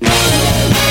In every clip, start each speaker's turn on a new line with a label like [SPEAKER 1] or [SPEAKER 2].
[SPEAKER 1] Et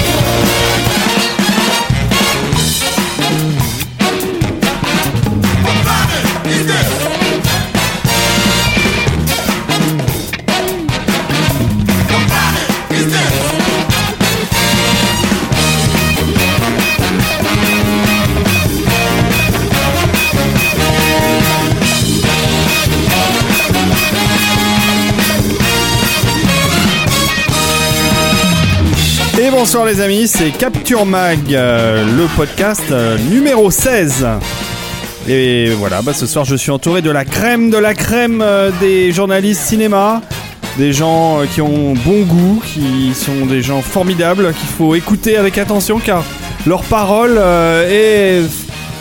[SPEAKER 1] bonsoir les amis, c'est Capture Mag, euh, le podcast euh, numéro 16. Et voilà, bah, ce soir je suis entouré de la crème de la crème euh, des journalistes cinéma, des gens euh, qui ont bon goût, qui sont des gens formidables, qu'il faut écouter avec attention car leur parole euh, est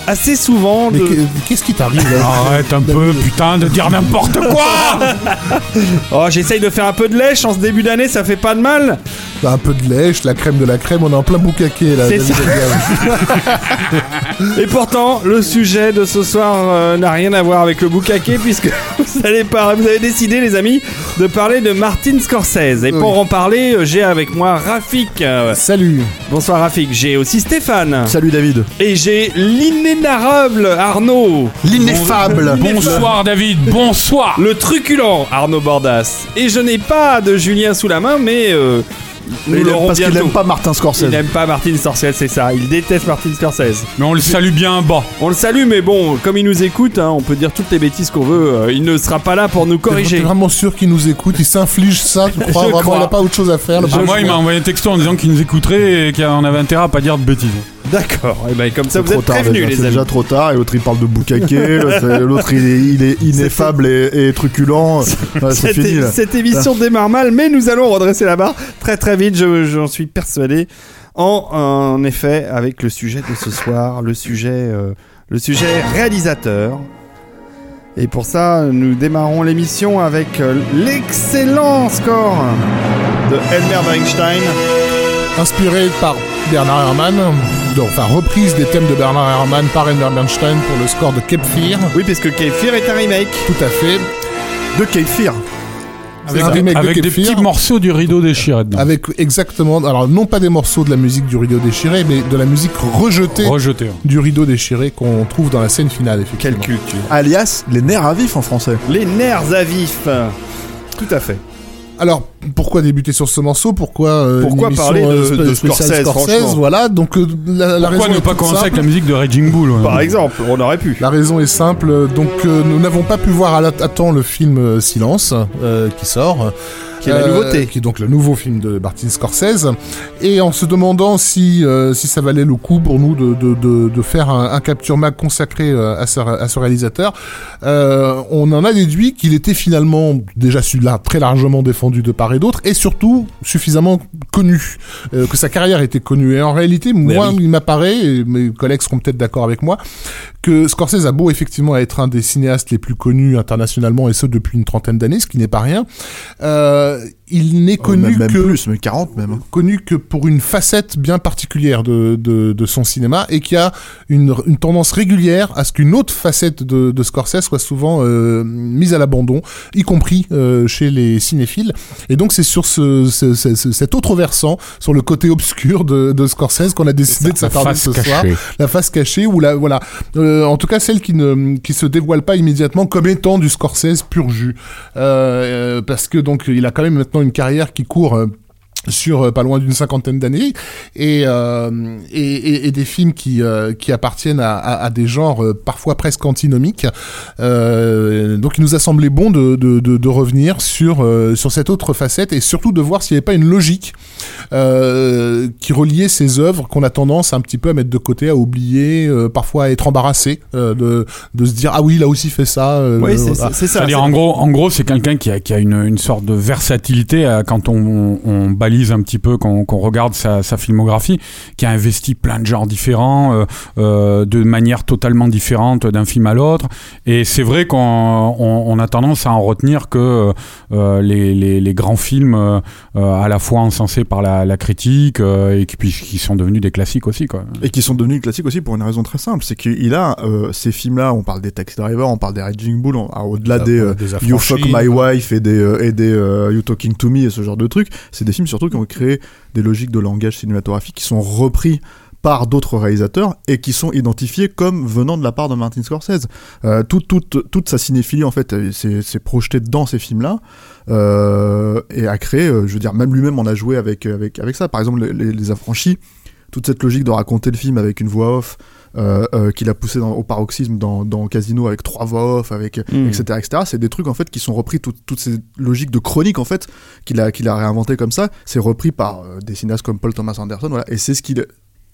[SPEAKER 1] assez souvent de...
[SPEAKER 2] qu'est-ce qui t'arrive là?
[SPEAKER 3] Arrête un peu, putain, de dire n'importe quoi
[SPEAKER 1] Oh, j'essaye de faire un peu de lèche en ce début d'année, ça fait pas de mal.
[SPEAKER 2] Un peu de lèche, la crème de la crème, on est en plein boucaquet là.
[SPEAKER 1] Et pourtant, le sujet de ce soir euh, n'a rien à voir avec le boucaquet puisque vous allez par- vous avez décidé, les amis, de parler de Martin Scorsese. Et pour
[SPEAKER 2] Oui.
[SPEAKER 1] en parler, euh, j'ai avec moi Rafik. Euh,
[SPEAKER 2] Salut.
[SPEAKER 1] bonsoir Rafik. J'ai aussi Stéphane.
[SPEAKER 4] Salut David.
[SPEAKER 1] Et j'ai l'inénarrable Arnaud.
[SPEAKER 2] L'ineffable.
[SPEAKER 3] Bonsoir David, bonsoir
[SPEAKER 1] Le truculent Arnaud Bordas. Et je n'ai pas de Julien sous la main, mais euh, nous l'aurons
[SPEAKER 4] parce qu'il
[SPEAKER 1] bientôt.
[SPEAKER 4] n'aime pas Martin Scorsese.
[SPEAKER 1] Il n'aime pas Martin Scorsese, c'est ça. Il déteste Martin Scorsese.
[SPEAKER 3] Mais on le salue bien bas.
[SPEAKER 1] On le salue, mais bon, comme il nous écoute, hein, on peut dire toutes les bêtises qu'on veut. euh, il ne sera pas là pour nous
[SPEAKER 2] T'es
[SPEAKER 1] corriger.
[SPEAKER 2] vraiment sûr qu'il nous écoute, il s'inflige ça, tu crois
[SPEAKER 1] Je
[SPEAKER 2] Vraiment,
[SPEAKER 1] crois.
[SPEAKER 2] il a pas autre chose à faire. le
[SPEAKER 3] Ah,
[SPEAKER 2] pauvre.
[SPEAKER 3] moi, il m'a envoyé un texto en disant qu'il nous écouterait et qu'on avait intérêt à pas dire de bêtises.
[SPEAKER 1] D'accord. Et ben comme ça,
[SPEAKER 4] C'est
[SPEAKER 1] vous
[SPEAKER 4] trop
[SPEAKER 1] êtes
[SPEAKER 4] tard
[SPEAKER 1] prévenus,
[SPEAKER 4] déjà,
[SPEAKER 1] les
[SPEAKER 4] C'est déjà trop tard et l'autre il parle de boucaquet, l'autre l'autre, il, est, il est ineffable et, et truculent. Ouais,
[SPEAKER 1] Cette,
[SPEAKER 4] fini là.
[SPEAKER 1] cette émission démarre mal, mais nous allons redresser la barre très très vite. je- J'en suis persuadé. En, en effet, avec le sujet de ce soir, le sujet, euh, le sujet réalisateur. Et pour ça, nous démarrons l'émission avec euh, l'excellent score de Elmer Weinstein.
[SPEAKER 2] Inspiré par Bernard Herrmann, donc, enfin reprise des thèmes de Bernard Herrmann par Elmer Bernstein pour le score de Cape Fear.
[SPEAKER 1] Oui, puisque Cape Fear est un remake.
[SPEAKER 2] Tout à fait.
[SPEAKER 4] De Cape Fear.
[SPEAKER 2] C'est
[SPEAKER 3] Avec,
[SPEAKER 2] un
[SPEAKER 3] des,
[SPEAKER 2] remake de
[SPEAKER 3] avec
[SPEAKER 2] Cape
[SPEAKER 3] des petits morceaux du rideau déchiré dedans.
[SPEAKER 2] Avec exactement, alors non pas des morceaux de la musique du rideau déchiré, mais de la musique rejetée
[SPEAKER 3] Rejeté. hein.
[SPEAKER 2] du rideau déchiré qu'on trouve dans la scène finale, effectivement.
[SPEAKER 1] Quelle culture.
[SPEAKER 4] Alias les nerfs à vif en français.
[SPEAKER 1] Les nerfs à vif. Tout à fait.
[SPEAKER 2] Alors, pourquoi débuter sur ce morceau? Pourquoi euh,
[SPEAKER 1] Pourquoi parler de-
[SPEAKER 2] euh,
[SPEAKER 1] de Scorsese,
[SPEAKER 2] Voilà, donc euh, la, la
[SPEAKER 3] Pourquoi
[SPEAKER 2] raison
[SPEAKER 3] ne pas commencer
[SPEAKER 2] simple.
[SPEAKER 3] avec la musique de Raging Bull ouais.
[SPEAKER 1] Par exemple, on aurait pu.
[SPEAKER 2] La raison est simple, donc euh, nous n'avons pas pu voir à, à temps le film euh, Silence euh, qui sort.
[SPEAKER 1] Qui est la nouveauté.
[SPEAKER 2] Qui est donc le nouveau film de Martin Scorsese. Et en se demandant si, euh, si ça valait le coup pour nous de, de, de, de faire un, un capture mag consacré euh, à ce, à ce réalisateur, euh, on en a déduit qu'il était finalement déjà celui-là très largement défendu de part et d'autre, et surtout suffisamment connu, euh, que sa carrière était connue. Et en réalité, moi,
[SPEAKER 1] oui.
[SPEAKER 2] il m'apparaît, et mes collègues seront peut-être d'accord avec moi, Scorsese a beau effectivement être un des cinéastes les plus connus internationalement, et ce depuis une trentaine d'années, ce qui n'est pas rien, euh, il n'est connu
[SPEAKER 4] même, même
[SPEAKER 2] que
[SPEAKER 4] plus, mais 40 même.
[SPEAKER 2] connu que pour une facette bien particulière de, de, de son cinéma et qui a une, une tendance régulière à ce qu'une autre facette de, de Scorsese soit souvent euh, mise à l'abandon, y compris euh, chez les cinéphiles. Et donc c'est sur ce, ce- ce- ce- cet autre versant, sur le côté obscur de, de Scorsese qu'on a décidé de
[SPEAKER 3] La
[SPEAKER 2] s'attarder ce soir
[SPEAKER 3] cachée.
[SPEAKER 2] la face cachée ou la voilà Euh, en tout cas celle qui ne qui se dévoile pas immédiatement comme étant du Scorsese pur jus parce que donc il a quand même maintenant une carrière qui court euh, sur euh, pas loin d'une cinquantaine d'années et, euh, et, et, et des films qui euh, qui appartiennent à, à, à des genres euh, parfois presque antinomiques euh, donc il nous a semblé bon de, de, de, de revenir sur euh, sur cette autre facette et surtout de voir s'il n'y avait pas une logique euh, qui reliait ces œuvres qu'on a tendance un petit peu à mettre de côté à oublier euh, parfois à être embarrassé euh, de de se dire ah oui il a aussi fait ça euh,
[SPEAKER 5] Oui, c'est
[SPEAKER 2] voilà.
[SPEAKER 5] c'est ça.
[SPEAKER 3] C'est-à-dire,
[SPEAKER 5] c'est-
[SPEAKER 3] en gros, en gros, c'est quelqu'un qui a, qui a une, une sorte de versatilité euh, quand on, on balise un petit peu, qu'on qu'on regarde sa, sa filmographie, qui a investi plein de genres différents, euh, euh, de manière totalement différente d'un film à l'autre. Et c'est vrai qu'on on, on a tendance à en retenir que euh, les, les, les grands films, à la fois encensés par la, la critique euh, et qui, puis, qui sont devenus des classiques aussi. Quoi.
[SPEAKER 4] Et qui sont devenus classiques aussi pour une raison très simple, c'est qu'il a euh, ces films-là, on parle des Taxi Driver, on parle des Raging Bull, ah, au-delà
[SPEAKER 2] Ah,
[SPEAKER 4] des, euh, You Fuck My. Wife et des, euh, et des euh, You Talking To Me et ce genre de trucs, c'est des films surtout qui ont créé des logiques de langage cinématographique qui sont repris par d'autres réalisateurs et qui sont identifiés comme venant de la part de Martin Scorsese. Euh, toute, toute, toute sa cinéphilie, en fait, euh, s'est projetée dans ces films-là euh, et a créé, je veux dire, même lui-même en a joué avec, ça. Par exemple, les affranchis, toute cette logique de raconter le film avec une voix off, euh, euh, qu'il a poussé dans- au paroxysme dans, dans Casino avec trois voix off, avec, etc., etc. C'est des trucs en fait qui sont repris, tout- toutes ces logiques de chronique en fait qu'il a, qu'il a réinventé comme ça. C'est repris par euh, des cinéastes comme Paul Thomas Anderson, voilà. Et c'est ce qu'il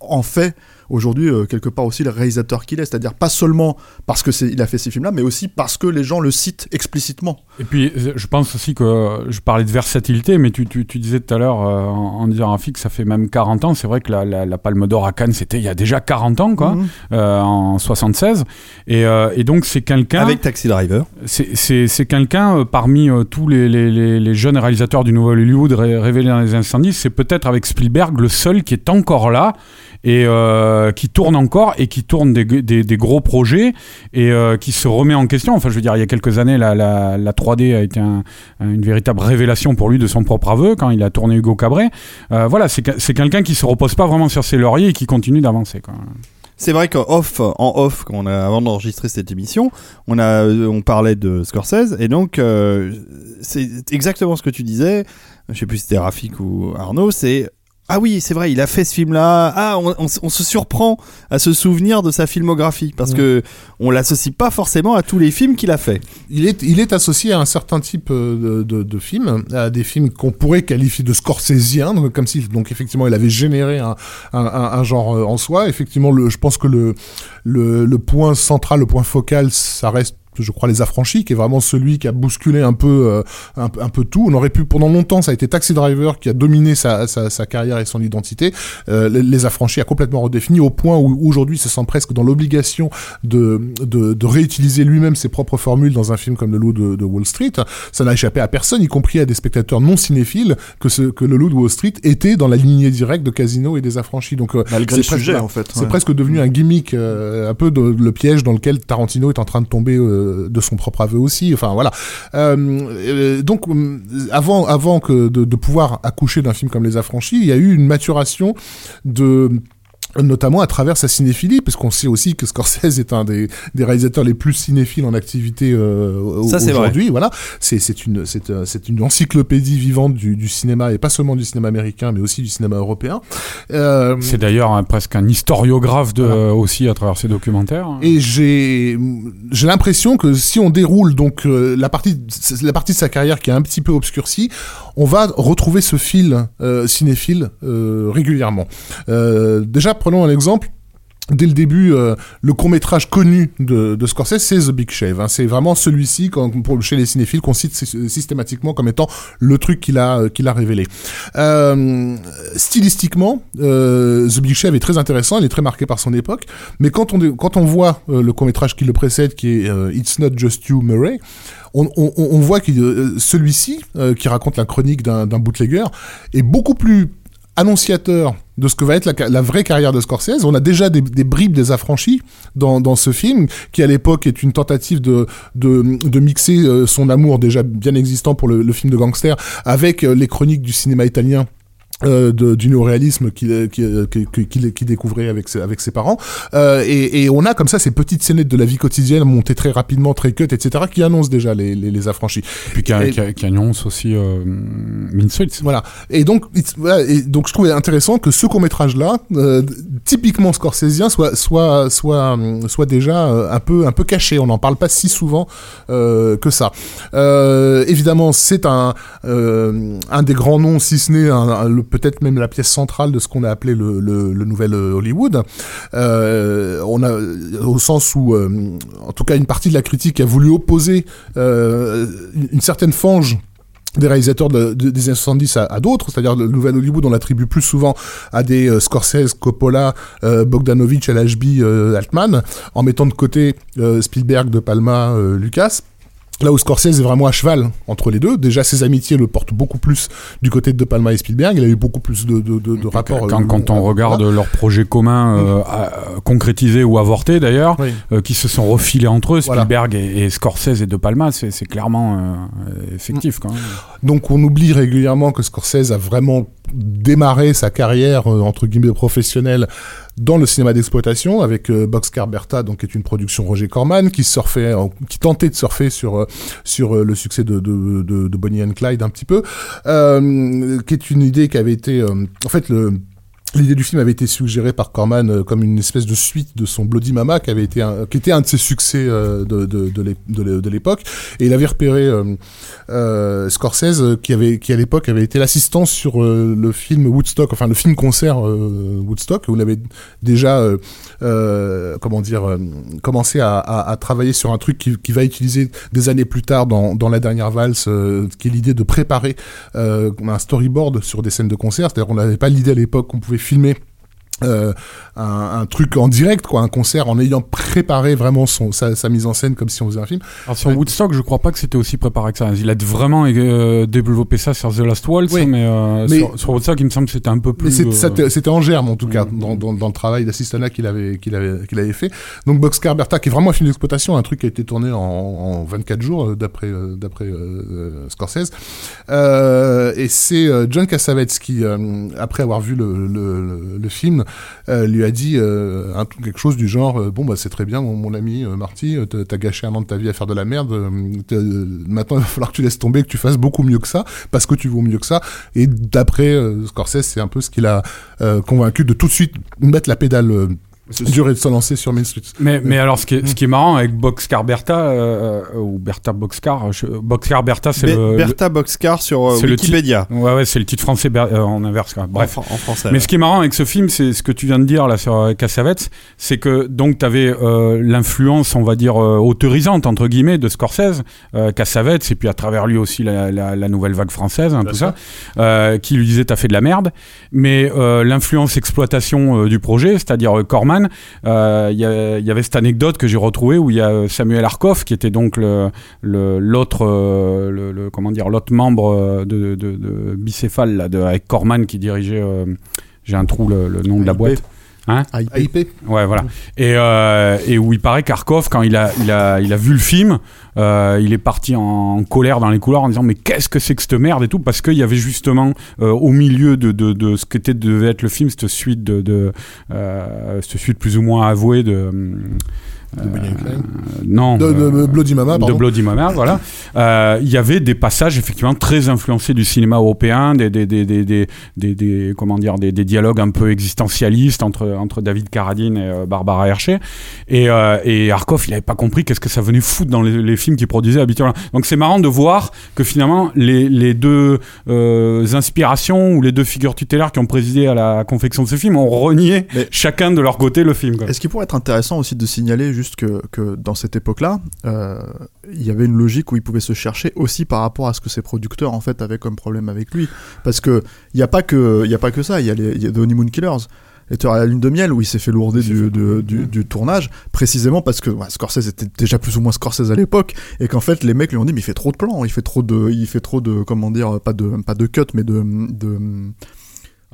[SPEAKER 4] en fait aujourd'hui euh, quelque part aussi le réalisateur qu'il est, c'est-à-dire pas seulement parce que c'est il a fait ces films-là, mais aussi parce que les gens le citent explicitement.
[SPEAKER 3] Et puis, euh, je pense aussi que je parlais de versatilité, mais tu, tu, tu disais tout à l'heure, euh, en, en disant Rafik, ça fait même 40 ans. C'est vrai que la, la, la Palme d'Or à Cannes, c'était il y a déjà 40 ans, quoi,
[SPEAKER 4] Mhm.
[SPEAKER 3] euh, en 76. Et, euh, et donc, c'est quelqu'un.
[SPEAKER 5] Avec Taxi Driver.
[SPEAKER 3] C'est- C'est c'est quelqu'un euh, parmi euh, tous les, les, les, les jeunes réalisateurs du Nouvel Hollywood ré- révélés dans les incendies, c'est peut-être avec Spielberg le seul qui est encore là et euh, qui tourne encore et qui tourne des, gros projets et euh, qui se remet en question. Enfin, je veux dire, il y a quelques années, la, la, la 3D a été un- une véritable révélation pour lui de son propre aveu quand il a tourné Hugo Cabret. Euh, voilà, c'est que- c'est quelqu'un qui se repose pas vraiment sur ses lauriers et qui continue d'avancer.
[SPEAKER 5] C'est vrai qu'en off, en off, on a, avant d'enregistrer cette émission, on a, on parlait de Scorsese et donc c'est exactement ce que tu disais. Je sais plus si c'était Rafik ou Arnaud. C'est ah oui, c'est vrai, il a fait ce film-là. Ah, on, on s- on se surprend à se souvenir de sa filmographie parce
[SPEAKER 2] Ouais.
[SPEAKER 5] que on l'associe pas forcément à tous les films qu'il a fait.
[SPEAKER 2] Il est, il est associé à un certain type euh, de, de, de films, à des films qu'on pourrait qualifier de scorsésiens, donc comme si, donc effectivement, il avait généré un, un, un, un genre euh, en soi. Effectivement, le, je pense que le, le, le point central, le point focal, ça reste je crois les affranchis qui est vraiment celui qui a bousculé un peu euh, un, un peu tout on aurait pu pendant longtemps ça a été Taxi Driver qui a dominé sa, sa, sa carrière et son identité euh, les, les affranchis a complètement redéfini au point où aujourd'hui il se sent presque dans l'obligation de, de, de réutiliser lui-même ses propres formules dans un film comme Le Loup de, de Wall Street. Ça n'a échappé à personne, y compris à des spectateurs non cinéphiles, que, ce, que Le Loup de Wall Street était dans la lignée directe de Casino et des Affranchis. Donc, euh,
[SPEAKER 4] Malgré le
[SPEAKER 2] presque-
[SPEAKER 4] sujet en fait.
[SPEAKER 2] c'est presque devenu un gimmick, euh, un peu de, le piège dans lequel Tarantino est en train de tomber euh, de son propre aveu aussi. Voilà. Euh, euh, donc euh, avant, avant que de pouvoir accoucher d'un film comme Les Affranchis, il y a eu une maturation de notamment à travers sa cinéphilie, parce qu'on sait aussi que Scorsese est un des, des réalisateurs les plus cinéphiles en activité euh, aujourd'hui. Voilà, c'est c'est une c'est euh, c'est une encyclopédie vivante du, du cinéma et pas seulement du cinéma américain, mais aussi du cinéma européen. Euh,
[SPEAKER 3] C'est d'ailleurs presque un historiographe de,
[SPEAKER 2] Voilà.
[SPEAKER 3] aussi à travers ses documentaires.
[SPEAKER 2] Et j'ai j'ai l'impression que si on déroule donc euh, la partie la partie de sa carrière qui est un petit peu obscurcie, on va retrouver ce fil euh, cinéphile euh, régulièrement. Euh, déjà prenons un exemple. Dès le début, le court métrage connu de, Scorsese, c'est The Big Shave. hein. C'est vraiment celui-ci, chez les cinéphiles, qu'on cite sy- systématiquement comme étant le truc qu'il a, a révélé. Stylistiquement, The Big Shave est très intéressant, il est très marqué par son époque. Mais quand on, quand on voit le court métrage qui le précède, qui est It's Not Just You, Murray, on, voit que euh, celui-ci, euh, qui raconte la chronique d'un bootlegger, est beaucoup plus annonciateur de ce que va être la, vraie carrière de Scorsese. On a déjà des, bribes des affranchis dans, ce film, qui à l'époque est une tentative de, mixer euh, son amour déjà bien existant pour le, le film de gangster avec les chroniques du cinéma italien euh, de, du néoréalisme qu'il qui, qui, qui, qui, découvrait avec ses, avec ses parents. Euh, et, et, on a comme ça ces petites scénettes de la vie quotidienne montées très rapidement, très cut, etc., qui annoncent déjà les, les, les affranchis.
[SPEAKER 3] Et puis qui, qui, annoncent aussi euh,
[SPEAKER 2] Voilà. Et donc, voilà, et donc je trouvais intéressant que ce court métrage là, euh, typiquement scorsésien, soit soit soit soit déjà euh, un peu un peu caché. On n'en parle pas si souvent euh, que ça. Euh, évidemment, c'est un un des grands noms, si ce n'est le peut-être même la pièce centrale de ce qu'on a appelé le, nouvel euh, Hollywood. Euh, on a au sens où, euh, en tout cas, une partie de la critique a voulu opposer une certaine fange des réalisateurs de, de, des années 70 à, d'autres, c'est-à-dire le nouvel Hollywood, on l'attribue plus souvent à des Scorsese, Coppola, euh, Bogdanovich, LHB, Altman, en mettant de côté Spielberg, De Palma, Lucas. Là où Scorsese est vraiment à cheval entre les deux, déjà ses amitiés le portent beaucoup plus du côté de De Palma et Spielberg. Il a eu beaucoup plus de, de, de, de rapports.
[SPEAKER 3] Quand, euh, quand on regarde leurs projets communs euh, mmh. concrétisés ou avortés d'ailleurs, oui. euh, qui se sont refilés entre eux, Spielberg voilà. et, et, Scorsese et De Palma, c'est clairement euh, effectif. Quand même.
[SPEAKER 2] Donc on oublie régulièrement que Scorsese a vraiment démarré sa carrière euh, entre guillemets professionnelle dans le cinéma d'exploitation avec euh, Boxcar Bertha donc qui est une production Roger Corman qui surfait euh, qui tentait de surfer sur euh, sur le succès de, de, de, de Bonnie and Clyde un petit peu euh, qui est une idée qui avait été en fait le L'idée du film avait été suggérée par Corman euh, comme une espèce de suite de son Bloody Mama, qui avait été un, qui était un de ses succès euh, de, de, l'époque. Et il avait repéré euh, Scorsese, qui avait, qui à l'époque avait été l'assistant sur le film Woodstock, enfin le film concert Woodstock, où il avait déjà, comment dire, commencé à, travailler sur un truc qui, va utiliser des années plus tard dans, dans la dernière valse, qui est l'idée de préparer un storyboard sur des scènes de concert. C'est-à-dire on n'avait pas l'idée à l'époque qu'on pouvait filmer euh, un, un, truc en direct, quoi, un concert en ayant préparé vraiment son, sa, sa, mise en scène comme si on faisait un film.
[SPEAKER 3] Alors sur ouais. Woodstock, je crois pas que c'était aussi préparé que ça. Il a vraiment euh, développé ça sur The Last Waltz, oui. mais, euh, mais sur, sur, Woodstock, il me semble que c'était un peu plus.
[SPEAKER 2] C'était en germe en tout cas mmh. dans, dans, dans, le travail d'assistanat qu'il avait qu'il avait qu'il avait fait. Donc Boxcar Bertha, qui est vraiment un film d'exploitation, un truc qui a été tourné en, en 24 jours d'après d'après Scorsese. et c'est John Cassavetes qui, après avoir vu le, le, le film, euh, lui a dit euh, quelque chose du genre euh, bon bah c'est très bien mon, mon ami Marty t'as gâché un an de ta vie à faire de la merde maintenant il va falloir que tu laisses tomber que tu fasses beaucoup mieux que ça parce que tu vaux mieux que ça. Et d'après Scorsese c'est un peu ce qu'il a convaincu de tout de suite mettre la pédale c'est dur de se lancer sur Main Street.
[SPEAKER 3] Mais, mais alors, ce qui est, ce qui est marrant avec Boxcar Bertha, euh, ou Bertha Boxcar, je, Boxcar Bertha, c'est le.
[SPEAKER 5] Bertha Boxcar sur euh, Wikipédia.
[SPEAKER 3] Le ouais, ouais, c'est le titre français euh, en inverse. Quoi. Bref.
[SPEAKER 5] En, en français.
[SPEAKER 3] Mais ouais. ce qui est marrant avec ce film, c'est ce que tu viens de dire là sur euh, Cassavetes, c'est que donc tu avais euh, l'influence, on va dire, autorisante, entre guillemets, de Scorsese, Cassavetes, et puis à travers lui aussi la, la, la nouvelle vague française, un peu ça, qui lui disait t'as fait de la merde. Mais l'influence exploitation du projet, c'est-à-dire Corman, il y, y, avait cette anecdote que j'ai retrouvée où il y a Samuel Arkoff qui était donc le l'autre le, le, le, comment dire l'autre membre de, de, de bicéphale là, de, avec Corman qui dirigeait euh, j'ai un trou le, le nom de la boîte
[SPEAKER 2] Hein AIP.
[SPEAKER 3] Ouais, voilà. Et, euh, et où il paraît qu'Arkov, quand il a, il, a, il a vu le film, euh, il est parti en colère dans les couloirs en disant mais qu'est-ce que c'est que cette merde et tout parce qu'il y avait justement euh, au milieu de, de, de ce qu'était devait être le film cette suite de, de euh, cette suite plus ou moins avouée de
[SPEAKER 2] de euh,
[SPEAKER 3] non.
[SPEAKER 2] De, de, de, Bloody Mama, pardon.
[SPEAKER 3] De Bloody Mama, voilà. Euh, il y avait des passages effectivement très influencés du cinéma européen, des, des, des, des, des, comment dire, des, dialogues un peu existentialistes entre, entre David Carradine et euh, Barbara Hershey. Et, euh, et Arkoff, il n'avait pas compris qu'est-ce que ça venait foutre dans les, les films qu'il produisait habituellement. Donc c'est marrant de voir que finalement les, les deux euh, inspirations ou les deux figures tutélaires qui ont présidé à la confection de ce film ont renié Mais chacun de leur côté le film.
[SPEAKER 4] Est-ce qu'il pourrait être intéressant aussi de signaler juste que, que dans cette époque-là, euh, il y avait une logique où il pouvait se chercher aussi par rapport à ce que ses producteurs en fait avaient comme problème avec lui. Parce que il n'y a pas que il y a pas que ça. Il y a les y a The Honeymoon Killers. Et tu as la lune de miel où il s'est fait lourder du, du, du, du, tournage, précisément parce que ouais, Scorsese était déjà plus ou moins Scorsese à l'époque, et qu'en fait les mecs lui ont dit mais il fait trop de plans, il fait trop de, il fait trop de, comment dire, pas de, pas de cut, mais de, de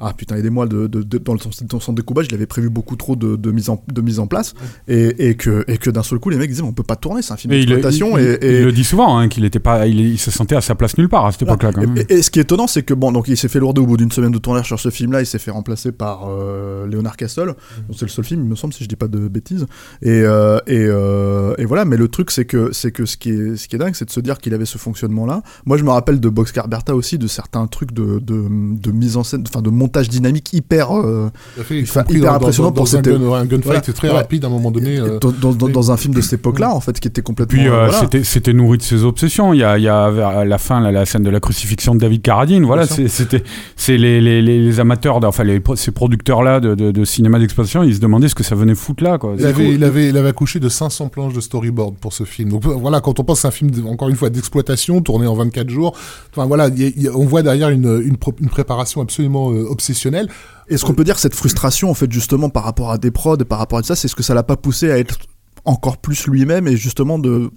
[SPEAKER 4] ah putain aidez-moi de, de- de- dans, le, dans son découpage il avait prévu beaucoup trop de, de mise en de mise en place et, et que et que d'un seul coup les mecs disaient on peut pas tourner c'est un film
[SPEAKER 3] il,
[SPEAKER 4] d'exploitation
[SPEAKER 3] il-
[SPEAKER 4] et,
[SPEAKER 3] il-
[SPEAKER 4] et-
[SPEAKER 3] il le dit souvent, hein, qu'il était pas, il, il se sentait à sa place nulle part à cette époque-là.
[SPEAKER 4] Et, et ce qui est étonnant, c'est que bon, donc il s'est fait lourder au bout d'une semaine de tournage sur ce film-là, il s'est fait remplacer par euh, Leonard Castle. Donc, C'est le seul film, il me semble, si je dis pas de bêtises. Et, euh, et, euh, et voilà, mais le truc, c'est que c'est que ce qui est ce qui est dingue, c'est de se dire qu'il avait ce fonctionnement-là. Moi, je me rappelle de Boxcar Bertha aussi, de certains trucs de, de, de mise en scène, enfin de montage dynamique hyper euh,
[SPEAKER 2] à fait,
[SPEAKER 4] hyper
[SPEAKER 2] dans-
[SPEAKER 4] impressionnant
[SPEAKER 2] dans,
[SPEAKER 4] pour
[SPEAKER 2] dans un,
[SPEAKER 4] cette-
[SPEAKER 2] gun- un gunfight
[SPEAKER 4] Voilà.
[SPEAKER 2] très
[SPEAKER 4] Ouais.
[SPEAKER 2] rapide à un moment donné. euh,
[SPEAKER 4] dans, dans, dans-
[SPEAKER 2] oui.
[SPEAKER 4] dans un film de cette époque-là, en fait, qui était complètement.
[SPEAKER 3] Puis euh,
[SPEAKER 4] voilà.
[SPEAKER 3] c'était c'était nourri de ses obsessions. Il y a, il y a vers la fin la scène de la crucifixion de David Carradine. Voilà, c'était c'est les, les, les, les amateurs, enfin les, ces producteurs là de, de, de cinéma d'exploitation, ils se demandaient ce que ça venait foutre là. Quoi.
[SPEAKER 2] Il avait, il, avait, il avait accouché de 500 planches de storyboard pour ce film. Donc voilà, quand on pense à un film, encore une fois, d'exploitation, tourné en 24 jours, enfin voilà, il y a- il y a- on voit derrière une, une, pro- une préparation absolument euh, obsessionnelle.
[SPEAKER 4] Est-ce qu'on peut dire cette frustration, en fait, justement, par rapport à des prods, et par rapport à ça, c'est ce que ça l'a pas poussé à être encore plus lui-même et justement de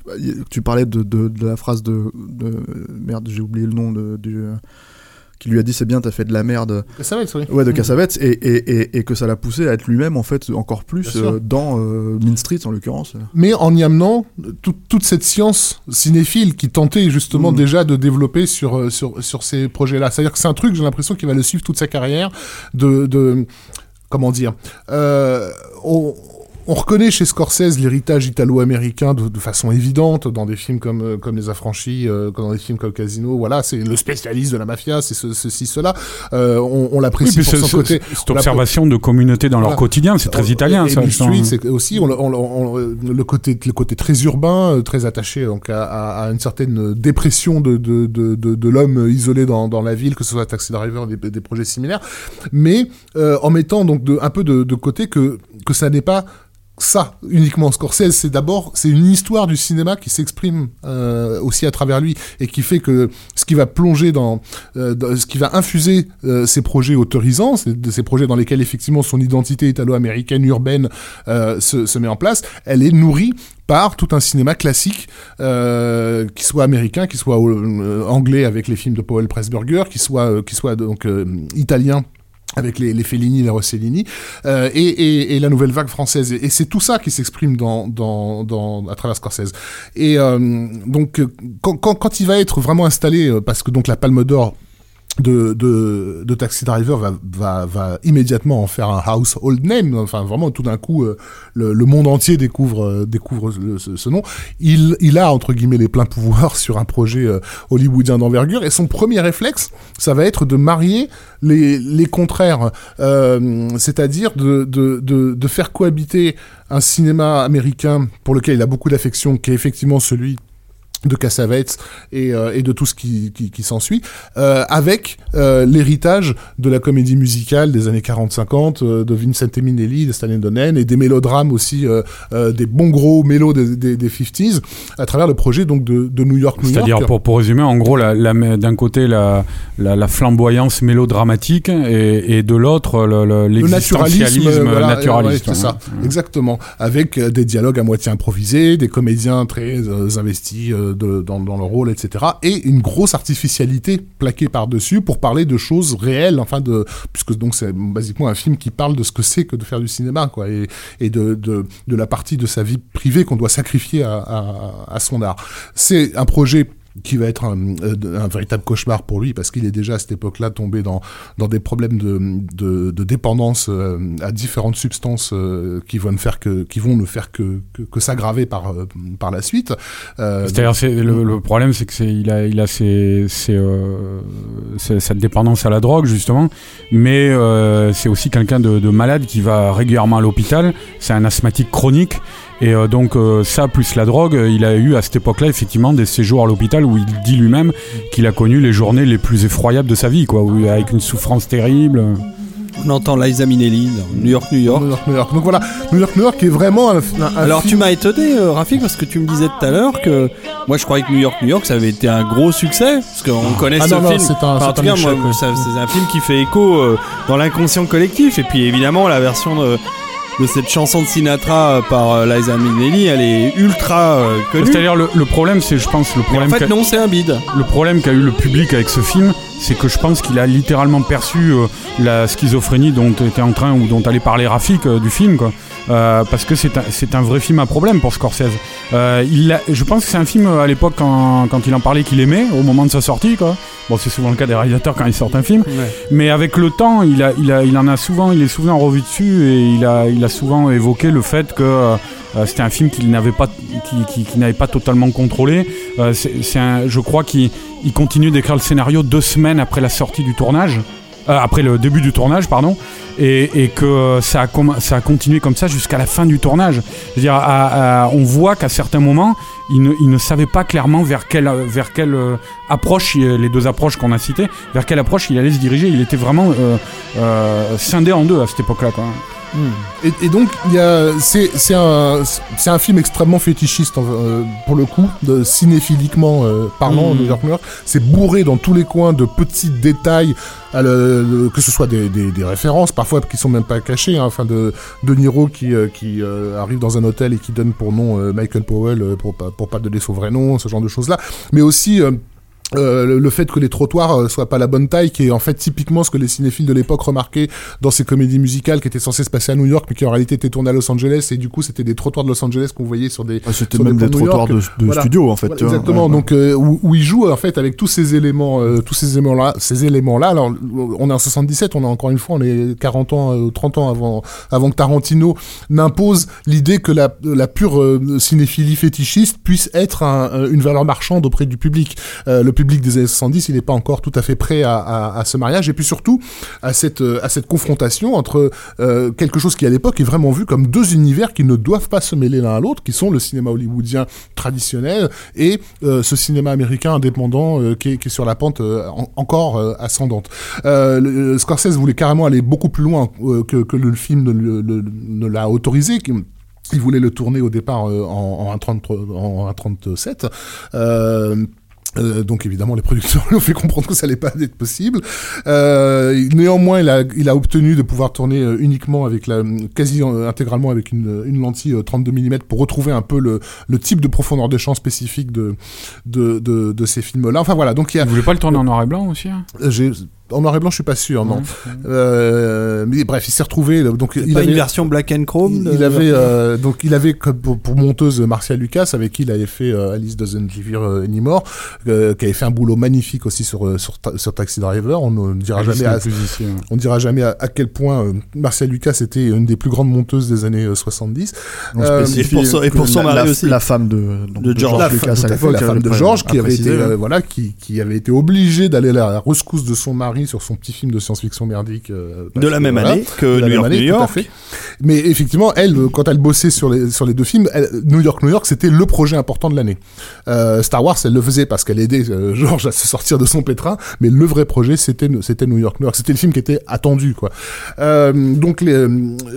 [SPEAKER 4] tu parlais de, la phrase de, de merde j'ai oublié le nom de, du qui lui a dit c'est bien t'as fait de la merde
[SPEAKER 2] être, oui.
[SPEAKER 4] ouais de Cassavetes et, et, et, et que ça l'a poussé à être lui-même en fait encore plus euh, dans euh, Mean Street en l'occurrence
[SPEAKER 2] mais en y amenant tout- toute cette science cinéphile qui tentait justement
[SPEAKER 4] Mhm.
[SPEAKER 2] déjà de développer sur, euh, sur, sur ces projets-là. C'est-à-dire que c'est un truc, j'ai l'impression qu'il va le suivre toute sa carrière, de... de comment dire euh, on, on reconnaît chez Scorsese l'héritage italo-américain de, de façon évidente dans des films comme euh, comme Les Affranchis, euh, dans des films comme Casino. Voilà, c'est le spécialiste de la mafia, c'est ce, ceci, cela. Euh, on on
[SPEAKER 3] Oui,
[SPEAKER 2] l'apprécie
[SPEAKER 3] puis
[SPEAKER 2] pour son côté.
[SPEAKER 3] cette observation de communauté dans leur quotidien, c'est très italien
[SPEAKER 2] et,
[SPEAKER 3] ça.
[SPEAKER 2] Et c'est aussi on, on- on- le côté le côté très urbain, très attaché donc à, à- à une certaine dépression de de, de, de, de l'homme isolé dans, dans la ville, que ce soit Taxi Driver, des, des projets similaires, mais euh, en mettant donc de, un peu de, de côté que que ça n'est pas ça uniquement Scorsese c'est d'abord c'est une histoire du cinéma qui s'exprime euh, aussi à travers lui et qui fait que ce qui va plonger dans, euh, ce qui va infuser euh, ces projets autorisants ces, projets dans lesquels effectivement son identité italo-américaine urbaine euh, se, se met en place elle est nourrie par tout un cinéma classique, euh, qui soit américain, qui soit euh, anglais avec les films de Powell Pressburger, qui soit, euh, qui soit donc euh, italien avec les, les Fellini, les Rossellini, euh, et, et, et la nouvelle vague française. Et, c'est tout ça qui s'exprime dans, dans, dans, à travers Scorsese. Et euh, donc, euh, quand, quand, quand il va être vraiment installé, euh, parce que donc la Palme d'Or de, Taxi Driver va, immédiatement en faire un household name. Enfin, vraiment, tout d'un coup, euh, le, monde entier découvre, euh, découvre ce, nom. Il, a, entre guillemets, les pleins pouvoirs sur un projet euh, hollywoodien d'envergure. Et son premier réflexe, ça va être de marier les, contraires. C'est-à-dire de faire cohabiter un cinéma américain pour lequel il a beaucoup d'affection, qui est effectivement celui de Cassavetes et, euh, et de tout ce qui, qui, qui s'ensuit, euh, avec euh, l'héritage de la comédie musicale des années 40-50, euh, de Vincent Minnelli, de Stanley Donen, et des mélodrames aussi, des bons gros mélos des, des, des 50s, à travers le projet donc de, de New York, New York.
[SPEAKER 3] C'est-à-dire, pour, pour résumer, en gros, la, la- d'un côté, la, la, la flamboyance mélodramatique et, et de l'autre, le, le-
[SPEAKER 2] le naturalisme, voilà,
[SPEAKER 3] naturaliste.
[SPEAKER 2] ouais, c'est ça, exactement. Avec des dialogues à moitié improvisés, des comédiens très investis dans, le rôle, etc. Et une grosse artificialité plaquée par-dessus pour parler de choses réelles, enfin de, puisque donc c'est basiquement un film qui parle de ce que c'est que de faire du cinéma, quoi, et, et de, de, la partie de sa vie privée qu'on doit sacrifier à son art. C'est un projet qui va être un, euh, un véritable cauchemar pour lui parce qu'il est déjà à cette époque-là tombé dans dans des problèmes de de, dépendance euh, à différentes substances euh, qui vont ne faire que qui vont ne faire que que, s'aggraver par par la suite.
[SPEAKER 3] C'est-à-dire, c'est, le, problème, c'est que c'est, il a, il a ses, cette dépendance à la drogue, justement, mais c'est aussi quelqu'un de malade qui va régulièrement à l'hôpital. C'est un asthmatique chronique. Et euh, donc euh, ça, plus la drogue, euh, il a eu à cette époque-là effectivement des séjours à l'hôpital où il dit lui-même qu'il a connu les journées les plus effroyables de sa vie, quoi, où, avec une souffrance terrible.
[SPEAKER 1] On entend Liza Minnelli dans New York, New York.
[SPEAKER 2] New York, New York. Donc voilà, New York, New York est vraiment un, un-
[SPEAKER 1] Alors tu m'as étonné, euh, Rafik, parce que tu me disais tout à l'heure que moi je croyais que New York, New York, ça avait été un gros succès, parce qu'on connaît
[SPEAKER 2] Ah
[SPEAKER 1] ce
[SPEAKER 2] non, non,
[SPEAKER 1] film.
[SPEAKER 2] c'est un-
[SPEAKER 1] Enfin, en
[SPEAKER 2] c'est
[SPEAKER 1] tout
[SPEAKER 2] un
[SPEAKER 1] un film qui fait écho euh, dans l'inconscient collectif, et puis évidemment la version de de cette chanson de Sinatra par euh, Liza Minnelli, elle est ultra euh, connue.
[SPEAKER 3] C'est-à-dire le, le problème, c'est je pense le
[SPEAKER 1] Mais
[SPEAKER 3] problème.
[SPEAKER 1] en fait, non, c'est un bide.
[SPEAKER 3] Le problème qu'a eu le public avec ce film, c'est que je pense qu'il a littéralement perçu euh, la schizophrénie dont était en train ou dont allait parler Rafik euh, du film, quoi. Euh, parce que c'est un, un vrai film à problème pour Scorsese. Euh, il je pense que c'est un film euh, à l'époque quand, quand il en parlait qu'il aimait au moment de sa sortie, quoi. Bon, c'est souvent le cas des réalisateurs quand ils sortent un film. Mais avec le temps, il, a, il, a, il en a souvent, il est souvent revu dessus et il a, il a souvent évoqué le fait que euh, c'était un film qu'il n'avait pas, qui, n'avait pas totalement contrôlé. C'est, je crois qu'il il continue d'écrire le scénario deux semaines après la sortie du tournage. Euh, après le début du tournage, pardon, et, et que euh, ça a, ça a continué comme ça jusqu'à la fin du tournage. Je veux dire, à- à- on voit qu'à certains moments, il ne, il ne savait pas clairement vers quelle, vers quelle euh, approche, il- les deux approches qu'on a citées, vers quelle approche il allait se diriger. Il était vraiment euh, euh, scindé en deux à cette époque-là.
[SPEAKER 2] Et, et donc, il y a, c'est, c'est un, c'est un film extrêmement fétichiste euh, pour le coup, de, cinéphiliquement euh, parlant,
[SPEAKER 1] Mhm.
[SPEAKER 2] New York. C'est bourré dans tous les coins de petits détails, à le- le- que ce soit des, des, des références, parfois qui sont même pas cachées, hein, enfin de, de Niro qui, euh, qui euh, arrive dans un hôtel et qui donne pour nom euh, Michael Powell euh, pour, pas- pour pas donner son vrai nom, ce genre de choses-là. Mais aussi euh, euh, le, le fait que les trottoirs euh, soient pas la bonne taille, qui est en fait typiquement ce que les cinéphiles de l'époque remarquaient dans ces comédies musicales qui étaient censées se passer à New York, mais qui en réalité étaient tournées à Los Angeles, et du coup c'était des trottoirs de Los Angeles qu'on voyait sur des...
[SPEAKER 4] Ah, C'était même des trottoirs de, de
[SPEAKER 2] Voilà.
[SPEAKER 4] studio en fait.
[SPEAKER 2] Voilà,
[SPEAKER 4] vois.
[SPEAKER 2] exactement.
[SPEAKER 4] Ouais,
[SPEAKER 2] Donc euh, où, où il joue en fait avec tous ces éléments, euh, tous ces éléments là, ces éléments là. Alors on est en 77, on est encore une fois, on est 40 ans, euh, 30 ans avant, avant que Tarantino n'impose l'idée que la, la pure euh, cinéphilie fétichiste puisse être un- un- une valeur marchande auprès du public. Euh, le public des années 70, il n'est pas encore tout à fait prêt à, ce mariage et puis surtout à cette, à cette confrontation entre euh, quelque chose qui à l'époque est vraiment vu comme deux univers qui ne doivent pas se mêler l'un à l'autre, qui sont le cinéma hollywoodien traditionnel et euh, ce cinéma américain indépendant euh, qui, est, sur la pente en- encore ascendante. Scorsese voulait carrément aller beaucoup plus loin que, le film ne, l'a autorisé. qui- il voulait le tourner au départ en, en, 1,33 en 1,37. Euh, donc évidemment les producteurs lui ont fait comprendre que ça allait pas être possible. Euh, néanmoins il a, il a obtenu de pouvoir tourner euh, uniquement avec la quasi intégralement avec une, une lentille euh, 32 mm pour retrouver un peu le, le type de profondeur de champ spécifique de, de, de, de ces films là. Enfin voilà donc il y a
[SPEAKER 3] Vous voulez pas le tourner en noir et blanc aussi hein?
[SPEAKER 2] J'ai en noir et blanc je suis pas sûr non. Euh, mais bref il s'est retrouvé donc il
[SPEAKER 1] pas
[SPEAKER 2] avait
[SPEAKER 1] une version black and chrome
[SPEAKER 2] il, avait euh, donc il avait comme pour, pour monteuse Marcia Lucas avec qui il avait fait euh, Alice Doesn't Live Here Anymore euh, qui avait fait un boulot magnifique aussi sur sur, Ta- sur Taxi Driver. On ne dira
[SPEAKER 3] Alice
[SPEAKER 2] jamais à, on dira jamais à, à quel point euh, Marcia Lucas était une des plus grandes monteuses des années euh, 70
[SPEAKER 4] On
[SPEAKER 2] Euh,
[SPEAKER 4] spécifie
[SPEAKER 1] et pour son- et pour
[SPEAKER 4] que
[SPEAKER 1] son
[SPEAKER 4] la-
[SPEAKER 1] mari aussi.
[SPEAKER 4] La femme de, donc,
[SPEAKER 1] De
[SPEAKER 4] de
[SPEAKER 1] George
[SPEAKER 4] Lucas à
[SPEAKER 2] la femme de George qui avait été voilà qui, qui avait été obligée d'aller à la rescousse de son mari sur son petit film de science-fiction merdique euh,
[SPEAKER 1] de la
[SPEAKER 2] que,
[SPEAKER 1] même
[SPEAKER 2] voilà.
[SPEAKER 1] année que New York,
[SPEAKER 2] année,
[SPEAKER 1] New York.
[SPEAKER 2] fait. Mais effectivement, elle, euh, quand elle bossait sur les, sur les deux films, elle- New York, New York, c'était le projet important de l'année. Euh, Star Wars, elle le faisait parce qu'elle aidait euh, George à se sortir de son pétrin, mais le vrai projet, c'était c'était New York, New York. C'était le film qui était attendu, quoi. Euh, donc, les,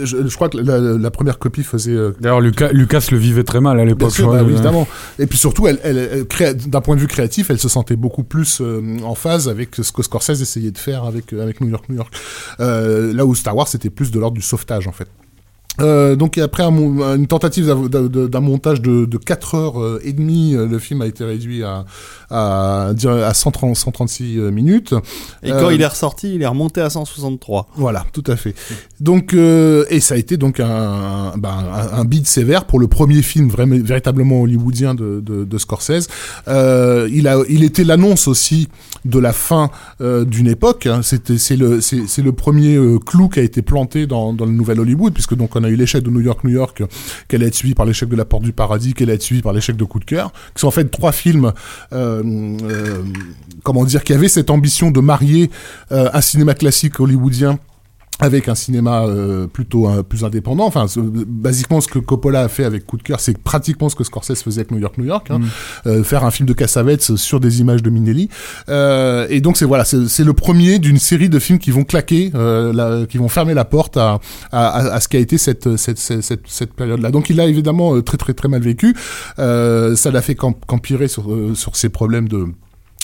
[SPEAKER 2] je, je crois que la, la première copie faisait euh,
[SPEAKER 3] D'ailleurs, Lucas, Lucas le vivait très mal à
[SPEAKER 2] Bien
[SPEAKER 3] l'époque.
[SPEAKER 2] sûr, bah oui, évidemment. Et puis surtout, elle, elle, elle crée- d'un point de vue créatif, elle se sentait beaucoup plus euh, en phase avec ce que Scorsese essayait de faire avec, euh, avec New York, New York. Euh, là où Star Wars, c'était plus de l'ordre du sauvetage, en fait. Euh, donc après un une tentative d'un montage de, de 4 heures et demie, le film a été réduit à, à, à 130, 136 minutes.
[SPEAKER 1] Et quand
[SPEAKER 2] Euh,
[SPEAKER 1] il est ressorti, il est remonté à 163.
[SPEAKER 2] Voilà, tout à fait. Donc, euh, et ça a été donc un, ben, un, un bid sévère pour le premier film vraiment, véritablement hollywoodien de, de, de Scorsese. Il a, il était l'annonce aussi de la fin euh, d'une époque. hein. C'était, c'est le, c'est, le premier euh, clou qui a été planté dans, dans le nouvel Hollywood, puisque donc on a eu l'échec de New York, New York, qu'elle a été suivi par l'échec de La Porte du Paradis, qu'elle a été suivi par l'échec de Coup de cœur, qui sont en fait trois films, euh, comment dire, qui avaient cette ambition de marier un cinéma classique hollywoodien avec un cinéma euh, plutôt euh, plus indépendant. Enfin, ce- basiquement, ce que Coppola a fait avec Coup de cœur, c'est pratiquement ce que Scorsese faisait avec New York, New York. Hein. Euh, faire un film de Cassavetes sur des images de Minelli. Euh, et donc, c'est voilà, c'est le premier d'une série de films qui vont claquer, euh, la- qui vont fermer la porte à, à, à- à ce qui a été cette, cette, cette, cette, cette période-là. Donc, il l'a évidemment euh, très, très, très mal vécu. Euh, ça l'a fait qu'em- qu'empirer sur, euh, sur ses problèmes de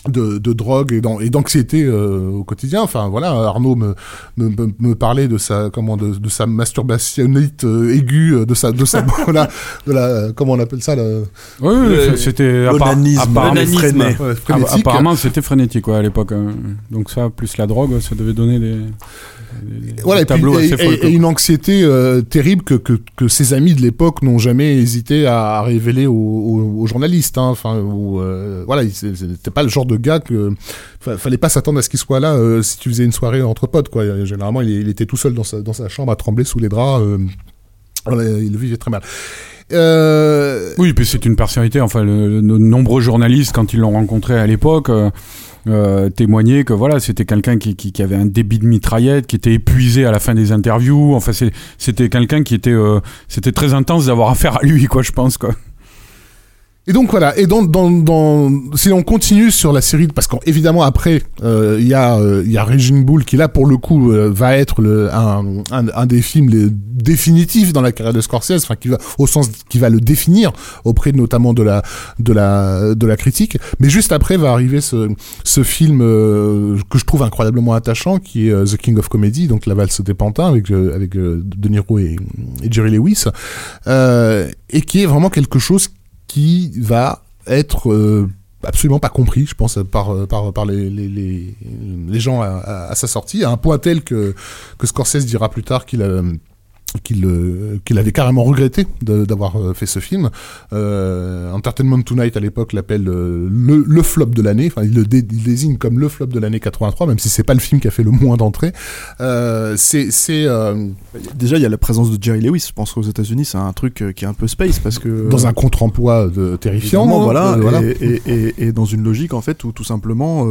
[SPEAKER 2] de, de drogue et d'an- et d'anxiété euh, au quotidien. Enfin voilà, Arnaud me, me, me- me parlait de sa comment de, de sa masturbationnite euh, aiguë, euh, de sa de sa voilà, de la comment on appelle ça la,
[SPEAKER 3] Oui, oui,
[SPEAKER 1] Le-
[SPEAKER 3] c'était appara- apparemment,
[SPEAKER 1] L'onanisme.
[SPEAKER 4] freiné.
[SPEAKER 2] ouais, frénétique.
[SPEAKER 3] apparemment, c'était frénétique ouais, à l'époque. hein. Donc ça, plus la drogue, ça devait donner des
[SPEAKER 2] Voilà, et, puis, une anxiété euh, terrible que, que, que ses amis de l'époque n'ont jamais hésité à, à révéler aux, aux- aux journalistes. Hein. Enfin, où, euh, voilà, c'était pas le genre de gars que fa- fallait pas s'attendre à ce qu'il soit là euh, si tu faisais une soirée entre potes. Quoi. Généralement, il, il était tout seul dans sa, dans sa chambre à trembler sous les draps. euh, voilà, il le vivait très mal.
[SPEAKER 3] Oui, puis c'est une personnalité. Enfin, le- de nombreux journalistes, quand ils l'ont rencontré à l'époque, euh, témoignaient que voilà, c'était quelqu'un qui, qui, avait un débit de mitraillette, qui était épuisé à la fin des interviews. Enfin, c'était quelqu'un qui était, euh, c'était très intense d'avoir affaire à lui, quoi, je pense, quoi.
[SPEAKER 2] Et donc voilà, et dans, dans, dans si on continue sur la série, parce qu'évidemment après euh, il y a euh, y a Raging Bull qui là pour le coup euh, va être le, un, un, un des films les définitifs dans la carrière de Scorsese, enfin qui va au sens qui va le définir auprès notamment de la de la de la critique. Mais juste après va arriver ce ce film euh, que je trouve incroyablement attachant, qui est euh, The King of Comedy, donc la valse des pantins avec euh, avec euh, De Niro et, et Jerry Lewis, euh, et qui est vraiment quelque chose qui va être euh, absolument pas compris, je pense, par, euh, par, par les, les, gens à sa sortie, à un point tel que, que Scorsese dira plus tard qu'il a qu'il euh, qu'il avait carrément regretté d'avoir euh, fait ce film. Euh, Entertainment Tonight à l'époque l'appelle le, le flop de l'année. Enfin, il le dé- il désigne comme le flop de l'année 83, même si c'est pas le film qui a fait le moins d'entrées. Euh, c'est euh,
[SPEAKER 4] Déjà, il y a la présence de Jerry Lewis. Je pense qu'aux États-Unis, c'est un truc qui est un peu space parce que
[SPEAKER 2] dans un contre-emploi terrifiant. Hein,
[SPEAKER 4] voilà,
[SPEAKER 2] voilà.
[SPEAKER 4] Et, et, et, et dans une logique en fait où tout simplement,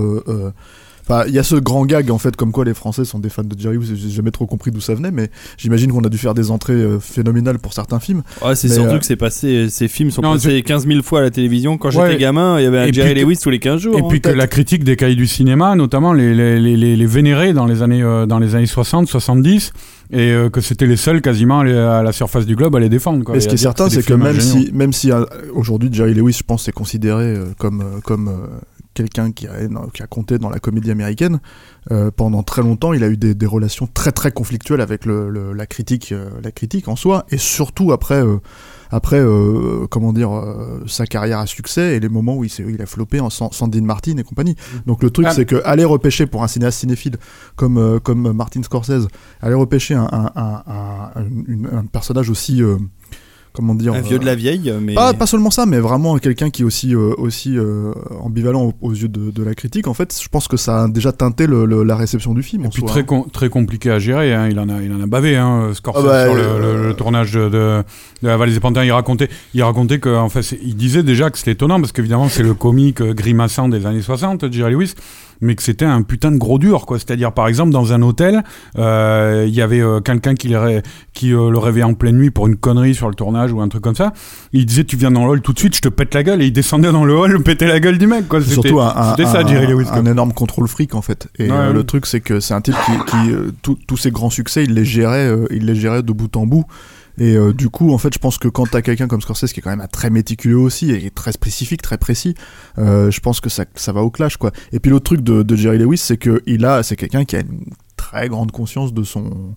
[SPEAKER 4] enfin, il y a ce grand gag en fait comme quoi les Français sont des fans de Jerry Lewis. J'ai jamais trop compris d'où ça venait, mais j'imagine qu'on a dû faire des entrées euh, phénoménales pour certains films.
[SPEAKER 1] Ouais, c'est surtout
[SPEAKER 4] euh,
[SPEAKER 1] que c'est passé, ces films sont
[SPEAKER 3] Non,
[SPEAKER 1] passés 15 000 fois à la télévision. Quand
[SPEAKER 3] Ouais.
[SPEAKER 1] j'étais gamin, il y avait un
[SPEAKER 3] Et
[SPEAKER 1] Jerry
[SPEAKER 3] que-
[SPEAKER 1] Lewis tous les 15 jours.
[SPEAKER 3] Et
[SPEAKER 1] hein.
[SPEAKER 3] puis que la critique des cahiers du cinéma, notamment les, les, les, les, les vénérait dans les années, euh, dans les années 60, 70, et euh, que c'était les seuls quasiment à, la surface du globe à les défendre. Quoi,
[SPEAKER 4] Mais
[SPEAKER 3] Et
[SPEAKER 4] ce qui est certain, c'est que même si, même si aujourd'hui Jerry Lewis, je pense, est considéré euh, comme comme euh, quelqu'un qui a qui a compté dans la comédie américaine, euh, pendant très longtemps, il a eu des, des relations très très conflictuelles avec le, le- la critique, euh, la critique en soi, et surtout après. euh, après, comment dire, sa carrière à succès et les moments où il, a floppé en San- Sandy Martin et compagnie. Donc le truc,
[SPEAKER 3] Ah.
[SPEAKER 4] c'est que aller repêcher pour un cinéaste cinéphile comme comme Martin Scorsese, aller repêcher un, un, un, personnage aussi, comment dire,
[SPEAKER 1] un vieux
[SPEAKER 4] euh,
[SPEAKER 1] de la vieille, mais
[SPEAKER 4] pas, pas seulement ça, mais vraiment quelqu'un qui est aussi, euh, aussi euh, ambivalent aux, aux yeux de, de la critique. En fait, je pense que ça a déjà teinté le, le- la réception du film.
[SPEAKER 3] Et
[SPEAKER 4] en
[SPEAKER 3] puis
[SPEAKER 4] soi,
[SPEAKER 3] très,
[SPEAKER 4] hein.
[SPEAKER 3] com- très compliqué à gérer, hein. il, en a, il en a bavé, hein, Scorsese,
[SPEAKER 4] Ah bah,
[SPEAKER 3] sur le,
[SPEAKER 4] euh,
[SPEAKER 3] le- le tournage de, de, de La Vallée des Pantins. Il racontait, il racontait que, en fait, il disait déjà que c'était étonnant, parce qu'évidemment, c'est le comique euh, grimaçant des années 60, Jerry Lewis, mais que c'était un putain de gros dur, quoi. C'est-à-dire, par exemple, dans un hôtel, euh, il y avait euh, quelqu'un qui, le qui euh, le réveillait en pleine nuit pour une connerie sur le tournage ou un truc comme ça. Il disait, tu viens dans le hall tout de suite, je te pète la gueule, et il descendait dans le hall, pétait la gueule du mec, quoi. C'était
[SPEAKER 4] surtout un, un-
[SPEAKER 3] ça, Jerry Lewis,
[SPEAKER 4] un énorme contrôle fric en fait. Et
[SPEAKER 3] Ouais,
[SPEAKER 4] le truc c'est que c'est un type qui, qui, tous ses grands succès, il les gérait, il les gérait de bout en bout. Et euh, du coup, en fait, je pense que quand t'as quelqu'un comme Scorsese qui est quand même très méticuleux aussi et très spécifique, très précis, euh, je pense que ça, va au clash quoi. Et puis l'autre truc de, Jerry Lewis, c'est que il a, c'est quelqu'un qui a une très grande conscience de son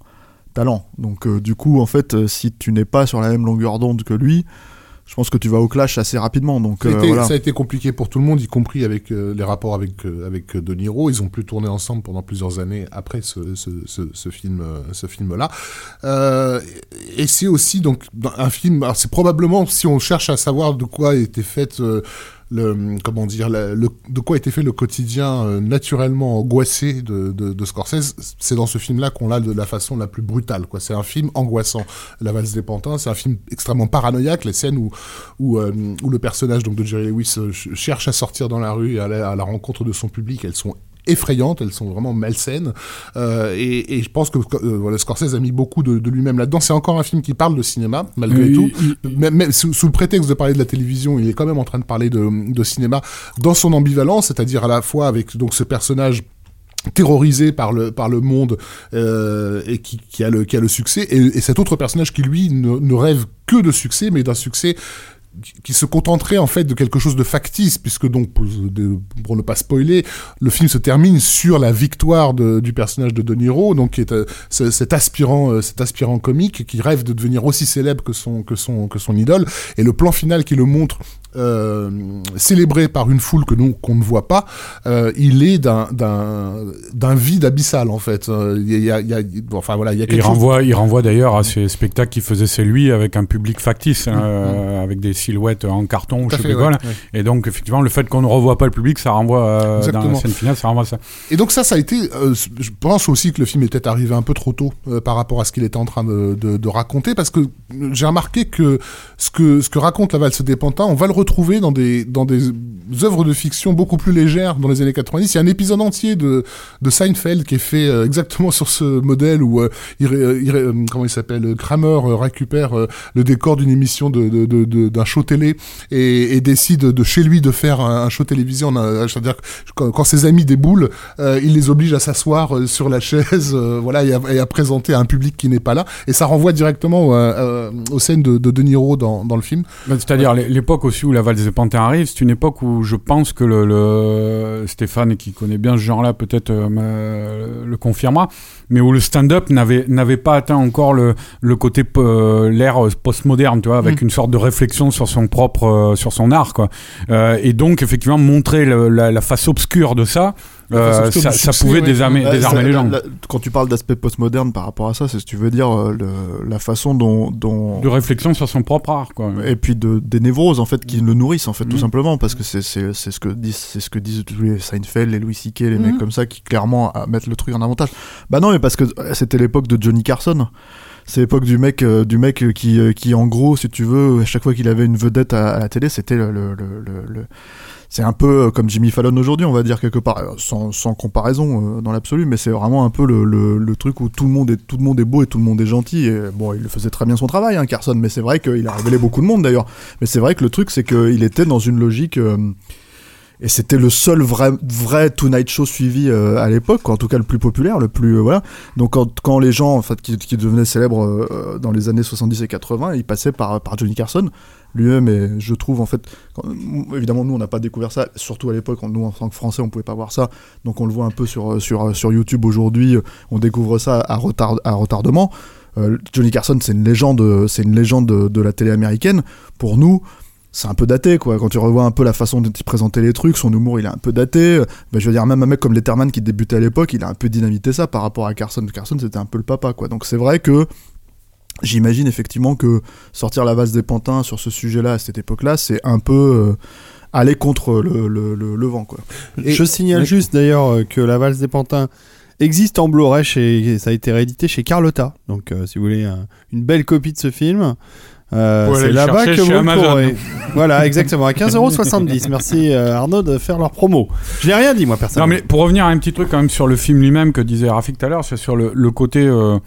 [SPEAKER 4] talent. Donc euh, du coup, en fait, si tu n'es pas sur la même longueur d'onde que lui, je pense que tu vas au clash assez rapidement. Donc
[SPEAKER 2] Ça a,
[SPEAKER 4] euh,
[SPEAKER 2] été,
[SPEAKER 4] voilà.
[SPEAKER 2] ça a été compliqué pour tout le monde, y compris avec euh, les rapports avec euh, avec De Niro. Ils ont pu tourner ensemble pendant plusieurs années après ce ce, ce, ce film ce film là. Euh, et c'est aussi donc un film. C'est probablement si on cherche à savoir de quoi était fait euh, comment dire le, de quoi était fait le quotidien euh, naturellement angoissé de, Scorsese. C'est dans ce film-là qu'on l'a de la façon la plus brutale. Quoi, c'est un film angoissant. La valse des pantins, c'est un film extrêmement paranoïaque. Les scènes où où, euh, le personnage donc de Jerry Lewis euh, ch- cherche à sortir dans la rue et à la, à la rencontre de son public, elles sont effrayantes, elles sont vraiment malsaines. Euh, et, et je pense que euh, voilà, Scorsese a mis beaucoup de, de lui-même là-dedans. C'est encore un film qui parle de cinéma, malgré tout.
[SPEAKER 3] il-
[SPEAKER 2] Même, même sous, sous le prétexte de parler de la télévision, il est quand même en train de parler de, de cinéma dans son ambivalence, c'est-à-dire à la fois avec donc ce personnage terrorisé par le par le monde euh, et qui, qui a le qui a le succès et, et cet autre personnage qui lui ne, ne rêve que de succès mais d'un succès qui se contenterait en fait de quelque chose de factice, puisque donc pour, ne pas spoiler, le film se termine sur la victoire du personnage de De Niro, donc qui est euh, ce- cet aspirant, euh, cet aspirant comique qui rêve de devenir aussi célèbre que son que son que son idole, et le plan final qui le montre célébré par une foule que nous qu'on ne voit pas, euh, il est d'un vide abyssal en fait. Euh, Il y a, il y a- bon, enfin voilà, il y a
[SPEAKER 3] Et
[SPEAKER 2] quelque
[SPEAKER 3] il
[SPEAKER 2] chose.
[SPEAKER 3] renvoie, il renvoie d'ailleurs à ces spectacles qu'il faisait c'est lui avec un public factice, hein, euh, avec des silhouettes en carton ou je sais quoi.
[SPEAKER 2] ouais, ouais.
[SPEAKER 3] Et donc effectivement le fait qu'on ne revoit pas le public, ça renvoie euh, dans la scène finale, ça renvoie à ça.
[SPEAKER 2] Et donc ça, ça a été, euh, je pense aussi que le film est peut-être arrivé un peu trop tôt euh, par rapport à ce qu'il était en train de, de, de raconter, parce que j'ai remarqué que ce que ce que raconte la valse des pantins, on va le dans des dans des œuvres de fiction beaucoup plus légères dans les années 90. Il y a un épisode entier de de Seinfeld qui est fait euh, exactement sur ce modèle où euh, il, euh, comment il s'appelle Kramer récupère le décor d'une émission de de- d'un show télé et, et décide de chez lui de faire un, un show télévisé. C'est-à-dire quand, quand ses amis déboulent, il les oblige à s'asseoir sur la chaise, voilà, et à, et à présenter à un public qui n'est pas là. Et ça renvoie directement aux scènes de, de De Niro dans, dans le film.
[SPEAKER 3] Ben, C'est-à-dire l'é- l'époque aussi où la valse des pantins arrive, c'est une époque où je pense que le, le- Stéphane qui connaît bien ce genre-là peut-être euh, le confirmera, mais où le stand-up n'avait n'avait pas atteint encore le, le côté euh, l'ère postmoderne, tu vois, avec
[SPEAKER 2] Mm.
[SPEAKER 3] une sorte de réflexion sur son propre euh, sur son art, quoi. Et donc effectivement montrer le- la, la face obscure de ça, euh, ça,
[SPEAKER 2] du
[SPEAKER 3] ça
[SPEAKER 2] succès,
[SPEAKER 3] pouvait
[SPEAKER 2] ouais.
[SPEAKER 3] désarmer,
[SPEAKER 4] Ouais,
[SPEAKER 3] désarmer
[SPEAKER 4] ça-
[SPEAKER 3] les gens.
[SPEAKER 4] la- quand tu parles d'aspect postmoderne par rapport à ça, c'est ce que tu veux dire euh, le- la façon dont, dont
[SPEAKER 3] De réflexion sur son propre art, quoi.
[SPEAKER 4] et puis de des névroses en fait qui le nourrissent en fait tout
[SPEAKER 3] Mhm.
[SPEAKER 4] simplement parce que c'est c'est c'est ce que disent c'est ce que disent tous les Seinfeld les Louis C.K. les mecs comme ça qui clairement euh, mettent le truc en avantage. Bah non mais parce que c'était l'époque de Johnny Carson. C'est l'époque du mec euh, du mec qui euh, qui en gros si tu veux à chaque fois qu'il avait une vedette à, à la télé c'était le, le, le, le- le- c'est un peu euh, comme Jimmy Fallon aujourd'hui, on va dire quelque part, euh, sans, comparaison euh, dans l'absolu, mais c'est vraiment un peu le, truc où tout le monde est beau et tout le monde est gentil. Bon, il faisait très bien son travail, hein, Carson, mais c'est vrai qu'il a révélé beaucoup de monde d'ailleurs. Mais c'est vrai que le truc, c'est qu'il était dans une logique. et c'était le seul vrai, vrai Tonight Show suivi à l'époque, en tout cas le plus populaire, le plus. voilà. Donc quand, les gens en fait, qui, devenaient célèbres dans les années 70 et 80, ils passaient par Johnny Carson lui-même. Et je trouve en fait. quand- évidemment, nous on n'a pas découvert ça, surtout à l'époque, nous en tant que Français on pouvait pas voir ça. Donc on le voit un peu sur, sur, sur YouTube aujourd'hui, on découvre ça à, retard, à retardement. Euh, Johnny Carson, c'est une légende, c'est une légende de, de la télé américaine. Pour nous, c'est un peu daté, quoi. Quand tu revois un peu la façon dont il présentait les trucs, son humour, il est un peu daté. Euh, bah, je veux dire, même un mec comme Letterman qui débutait à l'époque, il a un peu dynamité ça par rapport à Carson. Carson, c'était un peu le papa, quoi. Donc c'est vrai que j'imagine effectivement que sortir la vase des pantins sur ce sujet-là à cette époque-là, c'est un peu euh, aller contre le, le, le- le vent, quoi.
[SPEAKER 2] Et-
[SPEAKER 1] Je signale juste d'ailleurs euh, que la valse des pantins existe en Blu-ray chez ça a été réédité chez Carlotta. Donc euh, si vous voulez un- une belle copie de ce film, euh, c'est là-bas que vous le pourrez. voilà, exactement à 15,70€. Merci euh, Arnaud de faire leur promo. Je n'ai rien dit moi
[SPEAKER 3] Non,
[SPEAKER 1] personnellement.
[SPEAKER 3] mais pour revenir à un petit truc quand même sur le film lui-même que disait Rafik tout à l'heure, c'est sur le, le côté, euh,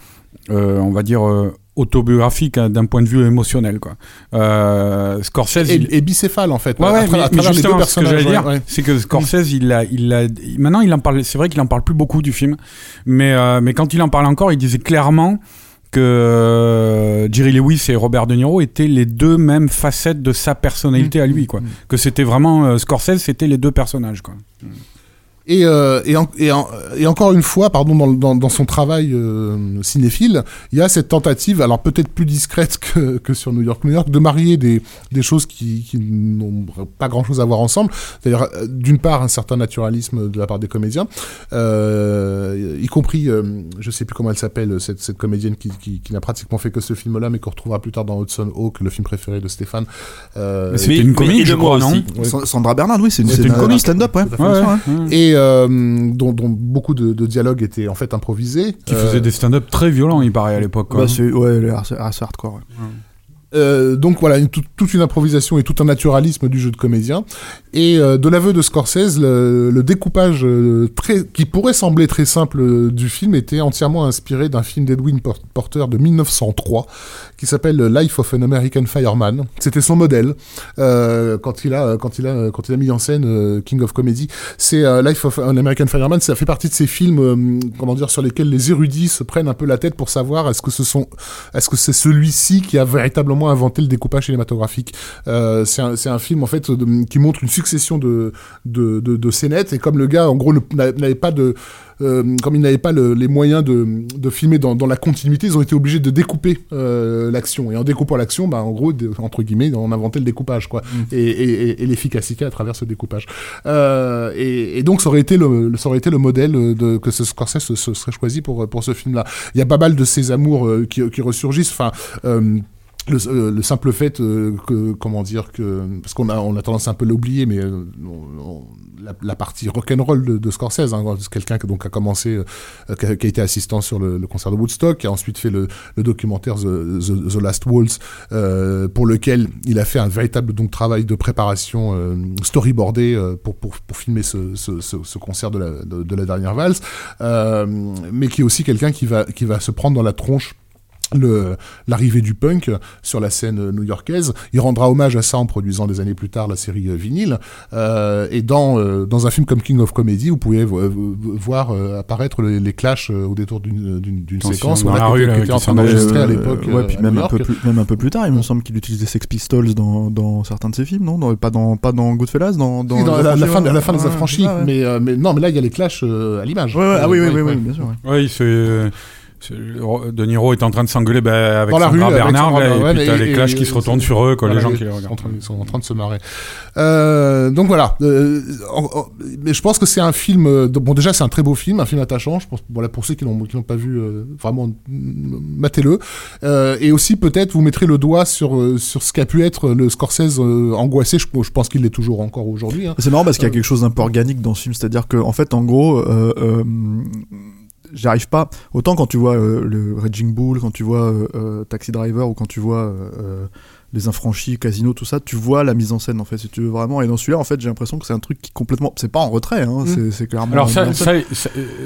[SPEAKER 3] euh, on va dire, euh, autobiographique hein, d'un point de vue émotionnel. Quoi. Euh, Scorsese. il-
[SPEAKER 2] Et, et bicéphale en fait.
[SPEAKER 3] Ouais,
[SPEAKER 2] à
[SPEAKER 3] ouais,
[SPEAKER 2] tra-
[SPEAKER 3] mais,
[SPEAKER 2] à
[SPEAKER 3] mais
[SPEAKER 2] travers les deux
[SPEAKER 3] ce que
[SPEAKER 2] personnages.
[SPEAKER 3] j'allais dire,
[SPEAKER 2] ouais, ouais.
[SPEAKER 3] c'est que Scorsese, il a, il a, maintenant, il en parle. C'est vrai qu'il en parle plus beaucoup du film, mais, euh, mais quand il en parlait encore, il disait clairement que euh, Jerry Lewis et Robert De Niro étaient les deux mêmes facettes de sa personnalité à lui, quoi. Que c'était vraiment euh, Scorsese, c'était les deux personnages, quoi.
[SPEAKER 2] Et, euh, et, en- et, en- et encore une fois, pardon, dans, dans, dans son travail euh, cinéphile, il y a cette tentative, alors peut-être plus discrète que, que sur New York, New York, de marier des, des choses qui, qui n'ont pas grand-chose à voir ensemble. C'est-à-dire, euh, d'une part, un certain naturalisme de la part des comédiens, euh, y compris, euh, je sais plus comment elle s'appelle, cette, cette comédienne qui, qui, qui n'a pratiquement fait que ce film-là, mais qu'on retrouvera plus tard dans Hudson Hawk, le film préféré de Stéphane. Euh,
[SPEAKER 3] c'était une comique, je crois, non
[SPEAKER 4] Sandra Bernard, oui, c'est une, c'est
[SPEAKER 3] c'est une
[SPEAKER 4] un- un
[SPEAKER 3] comique.
[SPEAKER 4] stand-up, ouais.
[SPEAKER 2] Hein. Et euh, dont, dont beaucoup de, de dialogues étaient en fait improvisés.
[SPEAKER 3] Qui
[SPEAKER 2] Euh,
[SPEAKER 3] faisait des stand-up très violents, il paraît, à l'époque.
[SPEAKER 4] Bah, c'est ouais, elle est assez assez hardcore. ouais.
[SPEAKER 2] Euh, donc voilà, toute une improvisation et tout un naturalisme du jeu de comédien. Et euh, de l'aveu de Scorsese, le, découpage euh, qui pourrait sembler très simple du film était entièrement inspiré d'un film d'Edwin Por- Porter de 1903 qui s'appelle Life of an American Fireman. C'était son modèle quand il a quand il a quand il a mis en scène King of Comedy. C'est Life of an American Fireman. Ça fait partie de ces films comment dire sur lesquels les érudits se prennent un peu la tête pour savoir est-ce que ce est-ce que c'est celui-ci qui a véritablement vraiment inventé le découpage cinématographique. Euh, c'est un, film en fait de- qui montre une succession de de, de, de scénettes et comme le gars en gros n'avait pas de euh, comme il n'avait pas le- les moyens de, de filmer dans, dans la continuité, ils ont été obligés de découper euh, l'action. Et en découpant l'action, bah, en gros, de- entre guillemets, on inventait le découpage, quoi, et, et, et- et l'efficacité à travers ce découpage. Euh, et, et donc, ça aurait été le, ça aurait été le modèle de, que ce Scorsese se, se serait choisi pour, pour ce film-là. Il y a pas mal de ces amours qui, qui ressurgissent. Enfin. Le, euh, le simple fait euh, que comment dire que parce qu'on a on a tendance à un peu l'oublier mais euh, la, la partie rock'n'roll de, de Scorsese hein, quelqu'un qui donc a commencé qui, a, qui a été assistant sur le, le concert de Woodstock qui a ensuite fait le, le documentaire The, The- The Last Waltz pour lequel il a fait un véritable donc travail de préparation storyboardé pour, pour pour filmer ce, ce, ce, ce concert de la de, de la dernière valse mais qui est aussi quelqu'un qui va qui va se prendre dans la tronche l'arrivée du punk sur la scène euh, new-yorkaise. Il rendra hommage à ça en produisant des années plus tard la série euh, Vinyle. Euh, et dans euh, dans un film comme King of Comedy, vous pouvez vo- vo- voir euh, apparaître les, les clashs euh, au détour d'une d'une d'une
[SPEAKER 3] Dans-
[SPEAKER 2] séquence
[SPEAKER 3] dans
[SPEAKER 2] voilà,
[SPEAKER 3] la
[SPEAKER 2] qui
[SPEAKER 3] rue, là,
[SPEAKER 2] qui était en train d'enregistrer à
[SPEAKER 4] Euh,
[SPEAKER 2] l'époque.
[SPEAKER 4] ouais,
[SPEAKER 2] euh,
[SPEAKER 4] puis
[SPEAKER 2] à
[SPEAKER 4] même
[SPEAKER 2] New
[SPEAKER 4] un, peu plus, même un peu plus tard, il me semble qu'il utilise des Sex Pistols dans, dans certains de ses films, non? Dans, Pas dans pas dans Goodfellas, dans, dans,
[SPEAKER 2] dans la, la fin, la fin des
[SPEAKER 4] Ouais,
[SPEAKER 2] affranchis,
[SPEAKER 4] ouais, ouais.
[SPEAKER 2] mais, euh, mais non, mais là il y a les clashs euh, à l'image.
[SPEAKER 4] Ouais, ouais, ah oui, oui,
[SPEAKER 2] Euh,
[SPEAKER 4] oui, bien sûr. ouais.
[SPEAKER 3] Oui, c'est. De Niro est en train de s'engueuler bah, avec
[SPEAKER 2] Dans la
[SPEAKER 3] Sandra
[SPEAKER 2] rue, avec
[SPEAKER 3] Bernard,
[SPEAKER 2] Sandra
[SPEAKER 3] là,
[SPEAKER 2] Bernard,
[SPEAKER 3] et puis t'as les clashs
[SPEAKER 2] et-
[SPEAKER 3] qui se
[SPEAKER 2] et-
[SPEAKER 3] retournent sur eux, quoi, les gens qui les regardent.
[SPEAKER 2] en train- Ils sont en train de se marrer. Euh, donc voilà. Euh, en- en- mais je pense que c'est un film. euh, bon, déjà, c'est un très beau film, un film attachant. Je pense, voilà, pour ceux qui l'ont qui l'ont pas vu, euh, vraiment, mm, matez-le. Euh, et aussi, peut-être, vous mettrez le doigt sur sur ce qu'a pu être le Scorsese euh, angoissé. Je, je pense qu'il l'est toujours encore aujourd'hui. hein.
[SPEAKER 4] C'est marrant parce qu'il y a
[SPEAKER 2] Euh,
[SPEAKER 4] quelque chose d'un peu organique dans ce film, c'est-à-dire que en fait, en gros, euh, euh, j'arrive pas. Autant quand tu vois euh, le Raging Bull, quand tu vois euh, euh, Taxi Driver ou quand tu vois euh, euh, les Infranchis, Casino, tout ça, tu vois la mise en scène en fait, si tu veux vraiment. Et dans celui-là, en fait, j'ai l'impression que c'est un truc qui complètement, c'est pas en retrait, hein,
[SPEAKER 2] Mm.
[SPEAKER 4] c'est- c'est clairement.
[SPEAKER 3] Alors ça,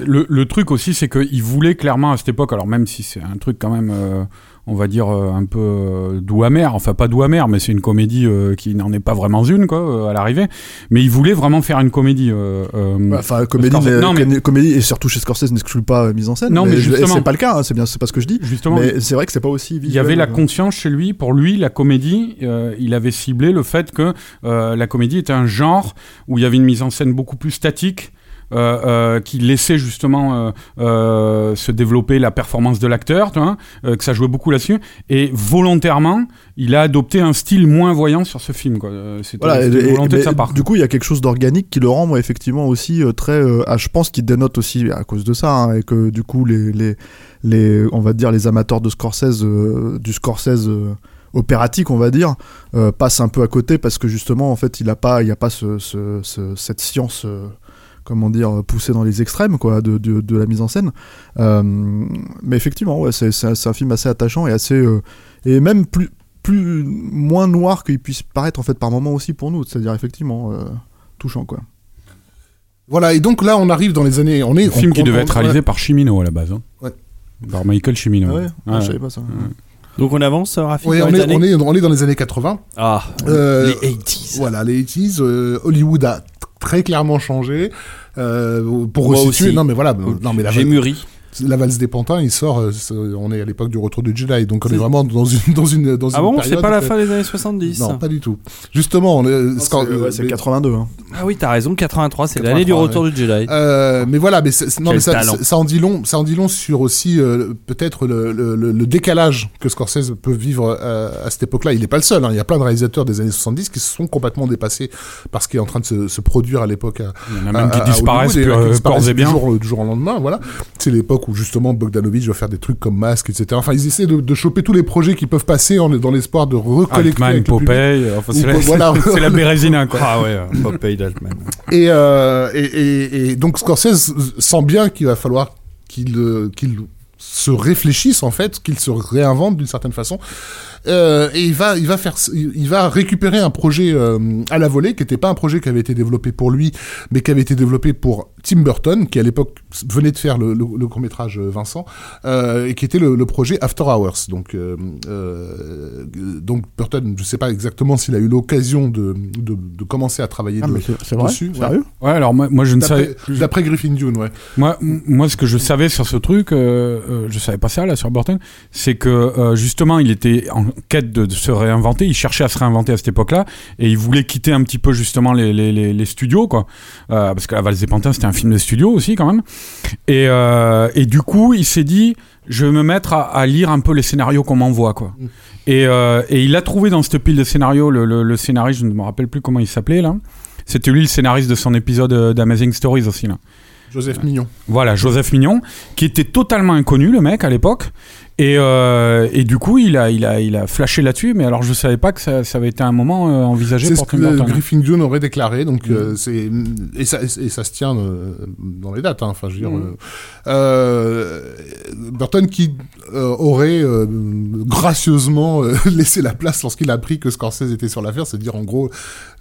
[SPEAKER 3] le, le truc aussi, c'est qu'il voulait clairement à cette époque, alors même si c'est un truc quand même, euh, on va dire euh, un peu euh, doux amer, enfin pas doux amer, mais c'est une comédie euh, qui n'en est pas vraiment une quoi à l'arrivée. Mais il voulait vraiment faire une comédie.
[SPEAKER 4] Ouais, Enfin, comédie, n'est-
[SPEAKER 3] non, mais-
[SPEAKER 4] com- comédie et surtout chez Scorsese n'exclut pas mise en scène.
[SPEAKER 3] Non, mais justement-
[SPEAKER 4] c'est pas le cas, hein, c'est bien, c'est pas ce que je dis.
[SPEAKER 3] Justement,
[SPEAKER 4] Mais c'est vrai que c'est pas aussi
[SPEAKER 3] il y avait la conscience chez lui, pour lui, la comédie, euh, il avait ciblé le fait que euh, la comédie était un genre où il y avait une mise en scène beaucoup plus statique. Euh, euh, qui laissait justement euh, se développer la performance de l'acteur, que ça jouait beaucoup là-dessus, et volontairement, il a adopté un style moins voyant sur ce film. C'était
[SPEAKER 4] Voilà,
[SPEAKER 3] une
[SPEAKER 4] et-
[SPEAKER 3] volonté de sa part.
[SPEAKER 4] Du coup, il y a quelque chose d'organique qui le rend moi, effectivement aussi très. euh, ah, je pense qu'il dénote aussi à cause de ça, hein, et que du coup, les, les, les, on va dire les amateurs de Scorsese, euh, du Scorsese euh, opératique, on va dire, passent un peu à côté parce que justement, en fait, il a pas, il y a pas ce, ce- ce- cette science. Comment dire poussée dans les extrêmes quoi de, de, de la mise en scène Euh, mais effectivement ouais c'est c'est un, c'est un film assez attachant et assez euh, et même plus plus moins noir qu'il puisse paraître en fait par moment aussi pour nous c'est-à-dire effectivement euh, touchant quoi
[SPEAKER 2] Voilà. Et donc là, on arrive dans les années. On est.
[SPEAKER 3] Un film
[SPEAKER 2] on-
[SPEAKER 3] qui
[SPEAKER 2] on-
[SPEAKER 3] devait
[SPEAKER 2] on-
[SPEAKER 3] être réalisé par Chimino à la base. hein.
[SPEAKER 2] Ouais.
[SPEAKER 3] Par Michael Chimino.
[SPEAKER 4] Ah ouais, Ah,
[SPEAKER 3] Ouais.
[SPEAKER 4] je savais pas ça
[SPEAKER 1] Donc on avance, Rafi dans
[SPEAKER 2] on, est, on, est, on est dans les années 80.
[SPEAKER 1] Ah,
[SPEAKER 2] Euh,
[SPEAKER 1] les 80s.
[SPEAKER 2] Voilà, les 80s, euh, Hollywood a t- très clairement changé. Euh, pour
[SPEAKER 1] Moi
[SPEAKER 2] resituer,
[SPEAKER 1] aussi.
[SPEAKER 2] non mais voilà, non mais la,
[SPEAKER 1] J'ai mûri.
[SPEAKER 2] La valse des pantins, il sort. euh, c'est- on est à l'époque du retour du Jedi, donc on est vraiment dans une dans une dans
[SPEAKER 1] Ah
[SPEAKER 2] une
[SPEAKER 1] bon, c'est pas la fin des années 70
[SPEAKER 2] Non, pas du tout. Justement, on est, Scor-
[SPEAKER 4] c'est ouais,
[SPEAKER 2] mais-
[SPEAKER 4] 82 hein.
[SPEAKER 1] Ah oui, t'as raison, 83, c'est
[SPEAKER 2] 83,
[SPEAKER 1] l'année du retour du Jedi.
[SPEAKER 2] Euh, mais voilà, mais, non, mais ça, ça, en dit long, ça en dit long sur aussi euh, peut-être le, le, le- le décalage que Scorsese peut vivre euh, à cette époque-là. Il n'est pas le seul. hein. Il y a plein de réalisateurs des années 70 qui se sont complètement dépassés par ce qui est en train de se, se produire à l'époque.
[SPEAKER 3] Il y en a
[SPEAKER 2] à-
[SPEAKER 3] même qui
[SPEAKER 2] à
[SPEAKER 3] disparaissent
[SPEAKER 2] et
[SPEAKER 3] euh,
[SPEAKER 2] qui disparaissent du jour, du jour au lendemain. Voilà, c'est l'époque où justement Bogdanovich va faire des trucs comme Masque, etc. Enfin, ils essaient de, de choper tous les projets qui peuvent passer en, dans l'espoir de recollecter
[SPEAKER 3] Altman. Popeye, enfin, c'est la,
[SPEAKER 2] voilà.
[SPEAKER 3] c'est la Bérésina, quoi.
[SPEAKER 1] Ah ouais, Popeye d'Altman.
[SPEAKER 2] Et, euh, et, et, et donc Scorsese sent bien qu'il va falloir qu'il euh, qu'il se réfléchisse en fait, qu'il se réinvente d'une certaine façon. Euh, et il va, il va faire, il va récupérer un projet euh, à la volée qui n'était pas un projet qui avait été développé pour lui, mais qui avait été développé pour Tim Burton, qui à l'époque venait de faire le, le, court métrage Vincent, euh, et qui était le, le, projet After Hours. Donc, euh, euh, donc Burton, je sais pas exactement s'il a eu l'occasion de, de, de, commencer à travailler
[SPEAKER 4] ah,
[SPEAKER 2] de,
[SPEAKER 4] c'est vrai
[SPEAKER 2] dessus.
[SPEAKER 4] Sérieux?
[SPEAKER 3] Ouais, alors moi, moi je ne savais.
[SPEAKER 2] D'après Griffin Dune, ouais.
[SPEAKER 3] Moi, moi, ce que je savais sur ce truc, euh, je savais pas ça là sur Burton, c'est que euh, justement il était en quête de, de se réinventer, il cherchait à se réinventer à cette époque-là et il voulait quitter un petit peu justement les, les, les, les studios quoi, Euh, parce que La Valse des Pantins c'était un film de studio aussi quand même. Et, euh, et du coup il s'est dit je vais me mettre à, à lire un peu les scénarios qu'on m'envoie quoi. Et, euh, et il a trouvé dans cette pile de scénarios le, le, le scénariste, je ne me rappelle plus comment il s'appelait là. C'était lui le scénariste de son épisode d'Amazing Stories aussi là.
[SPEAKER 2] Joseph Mignon.
[SPEAKER 3] Voilà, Joseph Mignon, qui était totalement inconnu, le mec, à l'époque. Et, euh, et du coup, il a, il a, il a flashé là-dessus, mais alors je savais pas que ça, ça avait été un moment euh, envisagé
[SPEAKER 2] C'est ce
[SPEAKER 3] pour
[SPEAKER 2] que
[SPEAKER 3] Tim Burton.
[SPEAKER 2] Griffin Jones aurait déclaré, donc euh, c'est et ça, et ça se tient euh, dans les dates. hein, Enfin, je veux dire,
[SPEAKER 3] Mm.
[SPEAKER 2] euh, Burton qui euh, aurait euh, gracieusement laissé la place lorsqu'il a appris que Scorsese était sur l'affaire, c'est dire en gros,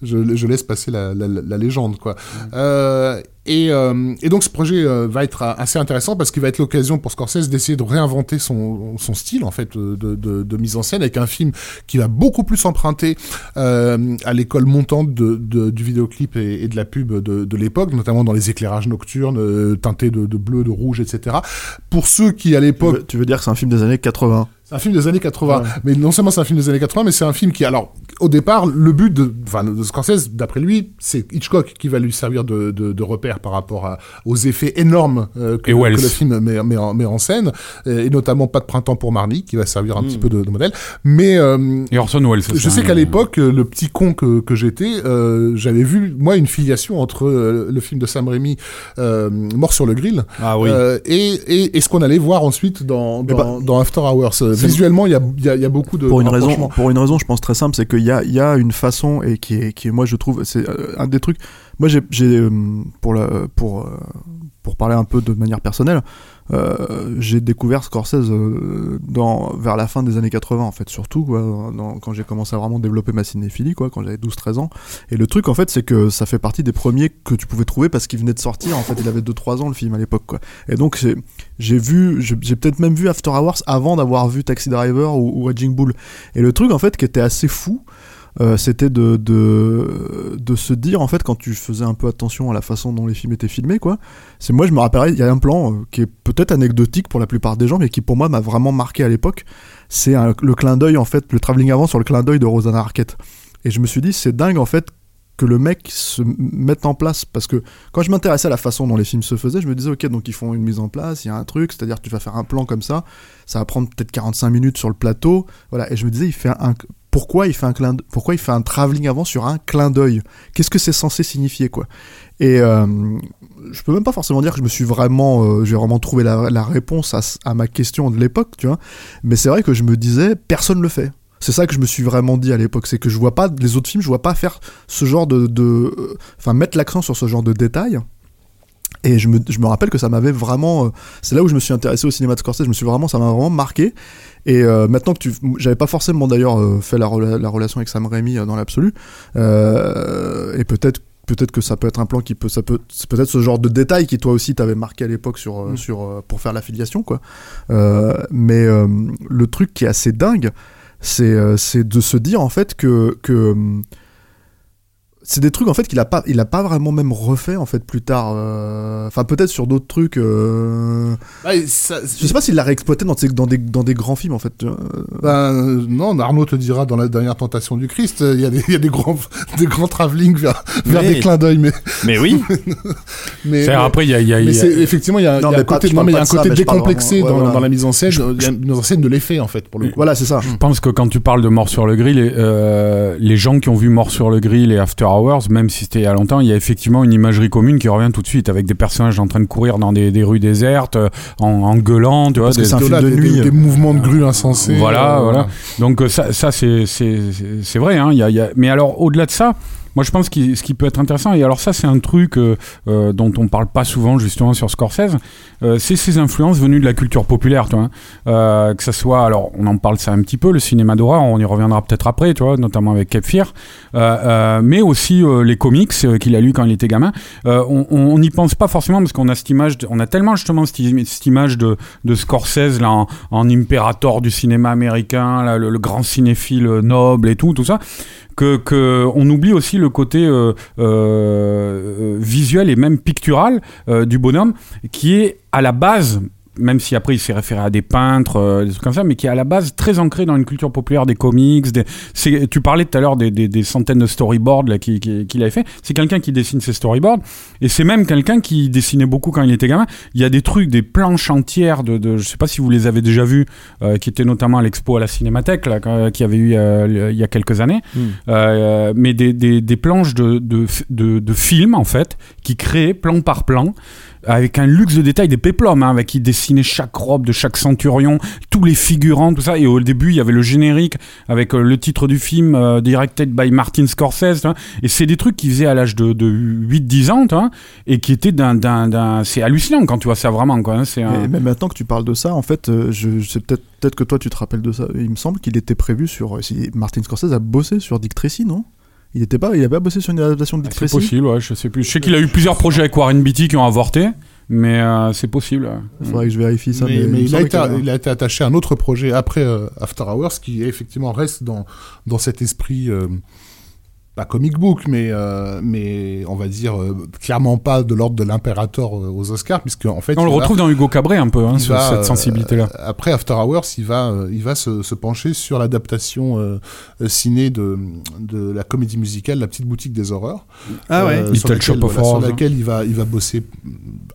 [SPEAKER 2] je, je laisse passer la, la, la légende, quoi. Euh, et, euh, et donc ce projet euh, va être assez intéressant parce qu'il va être l'occasion pour Scorsese d'essayer de réinventer son, son style en fait de, de, de mise en scène avec un film qui va beaucoup plus emprunter euh, à l'école montante de, du vidéoclip et, et de la pub de, l'époque, notamment dans les éclairages nocturnes euh, teintés de, bleu, de rouge, etc. Pour ceux qui à l'époque
[SPEAKER 4] tu veux dire que c'est un film des années 80
[SPEAKER 2] c'est un film des années 80.
[SPEAKER 4] Ouais.
[SPEAKER 2] Mais non seulement c'est un film des années 80, mais c'est un film qui, alors, au départ, le but de, enfin, de Scorsese, d'après lui, c'est Hitchcock qui va lui servir de, de, de repère par rapport à, aux effets énormes euh, que, le film met, met, en, met en scène, et notamment Pas de printemps pour Marnie, qui va servir un
[SPEAKER 3] Mm.
[SPEAKER 2] petit peu de, de modèle. Mais euh,
[SPEAKER 3] Et Orson Welles.
[SPEAKER 2] je sais
[SPEAKER 3] hein.
[SPEAKER 2] qu'à l'époque, euh, le petit con que, que j'étais, euh, j'avais vu, moi, une filiation entre euh, le film de Sam Raimi, euh, Mort sur le grill,
[SPEAKER 1] Ah oui.
[SPEAKER 2] et, et, et ce qu'on allait voir ensuite dans,
[SPEAKER 4] Mais
[SPEAKER 2] dans, dans After Hours. Visuellement, il y a, y, y beaucoup de
[SPEAKER 4] pour une raison pour une raison je pense très simple c'est qu'il y a il y a une façon et qui est qui est moi je trouve c'est euh, un des trucs moi j'ai euh, pour pour euh, pour parler un peu de manière personnelle euh, j'ai découvert Scorsese dans vers la fin des années 80 en fait. Surtout quand j'ai commencé à vraiment développer ma cinéphilie quoi quand j'avais 12 13 ans. Et le truc en fait c'est que ça fait partie des premiers que tu pouvais trouver parce qu'il venait de sortir en fait. Il avait 2 3 ans le film à l'époque quoi. Et donc j'ai vu j'ai peut-être même vu After Hours avant d'avoir vu Taxi Driver ou, ou Bull. Et le truc en fait qui était assez fou euh, c'était de, de, de se dire en fait quand tu faisais un peu attention à la façon dont les films étaient filmés quoi c'est moi je me rappelle il y a un plan euh, qui est peut-être anecdotique pour la plupart des gens mais qui pour moi m'a vraiment marqué à l'époque. C'est le clin d'œil en fait le travelling avant sur le clin d'œil de Rosanna Arquette. Et je me suis dit c'est dingue en fait que le mec se mette en place. Parce que quand je m'intéressais à la façon dont les films se faisaient je me disais ok donc ils font une mise en place il y a un truc c'est à dire que tu vas faire un plan comme ça ça va prendre peut-être 45 minutes sur le plateau voilà. Et je me disais il fait un pourquoi il fait un clin pourquoi il fait un travelling avant sur un clin d'œil? Qu'est-ce que c'est censé signifier quoi? Et euh, je peux même pas forcément dire que je me suis vraiment euh, j'ai vraiment trouvé la, réponse à, ma question de l'époque tu vois? Mais c'est vrai que je me disais personne le fait c'est ça que je me suis vraiment dit à l'époque, c'est que je vois pas les autres films, je vois pas faire ce genre de, de euh, enfin mettre l'accent sur ce genre de détails. Et je me, je me rappelle que ça m'avait vraiment, euh, c'est là où je me suis intéressé au cinéma de Scorsese. Je me suis vraiment, ça m'a vraiment marqué. Et euh, maintenant que tu, j'avais pas forcément d'ailleurs euh, fait la, rela- la relation avec Sam Raimi euh, dans l'absolu. Euh, et peut-être peut-être que ça peut être un plan qui peut ça peut c'est peut-être ce genre de détail qui toi aussi t'avais marqué à l'époque sur
[SPEAKER 2] Mm.
[SPEAKER 4] sur pour faire l'affiliation quoi Euh, mais euh, le truc qui est assez dingue c'est c'est de se dire en fait que que hum, c'est des trucs en fait qu'il a pas il a pas vraiment même refait en fait plus tard euh, enfin peut-être sur d'autres trucs euh,
[SPEAKER 2] Bah, ça-
[SPEAKER 4] je sais pas s'il l'a réexploité dans, des- dans des dans des grands films en fait euh,
[SPEAKER 2] Ben, euh, non, Arnaud te dira dans la dernière tentation du Christ, euh, il y a des, il y a des grands, des grands travelling vers, vers
[SPEAKER 1] Mais-
[SPEAKER 2] des clins d'œil, mais,
[SPEAKER 1] Mais oui.
[SPEAKER 2] mais,
[SPEAKER 3] C'est- Après, il y a, il y a-
[SPEAKER 2] mais
[SPEAKER 3] y a-
[SPEAKER 2] effectivement il y a,
[SPEAKER 4] Non,
[SPEAKER 2] il y a
[SPEAKER 4] mais
[SPEAKER 2] un
[SPEAKER 4] pas-
[SPEAKER 2] côté, non mais il y a
[SPEAKER 4] pas
[SPEAKER 2] un côté
[SPEAKER 4] mais
[SPEAKER 2] décomplexé
[SPEAKER 4] vraiment-
[SPEAKER 2] dans,
[SPEAKER 4] ouais, voilà.
[SPEAKER 2] dans la mise en scène.
[SPEAKER 4] Je-
[SPEAKER 2] Il y a une mise en scène de l'effet en fait pour le coup.
[SPEAKER 4] voilà c'est ça
[SPEAKER 3] Je pense que quand tu parles de Mort sur le Grill, euh, les gens qui ont vu Mort sur le Grill et After Hours, même si c'était il y a longtemps, il y a effectivement une imagerie commune qui revient tout de suite avec des personnages en train de courir dans des, des rues désertes, euh, en, en gueulant, tu vois. Des-
[SPEAKER 4] c'est un film
[SPEAKER 2] Voilà,
[SPEAKER 4] de nuit.
[SPEAKER 2] des, des mouvements de grue insensés.
[SPEAKER 3] Voilà,
[SPEAKER 2] euh,
[SPEAKER 3] voilà. Donc euh, ça, ça c'est vrai. Hein, il y a, il y a- Mais alors au-delà de ça. Moi, je pense que ce qui peut être intéressant, et alors ça, c'est un truc euh, euh, dont on parle pas souvent justement sur Scorsese, euh, c'est ces influences venues de la culture populaire, tu que ça soit, alors, on en parle ça un petit peu, le cinéma d'horreur, on y reviendra peut-être après, tu notamment avec Cape mais aussi les comics qu'il a lus quand il était gamin. On- n'y pense pas forcément parce qu'on a cette image, on a tellement justement cette, im- cette image de, Scorsese là en, en impérator du cinéma américain, le, le grand cinéphile noble et tout, tout ça, que, on oublie aussi le côté euh, euh, euh, visuel et même pictural du bonhomme, qui est à la base même si après il s'est référé à des peintres, euh, des trucs comme ça, mais qui est à la base très ancré dans une culture populaire des comics. Des, tu parlais tout à l'heure des, des- des centaines de storyboards qu'il qui, avait fait. C'est quelqu'un qui dessine ses storyboards, et c'est même quelqu'un qui dessinait beaucoup quand il était gamin. Il y a des trucs, des planches entières de, de je sais pas si vous les avez déjà vus, euh, qui étaient notamment à l'expo à la Cinémathèque, là, quand- qui avait eu euh, il y a quelques années,
[SPEAKER 1] Hmm.
[SPEAKER 3] Euh, mais des, planches de, de, de, de films en fait, qui créaient plan par plan avec un luxe de détails, des péplums, hein, avec qui dessinaient chaque robe de chaque centurion, tous les figurants, tout ça. Et au début, il y avait le générique avec euh, le titre du film euh, directed by Martin Scorsese. vois. Et c'est des trucs qu'ils faisaient à l'âge de, de 8-10 ans, vois, et qui étaient d'un, c'est hallucinant quand tu vois ça vraiment, quoi. hein, c'est
[SPEAKER 4] Et maintenant que tu parles de ça, en fait, euh, je, peut-être peut-être que toi tu te rappelles de ça. Il me semble qu'il était prévu sur. Martin Scorsese a bossé sur Dick Tracy, non? Il était pas, il pas bossé sur une adaptation de Dick
[SPEAKER 3] C'est
[SPEAKER 4] Tracy.
[SPEAKER 3] possible, ouais, je sais plus. Je sais qu'il a eu plusieurs projets avec Warren Beatty qui ont avorté, mais euh, c'est possible. ouais.
[SPEAKER 4] Il faudrait que je vérifie ça.
[SPEAKER 2] mais, a été, il a été attaché à un autre projet après euh, After Hours qui effectivement reste dans, dans cet esprit, euh, pas comic book, mais, euh, mais on va dire euh, clairement pas de l'ordre de l'impérator euh, aux Oscars, puisque en fait.
[SPEAKER 3] On le
[SPEAKER 2] va-
[SPEAKER 3] retrouve dans Hugo Cabret un peu, hein, ce-
[SPEAKER 2] va,
[SPEAKER 3] cette
[SPEAKER 2] euh,
[SPEAKER 3] sensibilité-là.
[SPEAKER 2] après After Hours, il va, euh, il va se, se pencher sur l'adaptation euh, euh, ciné de, de la comédie musicale La Petite Boutique des Horreurs.
[SPEAKER 1] Ah ouais.
[SPEAKER 2] Euh,
[SPEAKER 3] Little
[SPEAKER 2] sur laquelle,
[SPEAKER 3] Shop of
[SPEAKER 2] voilà, sur
[SPEAKER 3] Horrors, hein.
[SPEAKER 2] laquelle il va, il va bosser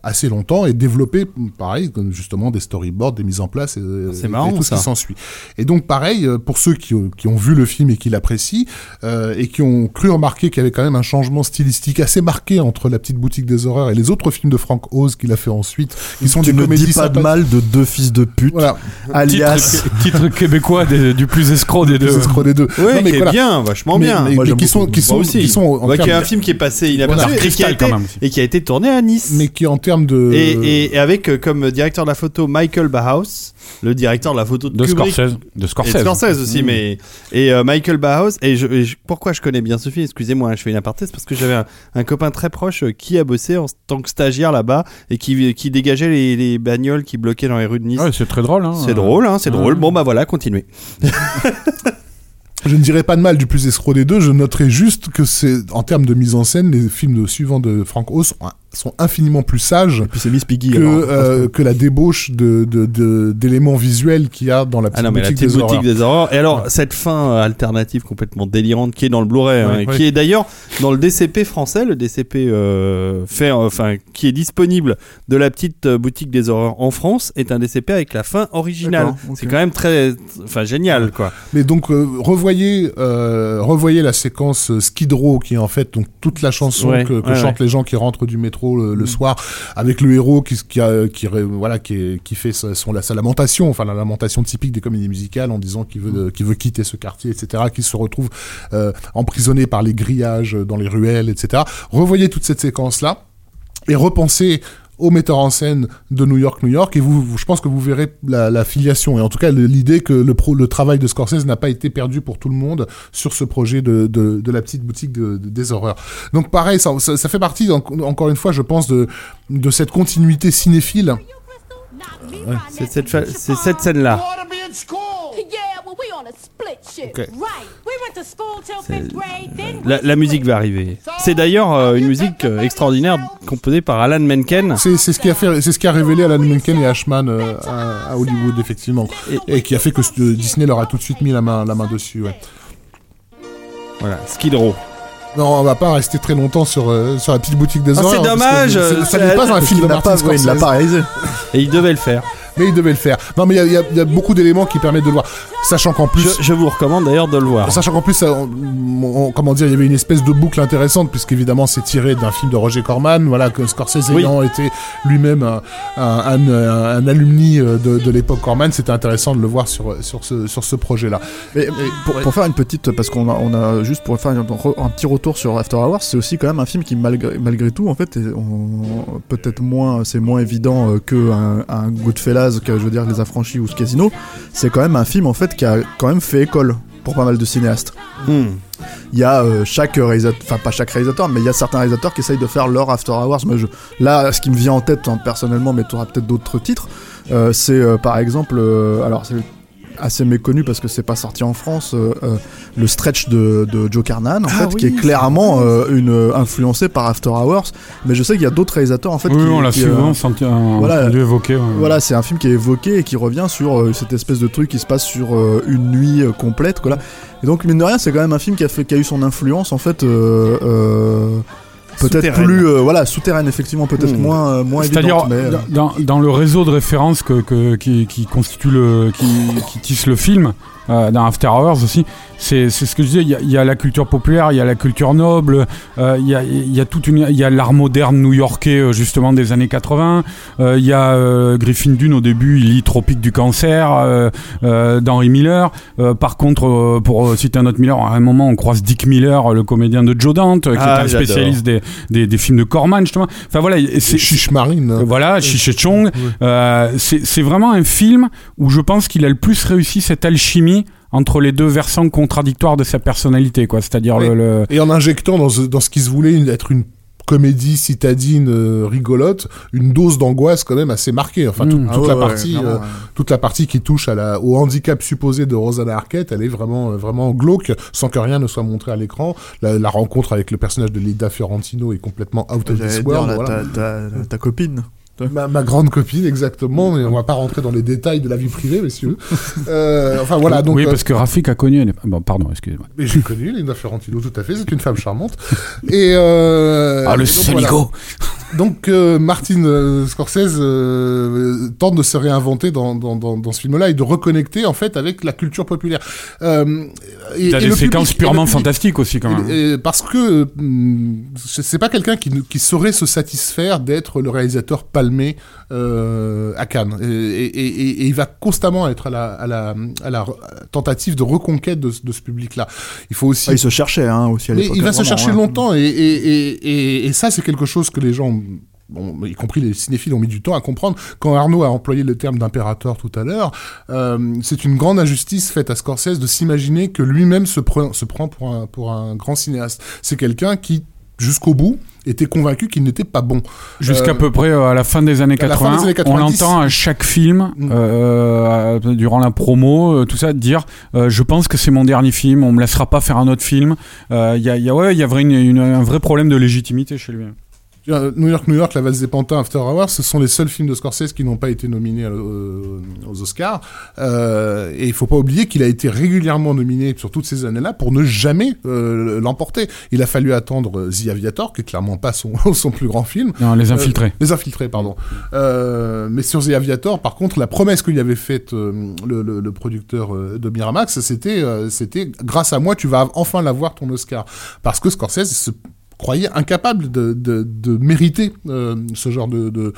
[SPEAKER 2] assez longtemps et développer, pareil, comme justement des storyboards, des mises en place et,
[SPEAKER 1] C'est
[SPEAKER 2] et
[SPEAKER 1] marrant,
[SPEAKER 2] tout ce
[SPEAKER 1] ça.
[SPEAKER 2] qui s'ensuit. Et donc, pareil, euh, pour ceux qui, ont- qui ont vu le film et qui l'apprécient euh, et qui ont cru remarquer qu'il y avait quand même un changement stylistique assez marqué entre La Petite Boutique des Horreurs et les autres films de Frank Oz qu'il a fait ensuite, qui sont
[SPEAKER 4] tu
[SPEAKER 2] des
[SPEAKER 4] ne
[SPEAKER 2] comédies
[SPEAKER 4] dis pas de mal de deux fils de pute,
[SPEAKER 2] Voilà,
[SPEAKER 4] alias.
[SPEAKER 3] Titre, titre québécois des- du plus escroc des deux.
[SPEAKER 2] les escrocs des deux. Non, mais
[SPEAKER 1] qui
[SPEAKER 2] voilà.
[SPEAKER 1] est bien, vachement
[SPEAKER 2] Mais-
[SPEAKER 1] bien.
[SPEAKER 2] mais-
[SPEAKER 4] Moi,
[SPEAKER 2] qui sont, qui sont,
[SPEAKER 1] aussi.
[SPEAKER 2] qui sont
[SPEAKER 1] Ouais, qui est un film qui est passé
[SPEAKER 2] Voilà.
[SPEAKER 1] inaperçu et, qui a été,
[SPEAKER 3] quand même.
[SPEAKER 1] et qui a été tourné à Nice.
[SPEAKER 2] mais qui en termes de
[SPEAKER 1] Et, et- et avec euh, comme directeur de la photo Michael Bauhaus, le directeur de la photo de,
[SPEAKER 3] De
[SPEAKER 1] Kubrick.
[SPEAKER 3] Scorsese. De
[SPEAKER 1] Et de
[SPEAKER 3] Scorsese.
[SPEAKER 1] Aussi,
[SPEAKER 3] Mm.
[SPEAKER 1] mais et euh, Michael Bauhaus. Et, je, et je- pourquoi je connais bien ce film Excusez-moi, hein, je fais une aparté, c'est parce que j'avais un, un copain très proche euh, qui a bossé en tant que stagiaire là-bas et qui, qui dégageait les, les bagnoles qui bloquaient dans les rues de Nice.
[SPEAKER 3] Ouais, c'est très drôle. Hein.
[SPEAKER 1] c'est drôle, hein, c'est
[SPEAKER 3] Ouais.
[SPEAKER 1] drôle. Bon bah voilà, continuez.
[SPEAKER 2] Je ne dirais pas de mal du plus escroc des deux, je noterai juste que c'est, en termes de mise en scène, les films de, suivants de Frank Oz sont, sont infiniment plus sages
[SPEAKER 4] Et puis c'est Miss Piggy.
[SPEAKER 2] que,
[SPEAKER 4] alors.
[SPEAKER 2] euh, que la débauche de, de, de- d'éléments visuels qu'il y a dans la petite
[SPEAKER 1] Ah non, mais la
[SPEAKER 2] boutique
[SPEAKER 1] petite
[SPEAKER 2] des
[SPEAKER 1] boutique
[SPEAKER 2] horreurs.
[SPEAKER 1] des horreurs. Et alors, cette fin euh, alternative complètement délirante qui est dans le Blu-ray, hein,
[SPEAKER 2] Ouais,
[SPEAKER 1] et
[SPEAKER 2] ouais.
[SPEAKER 1] qui est d'ailleurs dans le DCP français, le DCP euh, fait, enfin, qui est disponible de la petite boutique des horreurs en France, est un DCP avec la fin originale. C'est quand même très, enfin, génial, quoi.
[SPEAKER 2] Mais donc, euh, revoyez, euh, revoyez la séquence euh, Skid Row, qui est en fait donc, toute la chanson
[SPEAKER 1] Ouais,
[SPEAKER 2] que, que
[SPEAKER 1] ouais,
[SPEAKER 2] chantent les gens qui rentrent du métro le, le soir, avec le héros qui, qui, a- qui, ré- voilà, qui, est- qui fait sa, son, la- sa lamentation, enfin la lamentation typique des comédies musicales en disant qu'il veut, qu'il veut quitter ce quartier, etc., qui se retrouve euh, emprisonné par les grillages dans les ruelles, etc. Revoyez toute cette séquence-là et repensez au metteur en scène de New York, New York, et vous, vous- je pense que vous verrez la, la filiation, et en tout cas l'idée que le, pro, le travail de Scorsese n'a pas été perdu pour tout le monde sur ce projet de, de, de la petite boutique de- de- des horreurs. Donc pareil, ça, ça, ça fait partie, en- encore une fois, je pense, de, de cette continuité cinéphile.
[SPEAKER 1] C'est cette, cette scène-là. La, la musique va arriver. C'est d'ailleurs euh, une musique euh, extraordinaire composée par Alan Menken.
[SPEAKER 2] C'est c'est ce qui a fait, c'est ce qui a révélé Alan Menken et Ashman euh, à, à Hollywood effectivement, et, qui a fait que euh, Disney leur a tout de suite mis la main, la main dessus. Ouais.
[SPEAKER 1] Voilà, Skid Row.
[SPEAKER 2] Non, on va pas rester très longtemps sur, euh, sur la petite boutique des
[SPEAKER 1] Ah, c'est
[SPEAKER 2] que
[SPEAKER 1] dommage,
[SPEAKER 2] c'est- Ça n'est pas un film de
[SPEAKER 4] pas,
[SPEAKER 2] Martin
[SPEAKER 4] ouais, il l'a
[SPEAKER 2] Scorsese.
[SPEAKER 4] pas réalisé.
[SPEAKER 1] Et il devait le faire.
[SPEAKER 2] Mais il devait le faire. Non, mais il y a- il y, a- il y a beaucoup d'éléments qui permettent de le voir. Sachant qu'en plus.
[SPEAKER 1] Je, je vous recommande d'ailleurs de le voir.
[SPEAKER 2] Sachant qu'en plus, ça, on- on- comment dire, il y avait une espèce de boucle intéressante, puisqu'évidemment c'est tiré d'un film de Roger Corman, voilà, que Scorsese
[SPEAKER 1] Oui.
[SPEAKER 2] ayant été lui-même un, un, un, alumni euh, de, de l'époque Corman, c'était intéressant de le voir sur, sur ce, sur ce projet-là.
[SPEAKER 4] Mais pour, pour faire une petite, parce qu'on a, on a juste pour faire un, un petit retour sur After Hours, c'est aussi quand même un film qui malgré, malgré tout, en fait, peut-être moins, c'est moins évident euh, que un, un Que je veux dire Les Affranchis ou ce Casino. C'est quand même un film en fait qui a quand même fait école pour pas mal de cinéastes.
[SPEAKER 1] Hmm.
[SPEAKER 4] Il y a euh, chaque réalisateur, enfin pas chaque réalisateur, mais il y a certains réalisateurs qui essayent de faire leur After Hours. Moi, je, là, ce qui me vient en tête hein, personnellement, mais tu auras peut-être d'autres titres, euh, c'est euh, par exemple, alors c'est assez méconnu parce que c'est pas sorti en France, euh, euh, le stretch de, de Joe Carnahan, en
[SPEAKER 5] Ah
[SPEAKER 4] fait, qui est clairement euh, une, influencé par After Hours. Mais je sais qu'il y a d'autres réalisateurs, en fait,
[SPEAKER 3] Oui,
[SPEAKER 4] qui,
[SPEAKER 3] on l'a
[SPEAKER 4] qui,
[SPEAKER 3] souvent senti, euh,
[SPEAKER 4] voilà.
[SPEAKER 3] entendu évoquer. ouais.
[SPEAKER 4] Voilà, c'est un film qui est évoqué et qui revient sur euh, cette espèce de truc qui se passe sur euh, une nuit euh, complète, quoi. Là. Et donc, mine de rien, c'est quand même un film qui a, fait, qui a eu son influence, en fait, euh, euh, peut-être plus, euh, voilà, souterraine, effectivement, peut-être
[SPEAKER 1] Hmm.
[SPEAKER 4] moins, euh, moins
[SPEAKER 3] C'est-à-dire
[SPEAKER 4] évidente, mais. euh,
[SPEAKER 3] dans, dans le réseau de références que, que- qui, qui constitue le, qui, qui tisse le film, euh, dans After Hours aussi, c'est c'est ce que je disais. Il y, a- il y a la culture populaire, il y a la culture noble, euh, il y a, il y a toute une, il y a l'art moderne new-yorkais euh, justement des années 80. euh, il y a euh, Griffin Dune au début, il lit Tropique du cancer euh, euh, d'Henry Miller. Euh, par contre, euh, pour citer un autre Miller, à un moment on croise Dick Miller, le comédien de Joe Dante, qui
[SPEAKER 1] Ah,
[SPEAKER 3] est un spécialiste des, des, des films de Corman justement. Enfin voilà, c'est
[SPEAKER 2] Chiche Marine.
[SPEAKER 3] euh, Voilà, Chiche Chong. Euh, c'est c'est vraiment un film où je pense qu'il a le plus réussi cette alchimie entre les deux versants contradictoires de sa personnalité, quoi. C'est-à-dire
[SPEAKER 2] Oui.
[SPEAKER 3] le, le-
[SPEAKER 2] Et en injectant dans ce, dans ce qui se voulait une- être une comédie citadine euh, rigolote, une dose d'angoisse quand même assez marquée. Enfin, tout-
[SPEAKER 3] Mm.
[SPEAKER 4] ah
[SPEAKER 2] toute,
[SPEAKER 4] ouais,
[SPEAKER 2] la
[SPEAKER 4] ouais,
[SPEAKER 2] partie, euh, toute la partie qui touche à la, au handicap supposé de Rosanna Arquette, elle est vraiment, euh, vraiment glauque, sans que rien ne soit montré à l'écran. La, la rencontre avec le personnage de Lida Fiorentino est complètement out of this
[SPEAKER 4] dire,
[SPEAKER 2] world.
[SPEAKER 4] là,
[SPEAKER 2] voilà.
[SPEAKER 4] ta, ta- ta copine.
[SPEAKER 2] Ma, ma grande copine, exactement, mais on va pas rentrer dans les détails de la vie privée, messieurs. Euh, enfin voilà, donc.
[SPEAKER 3] oui,
[SPEAKER 2] euh,
[SPEAKER 3] parce que Rafik a connu. Bon, pardon, excusez-moi.
[SPEAKER 2] mais j'ai connu Linda Fiorentino, tout à fait, c'est une femme charmante. Et euh,
[SPEAKER 3] Ah, le
[SPEAKER 2] donc, voilà. Donc euh, Martin euh, Scorsese euh, tente de se réinventer dans, dans, dans, dans ce film-là et de reconnecter en fait avec la culture populaire. Euh, et,
[SPEAKER 3] Il a
[SPEAKER 2] et
[SPEAKER 3] des
[SPEAKER 2] le
[SPEAKER 3] séquences
[SPEAKER 2] public-
[SPEAKER 3] purement fantastiques aussi, quand même.
[SPEAKER 2] et- et parce que hum, c'est pas quelqu'un qui, qui saurait se satisfaire d'être le réalisateur palmé euh, à Cannes. Et, et- et- et il va constamment être à la, à la, à la tentative de reconquête de, ce- de ce public-là. Il faut aussi
[SPEAKER 4] Ah, il se cherchait hein, aussi à
[SPEAKER 2] mais
[SPEAKER 4] l'époque.
[SPEAKER 2] il va se chercher
[SPEAKER 4] ouais.
[SPEAKER 2] longtemps et, et, et, et, et ça c'est quelque chose que les gens, bon, y compris les cinéphiles, ont mis du temps à comprendre. Quand Arnaud a employé le terme d'impérateur tout à l'heure, euh, c'est une grande injustice faite à Scorsese de s'imaginer que lui-même se, prend se prend pour un, pour un grand cinéaste. C'est quelqu'un qui, jusqu'au bout, était convaincu qu'il n'était pas bon.
[SPEAKER 3] Jusqu'à
[SPEAKER 2] Euh,
[SPEAKER 3] peu près euh, à la fin des années
[SPEAKER 2] à la fin
[SPEAKER 3] 80,
[SPEAKER 2] des années
[SPEAKER 3] on
[SPEAKER 2] 90.
[SPEAKER 3] l'entend à chaque film,
[SPEAKER 2] Mm.
[SPEAKER 3] euh, durant la promo, tout ça, dire je pense que c'est mon dernier film, on me laissera pas faire un autre film. Il y a, y a- ouais, il y a vrai, une- une- un vrai problème de légitimité chez lui.
[SPEAKER 2] New York, New York, La Valse des Pantins, After Hours, ce sont les seuls films de Scorsese qui n'ont pas été nominés euh, aux Oscars. Euh, et il faut pas oublier qu'il a été régulièrement nominé sur toutes ces années-là pour ne jamais euh, l'emporter. Il a fallu attendre The Aviator, qui est clairement pas son, son plus grand film.
[SPEAKER 3] Non, les infiltrés.
[SPEAKER 2] Euh, les infiltrés, pardon. Mais sur The Aviator, par contre, la promesse qu'il avait faite le, le- le producteur de Miramax, c'était, c'était grâce à moi, tu vas enfin l'avoir ton Oscar, parce que Scorsese se croyait incapable de, de, mériter euh, ce genre de,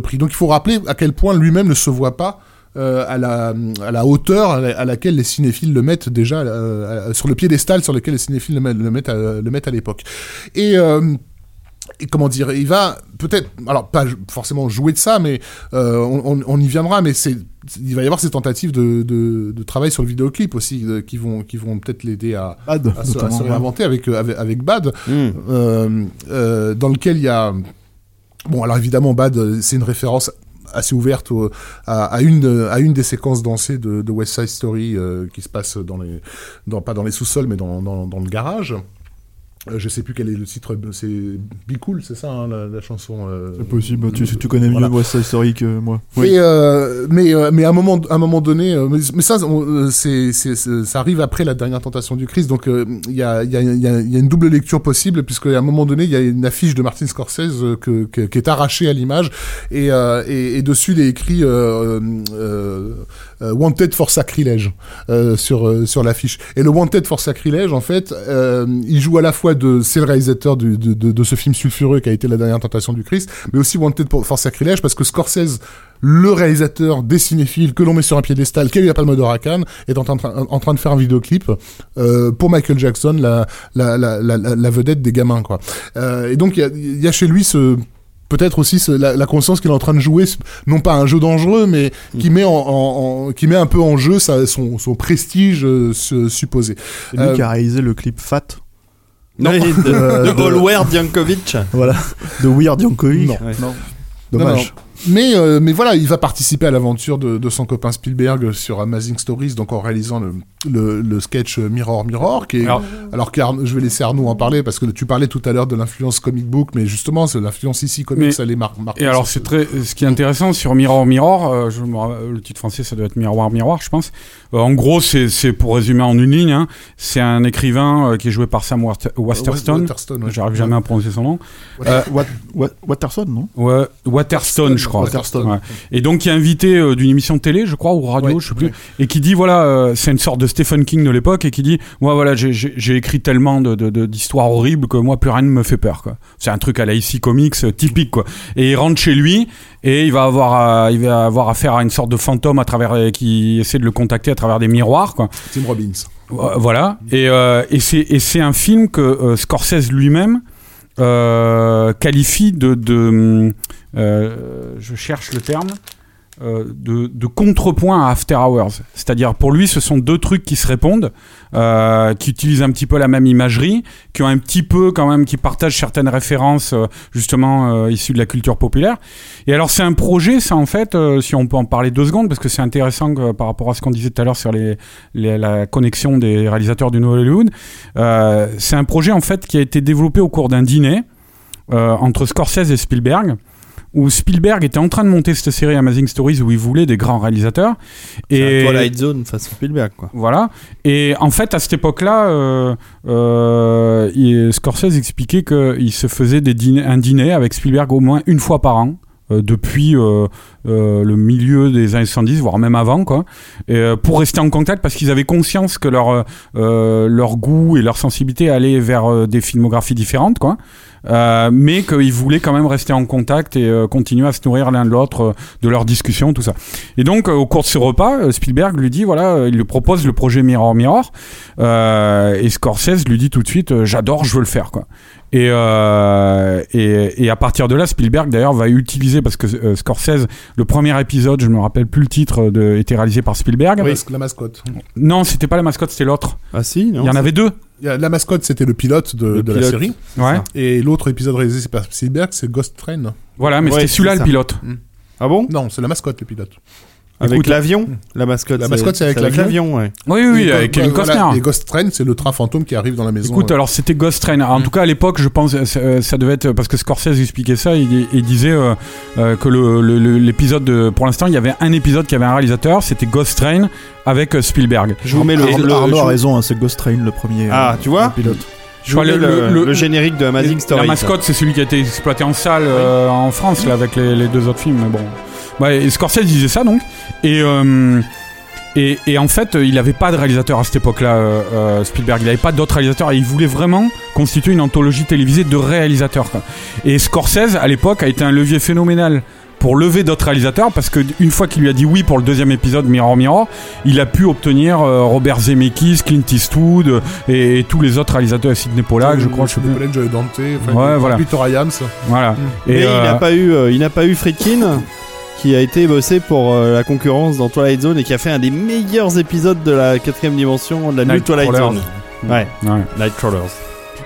[SPEAKER 2] prix. Donc il faut rappeler à quel point lui-même ne se voit pas euh, à, la, hauteur à, la- à laquelle les cinéphiles le mettent déjà, euh, sur le piédestal sur lequel les cinéphiles le, mettent- à, le mettent à l'époque. Et comment dire, il va peut-être, alors pas forcément jouer de ça, mais euh, on, y viendra, mais c'est, il va y avoir ces tentatives de, de, de travail sur le vidéoclip aussi, euh, qui vont, qui vont peut-être l'aider à,
[SPEAKER 4] Bad,
[SPEAKER 2] à se, à réinventer avec, euh, avec, avec Bad,
[SPEAKER 1] Hmm.
[SPEAKER 2] euh, euh, dans lequel il y a... Bon, alors évidemment, Bad, c'est une référence assez ouverte au- à, à une, de- à une des séquences dansées de, de West Side Story euh, qui se passe dans les, dans, pas dans les sous-sols, mais dans, dans, dans le garage. Euh, je sais plus quel est le titre, c'est Be Cool, c'est ça hein, la, la chanson euh,
[SPEAKER 4] C'est possible, tu, tu connais mieux
[SPEAKER 2] Voilà.
[SPEAKER 4] West Side Story que moi.
[SPEAKER 2] Et, euh, mais euh, mais à un moment à un moment donné euh, mais, mais ça euh, c'est ça arrive après la dernière tentation du Christ donc euh, il y a il y a il y a y a une double lecture possible puisque à un moment donné il y a une affiche de Martin Scorsese euh, que, que- qui est arrachée à l'image et, euh, et et dessus il est écrit euh, euh, euh, Wanted for sacrilège euh, sur euh, sur l'affiche et le Wanted for sacrilège en fait euh, il joue à la fois de c'est le réalisateur du- de, de, de ce film sulfureux qui a été la dernière tentation du Christ mais aussi Wanted for sacrilège parce que Scorsese le réalisateur des cinéphiles que l'on met sur un piédestal, qui a eu la Palme d'Or à est en train, en train de faire un vidéoclip euh, pour Michael Jackson, la, la, la, la, vedette des gamins. quoi. Euh, et donc il y a, y a chez lui ce peut-être aussi ce- la, la conscience qu'il est en train de jouer, non pas un jeu dangereux, mais qui met en, en- en- qui met un peu en jeu sa- son, son prestige euh, supposé.
[SPEAKER 4] C'est lui
[SPEAKER 2] Euh,
[SPEAKER 4] qui a réalisé le clip Fat.
[SPEAKER 1] Non, de, de
[SPEAKER 4] de-
[SPEAKER 1] Allward Yankovic.
[SPEAKER 4] Voilà. De Weird Yankovic.
[SPEAKER 2] Non.
[SPEAKER 1] Ouais.
[SPEAKER 4] Dommage.
[SPEAKER 2] Mais, euh, mais voilà, il va participer à l'aventure de, de son copain Spielberg sur Amazing Stories, donc en réalisant le, le, le sketch Mirror Mirror, qui est,
[SPEAKER 3] Alors-
[SPEAKER 2] alors, qu'Arnaud- je vais laisser Arnaud en parler parce que tu parlais tout à l'heure de l'influence comic book, mais justement, c'est l'influence ici comics,
[SPEAKER 3] Mais-
[SPEAKER 2] elle est mar marquée.
[SPEAKER 3] Et alors, c'est très, ce qui est intéressant sur Mirror Mirror, euh, je me ra- le titre français, ça doit être Miroir Miroir, je pense. Euh, en gros, c'est, c'est pour résumer en une ligne, hein, c'est un écrivain euh, qui est joué par Sam Water- Waterston.
[SPEAKER 2] Waterston, ouais.
[SPEAKER 3] J'arrive jamais à prononcer son nom.
[SPEAKER 4] Euh, Wat- Wat- Waterson, non?
[SPEAKER 3] Ouais, Waterstone, je crois. Ouais. Et donc, qui est invité euh, d'une émission de télé, je crois, ou radio,
[SPEAKER 2] Ouais,
[SPEAKER 3] je sais plus,
[SPEAKER 2] ouais.
[SPEAKER 3] et qui dit voilà, euh, c'est une sorte de Stephen King de l'époque, et qui dit moi voilà, j'ai- écrit tellement de- de- de- d'histoires horribles que moi plus rien ne me fait peur. C'est un truc à la IC Comics euh, typique, quoi. Et il rentre chez lui et il va avoir, à- il va avoir affaire à une sorte de fantôme à travers qui essaie de le contacter à travers des miroirs, quoi.
[SPEAKER 2] Tim Robbins.
[SPEAKER 3] Voilà. Et, euh, et c'est un film que Scorsese lui-même qualifie de, de euh, je cherche le terme. Euh, de, contrepoint à After Hours. C'est-à-dire pour lui, ce sont deux trucs qui se répondent, euh, qui utilisent un petit peu la même imagerie, qui ont un petit peu quand même, qui partagent certaines références euh, justement issues de la culture populaire. Et alors c'est un projet, ça en fait, si on peut en parler deux secondes, parce que c'est intéressant par rapport à ce qu'on disait tout à l'heure sur la connexion des réalisateurs du Nouvel Hollywood. C'est un projet en fait qui a été développé au cours d'un dîner entre Scorsese et Spielberg. Où Spielberg était en train de monter cette série Amazing Stories où il voulait des grands réalisateurs.
[SPEAKER 1] Et Twilight Zone façon Spielberg, quoi.
[SPEAKER 3] voilà. Et en fait, à cette époque-là, euh, euh, Scorsese expliquait qu'il se faisait des dîners- un dîner avec Spielberg au moins une fois par an. Euh, depuis euh, euh, le milieu des années 70, voire même avant, quoi, et, pour rester en contact parce qu'ils avaient conscience que leur, leur goût et leur sensibilité allaient vers des filmographies différentes, quoi, mais qu'ils voulaient quand même rester en contact et continuer à se nourrir l'un de l'autre de leurs discussions, tout ça. Et donc, au cours de ce repas, Spielberg lui dit, voilà, il lui propose le projet Mirror Mirror, et Scorsese lui dit tout de suite, j'adore, je veux le faire, quoi. Et, euh, et, et à partir de là, Spielberg d'ailleurs va utiliser, parce que euh, Scorsese, le premier épisode, je me rappelle plus le titre, de, était réalisé par Spielberg.
[SPEAKER 2] Oui, la mascotte.
[SPEAKER 3] Non, c'était pas la mascotte, c'était l'autre.
[SPEAKER 1] Ah si, non
[SPEAKER 3] Il y en avait deux.
[SPEAKER 2] La mascotte, c'était le pilote de,
[SPEAKER 1] Le
[SPEAKER 2] de la série.
[SPEAKER 3] Ouais.
[SPEAKER 2] Et l'autre épisode réalisé par Spielberg, c'est Ghost Train.
[SPEAKER 3] Voilà, mais
[SPEAKER 1] Ouais,
[SPEAKER 3] c'était celui-là le pilote.
[SPEAKER 1] Ah bon?
[SPEAKER 2] Non, c'est la mascotte, le pilote.
[SPEAKER 1] Avec
[SPEAKER 3] Écoute,
[SPEAKER 1] l'avion La mascotte.
[SPEAKER 2] La mascotte, c'est avec l'avion
[SPEAKER 1] ouais.
[SPEAKER 3] Oui, oui, oui,
[SPEAKER 2] Et
[SPEAKER 3] avec Kevin
[SPEAKER 2] voilà,
[SPEAKER 3] Costner.
[SPEAKER 2] Et Ghost Train, c'est le train fantôme qui arrive dans la maison.
[SPEAKER 3] Écoute,
[SPEAKER 2] euh.
[SPEAKER 3] alors c'était Ghost Train. En tout cas, à l'époque, je pense, euh, ça, euh, ça devait être parce que Scorsese expliquait ça. Il, il disait euh, euh, que le- le- le- l'épisode, de- pour l'instant, il y avait un épisode qui avait un réalisateur, c'était Ghost Train avec Spielberg.
[SPEAKER 1] Je vous mets le,
[SPEAKER 4] Arnaud,
[SPEAKER 1] le-
[SPEAKER 4] Arnaud
[SPEAKER 1] je
[SPEAKER 4] a raison, hein, c'est Ghost Train le premier.
[SPEAKER 1] Ah,
[SPEAKER 4] euh,
[SPEAKER 1] tu vois
[SPEAKER 4] le pilote.
[SPEAKER 1] Je
[SPEAKER 3] le-
[SPEAKER 1] le,
[SPEAKER 3] le-
[SPEAKER 1] le générique de Amazing Story.
[SPEAKER 3] La mascotte, c'est celui qui a été exploité en salle euh, en France, là, avec les, les deux autres films. Mais bon. Ouais, et Scorsese disait ça, donc. Et, euh, et, et en fait, il n'avait pas de réalisateur à cette époque-là, euh, euh, Spielberg. Il n'avait pas d'autres réalisateurs. Et il voulait vraiment constituer une anthologie télévisée de réalisateurs. quoi. Et Scorsese, à l'époque, a été un levier phénoménal pour lever d'autres réalisateurs parce que une fois qu'il lui a dit oui pour le deuxième épisode Mirror Mirror, il a pu obtenir euh, Robert Zemeckis, Clint Eastwood euh, et, et tous les autres réalisateurs, Sidney Pollack, je crois, je sais plus.
[SPEAKER 2] Sidney Pollack, Joe Dante, enfin,
[SPEAKER 3] Ouais, voilà.
[SPEAKER 2] Victor Iams.
[SPEAKER 3] Voilà.
[SPEAKER 1] Mais
[SPEAKER 3] Et,
[SPEAKER 1] il
[SPEAKER 3] euh,
[SPEAKER 1] n'a pas eu, euh, il n'a pas eu Friedkin qui a été bossé pour euh, la concurrence dans Twilight Zone et qui a fait un des meilleurs épisodes de la quatrième dimension de la nuit Twilight. Zone. Ouais,
[SPEAKER 3] Ouais.
[SPEAKER 1] Nightcrawlers.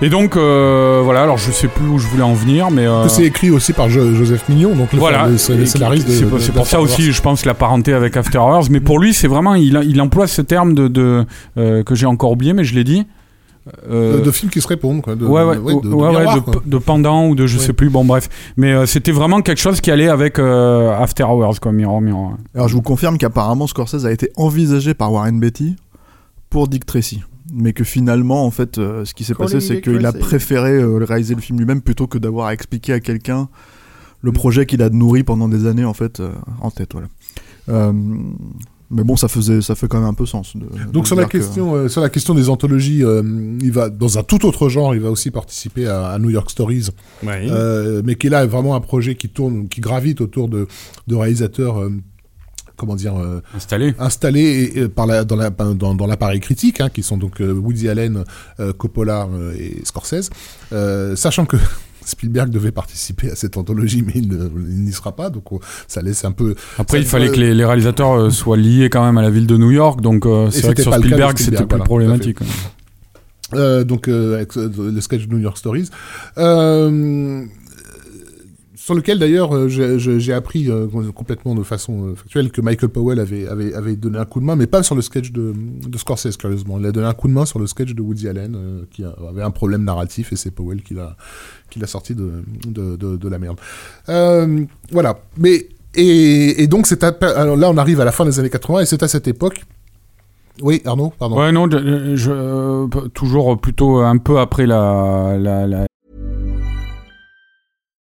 [SPEAKER 3] Et donc euh, voilà, alors je sais plus où je voulais en venir, mais euh,
[SPEAKER 2] Que c'est écrit aussi par Jo- Joseph Mignon, donc le,
[SPEAKER 3] voilà.
[SPEAKER 2] le, le
[SPEAKER 3] Et
[SPEAKER 2] scénariste de.
[SPEAKER 3] c'est pour ça
[SPEAKER 2] After
[SPEAKER 3] aussi,
[SPEAKER 2] Hours.
[SPEAKER 3] je pense, la parenté avec After Hours. Mais pour lui, c'est vraiment, il, il emploie ce terme de, de euh, que j'ai encore oublié, mais je l'ai dit. Euh,
[SPEAKER 2] De, de films qui se répondent, quoi. De,
[SPEAKER 3] ouais, ouais,
[SPEAKER 2] de- ouais, de- de miroir, quoi.
[SPEAKER 3] pendant ou de je
[SPEAKER 2] Ouais.
[SPEAKER 3] sais plus, bon bref. Mais euh, c'était vraiment quelque chose qui allait avec euh, After Hours, quoi, Mirror, Mirror.
[SPEAKER 4] Alors je vous confirme qu'apparemment Scorsese a été envisagé par Warren Beatty pour Dick Tracy. Mais que finalement, en fait, euh, ce qui s'est passé, c'est qu'il a préféré euh, réaliser le film lui-même plutôt que d'avoir à expliquer à quelqu'un le projet qu'il a nourri pendant des années, en fait, euh, en tête. Voilà. Euh, mais bon, ça, faisait, ça fait quand même un peu sens. de-
[SPEAKER 2] Donc
[SPEAKER 4] de
[SPEAKER 2] sur la
[SPEAKER 4] que-
[SPEAKER 2] question, euh, sur la question des anthologies, euh, il va dans un tout autre genre. Il va aussi participer à, à New York Stories, euh, mais qui est là vraiment un projet qui tourne, qui gravite autour de, de réalisateurs. Comment dire euh,
[SPEAKER 3] Installé.
[SPEAKER 2] et- et par la, dans, la, dans, dans l'appareil critique, hein, qui sont donc euh, Woody Allen, euh, Coppola euh, et Scorsese, sachant que Spielberg devait participer à cette anthologie, mais il n'y sera pas, donc on- ça laisse un peu.
[SPEAKER 3] Après,
[SPEAKER 2] Ça
[SPEAKER 3] il fallait que les, les réalisateurs soient liés quand même à la ville de New York, donc euh, c'est vrai que sur Spielberg, c'était plus
[SPEAKER 2] voilà,
[SPEAKER 3] problématique.
[SPEAKER 2] Euh, donc avec le sketch de New York Stories. Sur lequel d'ailleurs euh, j'ai- appris euh, complètement de façon euh, factuelle que Michael Powell avait, donné un coup de main, mais pas sur le sketch de, Scorsese, curieusement. Il a donné un coup de main sur le sketch de Woody Allen, qui avait un problème narratif, et c'est Powell qui l'a sorti de, la merde. Voilà. Mais, et, donc, c'est alors là, on arrive à la fin des années 80, et c'est à cette époque. Oui, Arnaud, pardon.
[SPEAKER 3] Ouais, non, toujours plutôt un peu après la,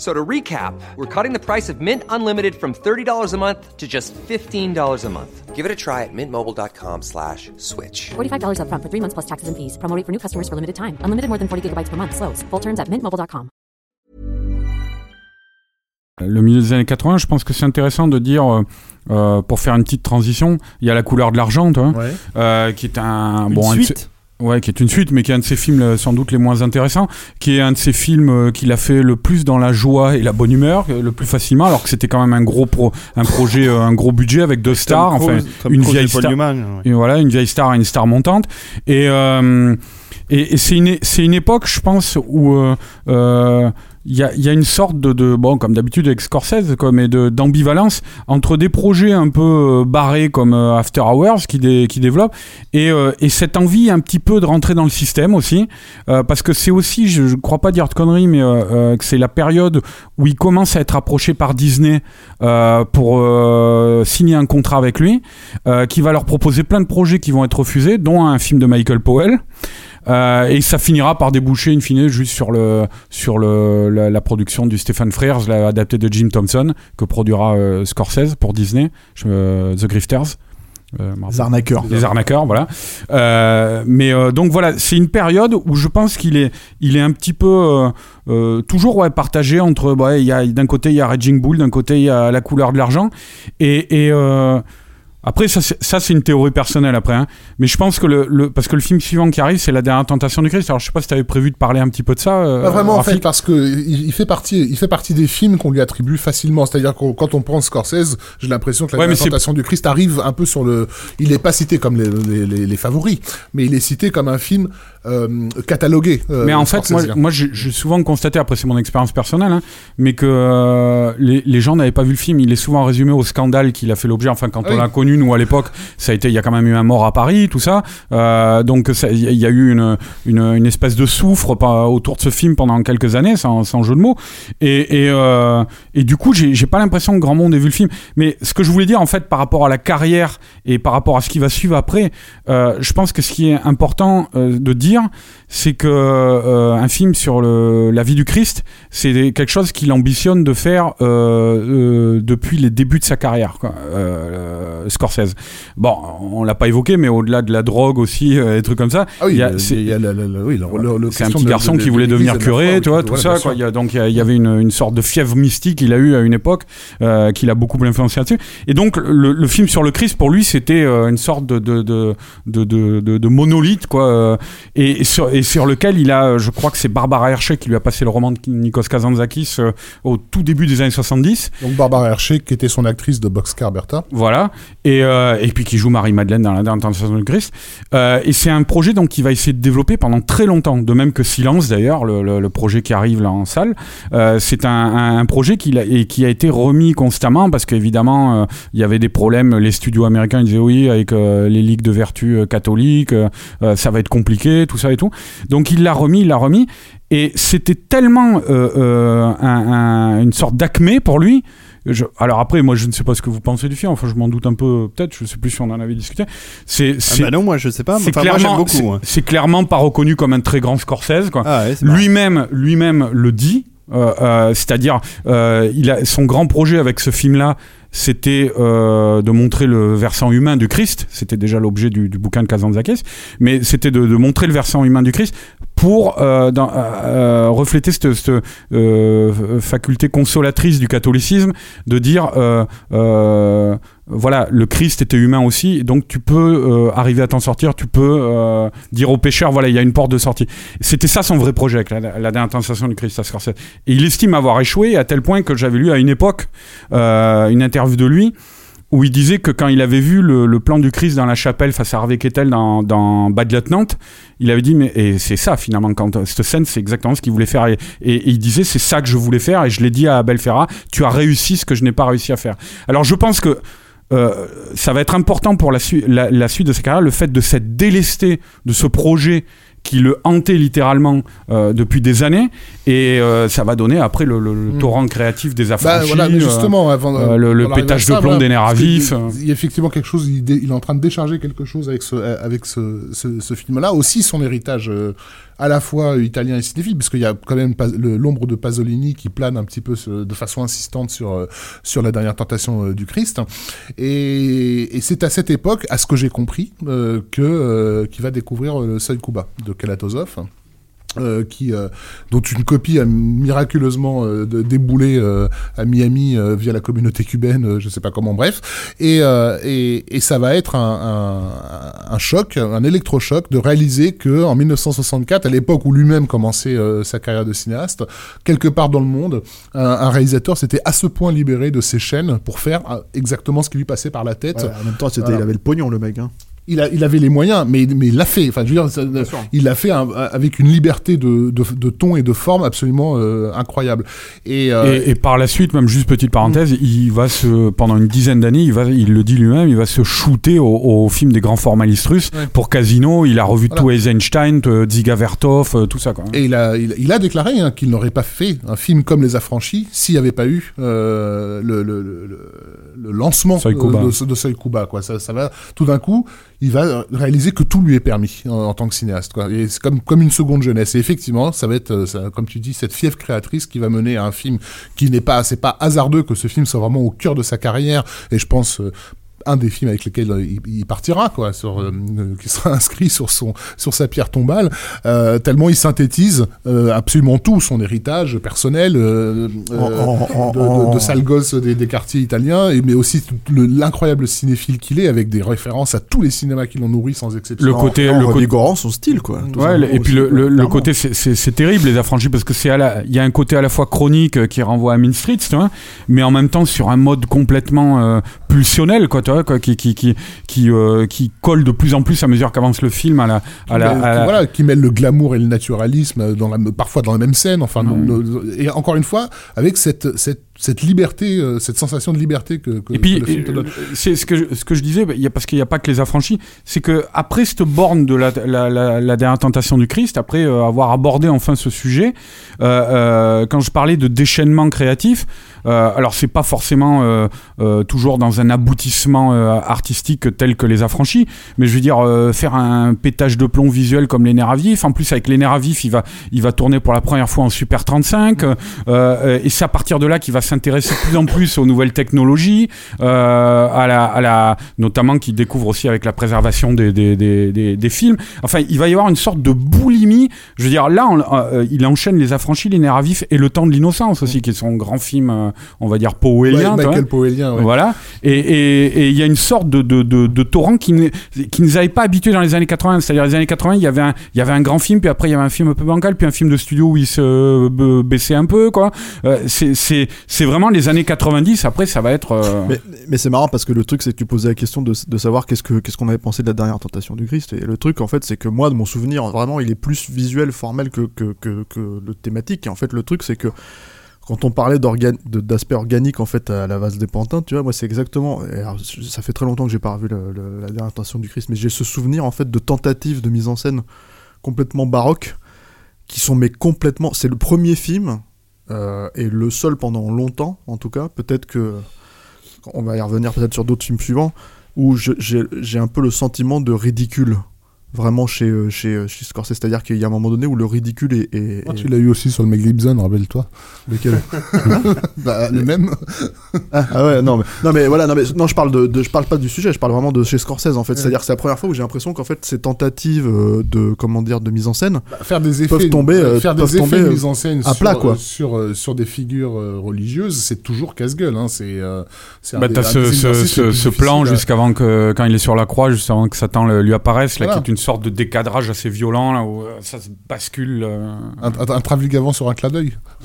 [SPEAKER 6] So to recap, we're cutting the price of Mint Unlimited from $30 a month to just $15 a month. Give it a try at mintmobile.com slash switch.
[SPEAKER 7] $45 upfront for three months plus taxes and fees. Promo for new customers for limited time. Unlimited more than 40 gigabytes per month. Slows. Full terms at mintmobile.com.
[SPEAKER 3] le milieu des années 80. Je pense que c'est intéressant de dire, euh, euh, pour faire une petite transition, il y a La couleur de l'argent, tu vois,
[SPEAKER 2] Ouais.
[SPEAKER 3] euh, qui est un
[SPEAKER 1] Une
[SPEAKER 3] bon un
[SPEAKER 1] suite
[SPEAKER 3] ses- Ouais, qui est une suite, mais qui est un de ses films euh, sans doute les moins intéressants, qui est un de ses films euh, qu'il a fait le plus dans la joie et la bonne humeur, euh, le plus facilement, alors que c'était quand même un gros pro, un projet, un gros budget avec deux stars,
[SPEAKER 1] Tom
[SPEAKER 3] enfin
[SPEAKER 1] Tom
[SPEAKER 3] une vieille star,
[SPEAKER 1] Newman, ouais.
[SPEAKER 3] et voilà, une vieille star et une star montante. Et, euh, et, et c'est une, c'est une époque, je pense, où euh, il y, a, une sorte de, bon, comme d'habitude avec Scorsese, quoi, mais d'ambivalence entre des projets un peu euh, barrés comme euh, After Hours qui, dé, et, euh, et cette envie un petit peu de rentrer dans le système aussi, parce que c'est aussi, je, je crois pas dire de conneries, mais que c'est la période où il commence à être approché par Disney pour signer un contrat avec lui, qui va leur proposer plein de projets qui vont être refusés, dont un film de Michael Powell. Euh, et ça finira par déboucher in fine juste sur le sur le la, la production du Stephen Frears, la adapté de Jim Thompson que produira euh, Scorsese pour Disney, je- euh, The Grifters. Euh.
[SPEAKER 4] Les arnaqueurs.
[SPEAKER 3] Les arnaqueurs, voilà. Euh, mais euh, donc voilà, c'est une période où je pense qu'il est, il est un petit peu toujours ouais, partagé entre, a d'un côté il y a Raging Bull, d'un côté il y a la couleur de l'argent, et, et après ça c'est, ça c'est une théorie personnelle après, hein. mais je pense que le, le parce que le film suivant qui arrive c'est la dernière tentation du Christ. Alors je sais pas si tu avais prévu de parler un petit peu de ça. euh,
[SPEAKER 2] Pas vraiment en fait parce que il, il fait partie, il fait partie des films qu'on lui attribue facilement. C'est-à-dire que quand on prend Scorsese, j'ai l'impression que la
[SPEAKER 3] Ouais,
[SPEAKER 2] tentation du Christ arrive un peu sur le. Il n'est pas cité comme les, les, les- les favoris, mais il est cité comme un film euh, catalogué. euh,
[SPEAKER 3] Mais en fait, moi, moi j'ai souvent constaté, après c'est mon expérience personnelle, hein, mais que euh, les, les gens n'avaient pas vu le film. Il est souvent résumé au scandale qu'il a fait l'objet. Enfin, quand on l'a connu, nous à l'époque, ça a été, il y a quand même eu un mort à Paris, tout ça. Euh, donc il y, a- il y a eu une, une, une espèce de souffre pas- autour de ce film pendant quelques années, sans, sans jeu de mots. Et, et, et du coup, j'ai pas l'impression que grand monde ait vu le film. Mais ce que je voulais dire, en fait, par rapport à la carrière et par rapport à ce qui va suivre après, je pense que ce qui est important de dire, dire c'est que euh, un film sur le, la vie du Christ, c'est quelque chose qu'il ambitionne de faire euh, euh, depuis les débuts de sa carrière, quoi, euh, euh, Scorsese. Bon, on l'a pas évoqué, mais au-delà de la drogue aussi, euh, des trucs comme ça.
[SPEAKER 2] Ah oui,
[SPEAKER 3] c'est-
[SPEAKER 2] oui,
[SPEAKER 3] un petit garçon
[SPEAKER 2] de-
[SPEAKER 3] qui voulait devenir curé,
[SPEAKER 2] foi,
[SPEAKER 3] tu vois, tout
[SPEAKER 2] voilà,
[SPEAKER 3] ça. Quoi. Il y a, donc il y, avait une, une sorte de fièvre mystique qu'il a eu à une époque, euh, qu'il a beaucoup influencé là-dessus. Et donc le, le film sur le Christ, pour lui, c'était une sorte de, de, de, de, de, de- de monolithe, quoi. et, et sur, et sur lequel il a, je crois que c'est Barbara Hershey qui lui a passé le roman de Nikos Kazantzakis euh, au tout début des années 70.
[SPEAKER 2] Donc Barbara Hershey, qui était son actrice de Boxcar Bertha.
[SPEAKER 3] Voilà. Et, euh, et puis qui joue Marie-Madeleine dans la dernière tentation du Christ. Euh, et c'est un projet donc qui va essayer de développer pendant très longtemps. De même que Silence d'ailleurs, le, le- le projet qui arrive là en salle. Euh, c'est un, un- un projet qui, l'a- et qui a été remis constamment parce qu'évidemment, euh, il y avait des problèmes. Les studios américains ils disaient oui, avec euh, les ligues de vertu euh, catholiques, euh, euh, ça va être compliqué, tout ça et tout. Donc il l'a remis, il l'a remis. Et c'était tellement euh, euh, un- un- une sorte d'acmé pour lui je- alors après, moi je ne sais pas ce que vous pensez du film, enfin je m'en doute un peu, peut-être, je sais plus si on en avait discuté. C'est
[SPEAKER 1] Ah bah non, moi je sais pas. mais
[SPEAKER 3] c'est
[SPEAKER 1] Enfin, moi j'aime
[SPEAKER 3] clairement,
[SPEAKER 1] beaucoup.
[SPEAKER 3] c'est- clairement pas reconnu comme un très grand Scorsese. Quoi.
[SPEAKER 1] Ah ouais.
[SPEAKER 3] Lui-même, lui-même le dit. euh, euh, C'est-à-dire, euh, il a son grand projet avec ce film-là, c'était euh, de montrer le versant humain du Christ. C'était déjà l'objet du, bouquin de Kazantzakis, mais c'était de montrer le versant humain du Christ pour euh, dans- euh, refléter cette, euh, faculté consolatrice du catholicisme de dire euh, euh, voilà le Christ était humain aussi donc tu peux euh, arriver à t'en sortir tu peux euh, dire aux pécheurs voilà il y a une porte de sortie. C'était ça son vrai projet la, la dernière du Christ à Scorsese. Et il estime avoir échoué à tel point que j'avais lu à une époque euh, une interview de lui où il disait que quand il avait vu le, le plan du Christ dans la chapelle face à Harvey Kettel dans, dans Bad Lieutenant, il avait dit mais et c'est ça finalement quand cette scène c'est exactement ce qu'il voulait faire et, et- il disait c'est ça que je voulais faire et je l'ai dit à Abel Ferra tu as réussi ce que je n'ai pas réussi à faire. Alors je pense que euh, ça va être important pour la, sui- la, la suite de sa carrière le fait de s'être délesté de ce projet qui le hantait littéralement euh, depuis des années et euh, ça va donner après le, le- le
[SPEAKER 2] Mm.
[SPEAKER 3] torrent créatif des
[SPEAKER 2] Bah,
[SPEAKER 3] affranchis
[SPEAKER 2] voilà, mais
[SPEAKER 3] euh,
[SPEAKER 2] justement, avant,
[SPEAKER 3] le, le pétage
[SPEAKER 2] ça,
[SPEAKER 3] de plomb
[SPEAKER 2] voilà,
[SPEAKER 3] des nerfs à vif.
[SPEAKER 2] Il, il y a effectivement quelque chose, il, est en train de décharger quelque chose avec ce, avec ce, ce, ce film-là. Aussi son héritage à la fois italien et cinéphile, parce qu'il y a quand même l'ombre de Pasolini qui plane un petit peu de façon insistante sur, euh, sur la dernière tentation euh, du Christ. Et, c'est à cette époque, à ce que j'ai compris, euh, que qu'il va découvrir le Seuil Kuba de Kalatozov. Euh, qui euh, dont une copie a miraculeusement euh, de- déboulé euh, à Miami euh, via la communauté cubaine, euh, je sais pas comment, bref. Et, euh, et, et ça va être un, un, un choc, un électrochoc de réaliser que en 1964, à l'époque où lui-même commençait euh, sa carrière de cinéaste, quelque part dans le monde, un, un réalisateur s'était à ce point libéré de ses chaînes pour faire exactement ce qui lui passait par la tête.
[SPEAKER 4] Ouais, en même temps, c'était, il avait le pognon, le mec. Hein.
[SPEAKER 2] Il, a, il avait les moyens, mais, mais il l'a fait. Enfin, je veux dire, ça- il l'a fait un- avec une liberté de, de, de ton et de forme absolument euh, incroyable. Et, euh,
[SPEAKER 3] Et, et par la suite, même juste petite parenthèse, il va se, pendant une dizaine d'années, il va, il le dit lui-même, il va se shooter au, au film des grands formalistes russes.
[SPEAKER 2] Ouais.
[SPEAKER 3] Pour Casino, il a revu
[SPEAKER 2] Voilà.
[SPEAKER 3] tout Eisenstein, euh, Dziga Vertov, tout ça. Quoi.
[SPEAKER 2] Et il a, il, il a déclaré hein, qu'il n'aurait pas fait un film comme Les Affranchis s'il n'y avait pas eu euh, le, le, le, le- lancement euh, de, de. Quoi. Ça, ça va, tout d'un coup, il va réaliser que tout lui est permis en, tant que cinéaste. Et c'est comme, comme une seconde jeunesse. Et effectivement, ça va être, euh, comme tu dis, cette fièvre créatrice qui va mener à un film qui n'est pas, c'est pas hasardeux que ce film soit vraiment au cœur de sa carrière. Et je pense. Un des films avec lesquels euh, il, il partira, quoi, sur, euh, euh, qui sera inscrit sur son sur sa pierre tombale, euh, tellement il synthétise euh, absolument tout son héritage personnel
[SPEAKER 4] En- en-
[SPEAKER 2] de,
[SPEAKER 4] en-
[SPEAKER 2] de, de sale gosse des, des quartiers italiens, et mais aussi l'incroyable cinéphile qu'il est, avec des références à tous les cinémas qui l'ont nourri sans exception.
[SPEAKER 3] Le côté,
[SPEAKER 4] en
[SPEAKER 3] le côté,
[SPEAKER 4] son style, quoi.
[SPEAKER 3] Ouais, et puis le, le, côté, c'est- terrible les affranchis parce que c'est à la, il y a un côté à la fois chronique qui renvoie à Mean Street, tu vois, mais en même temps sur un mode complètement euh, pulsionnel, quoi, tu quoi, qui qui qui qui, euh, qui colle de plus en plus à mesure qu'avance le film à la à la,
[SPEAKER 2] Mais,
[SPEAKER 3] à
[SPEAKER 2] qui,
[SPEAKER 3] la-
[SPEAKER 2] voilà, qui mêle le glamour et le naturalisme dans la, parfois dans la même scène. Enfin, et encore une fois, avec cette, cette, cette liberté, euh, cette sensation de liberté que, que-
[SPEAKER 3] Et puis,
[SPEAKER 2] que le film te
[SPEAKER 3] euh,
[SPEAKER 2] donne.
[SPEAKER 3] c'est ce que je, ce que je disais, bah, parce qu'il n'y a pas que les affranchis, c'est que après cette borne de la, la, la, la dernière tentation du Christ, après euh, avoir abordé enfin ce sujet, euh, euh, quand je parlais de déchaînement créatif, euh, alors c'est pas forcément euh, euh, toujours dans un aboutissement euh, artistique tel que les affranchis, mais je veux dire faire un pétage de plomb visuel comme les nerfs à vif. En plus avec les nerfs à vif, il va, il va tourner pour la première fois en Super 35, euh, euh, et c'est à partir de là qu'il va s'intéresser de plus en plus aux nouvelles technologies, à la, à la, notamment qu'il découvre aussi avec la préservation des, des, des, des, des films. Enfin, il va y avoir une sorte de boulimie. Je veux dire, là, on- il enchaîne les affranchis, les nerfs à vif et le temps de l'innocence aussi, qui est son grand film, on va dire powellien.
[SPEAKER 2] Ouais. Michael Powellien, ouais.
[SPEAKER 3] Voilà. Et et- et il y a une sorte de, de, de, de torrent qui, ne- qui nous avait pas habitués dans les années 80. C'est-à-dire, les années 80, il y, avait un, il y avait un grand film, puis après, il y avait un film un peu bancal, puis un film de studio où il se euh, baissait un peu, quoi. Euh, c'est- c'est c'est vraiment les années 90. Après, ça va être. euh,
[SPEAKER 4] Mais, mais c'est marrant parce que le truc, c'est que tu posais la question de, de savoir qu'est-ce que qu'est-ce qu'on avait pensé de la dernière tentation du Christ. Et le truc, en fait, c'est que moi, de mon souvenir, vraiment, il est plus visuel, formel que, que, que, que le thématique. Et en fait, le truc, c'est que quand on parlait d'aspect organique en fait à la vase des pantins, tu vois, moi c'est exactement. ça fait très longtemps que j'ai pas revu la dernière tentation du Christ, mais j'ai ce souvenir en fait de tentatives de mise en scène complètement baroques qui sont mais complètement. C'est le premier film euh, et le seul pendant longtemps, en tout cas. Peut-être que on va y revenir peut-être sur d'autres films suivants où j'ai un peu le sentiment de ridicule vraiment chez, euh, chez, euh, chez Scorsese. C'est-à-dire qu'il y a un moment donné où le ridicule est. est-
[SPEAKER 2] Ah,
[SPEAKER 4] est-
[SPEAKER 2] tu l'as eu aussi sur le Gibson, rappelle-toi.
[SPEAKER 4] Lequel?
[SPEAKER 2] Bah, le même.
[SPEAKER 4] ah, ah ouais, non mais, non mais voilà, non mais non, je parle de, de- je parle pas du sujet, je parle vraiment de chez Scorsese en fait. C'est-à-dire que c'est la première fois où j'ai l'impression qu'en fait ces tentatives euh, de comment dire de mise en scène
[SPEAKER 2] faire des effets,
[SPEAKER 4] peuvent tomber, euh,
[SPEAKER 2] faire
[SPEAKER 4] peuvent
[SPEAKER 2] des effets
[SPEAKER 4] tomber
[SPEAKER 2] de mise en scène
[SPEAKER 4] à
[SPEAKER 2] sur,
[SPEAKER 4] plat quoi.
[SPEAKER 2] euh, sur, euh, sur des figures euh, religieuses, c'est toujours casse-gueule. Hein. C'est euh,
[SPEAKER 3] Bah, t'as ce, plan
[SPEAKER 2] à-
[SPEAKER 3] jusqu'avant que quand il est sur la croix, juste avant que Satan le- lui apparaisse, là,
[SPEAKER 2] Voilà.
[SPEAKER 3] qui est une sorte de décadrage assez violent, là où euh, ça se bascule. euh.
[SPEAKER 2] Un, un, sur un clin d'œil.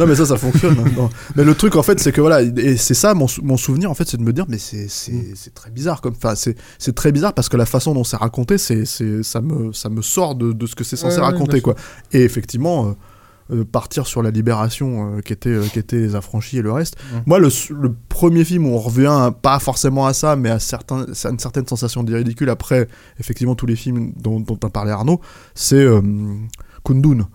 [SPEAKER 4] non mais ça ça fonctionne hein. Non. mais le truc en fait c'est que voilà et c'est ça mon, sou- mon souvenir en fait c'est de me dire mais c'est c'est c'est très bizarre comme enfin c'est c'est très bizarre parce que la façon dont c'est raconté c'est c'est ça me ça me sort de, de ce que c'est censé
[SPEAKER 2] Ouais, ouais,
[SPEAKER 4] raconter
[SPEAKER 2] bien
[SPEAKER 4] quoi et effectivement euh, euh, partir sur la libération euh, qui était euh, qui était les affranchis et le reste. Moi le, premier film où on revient à- pas forcément à ça mais à certains à une certaine sensation de ridicule après effectivement tous les films dont dont a parlé Arnaud c'est euh, Kundun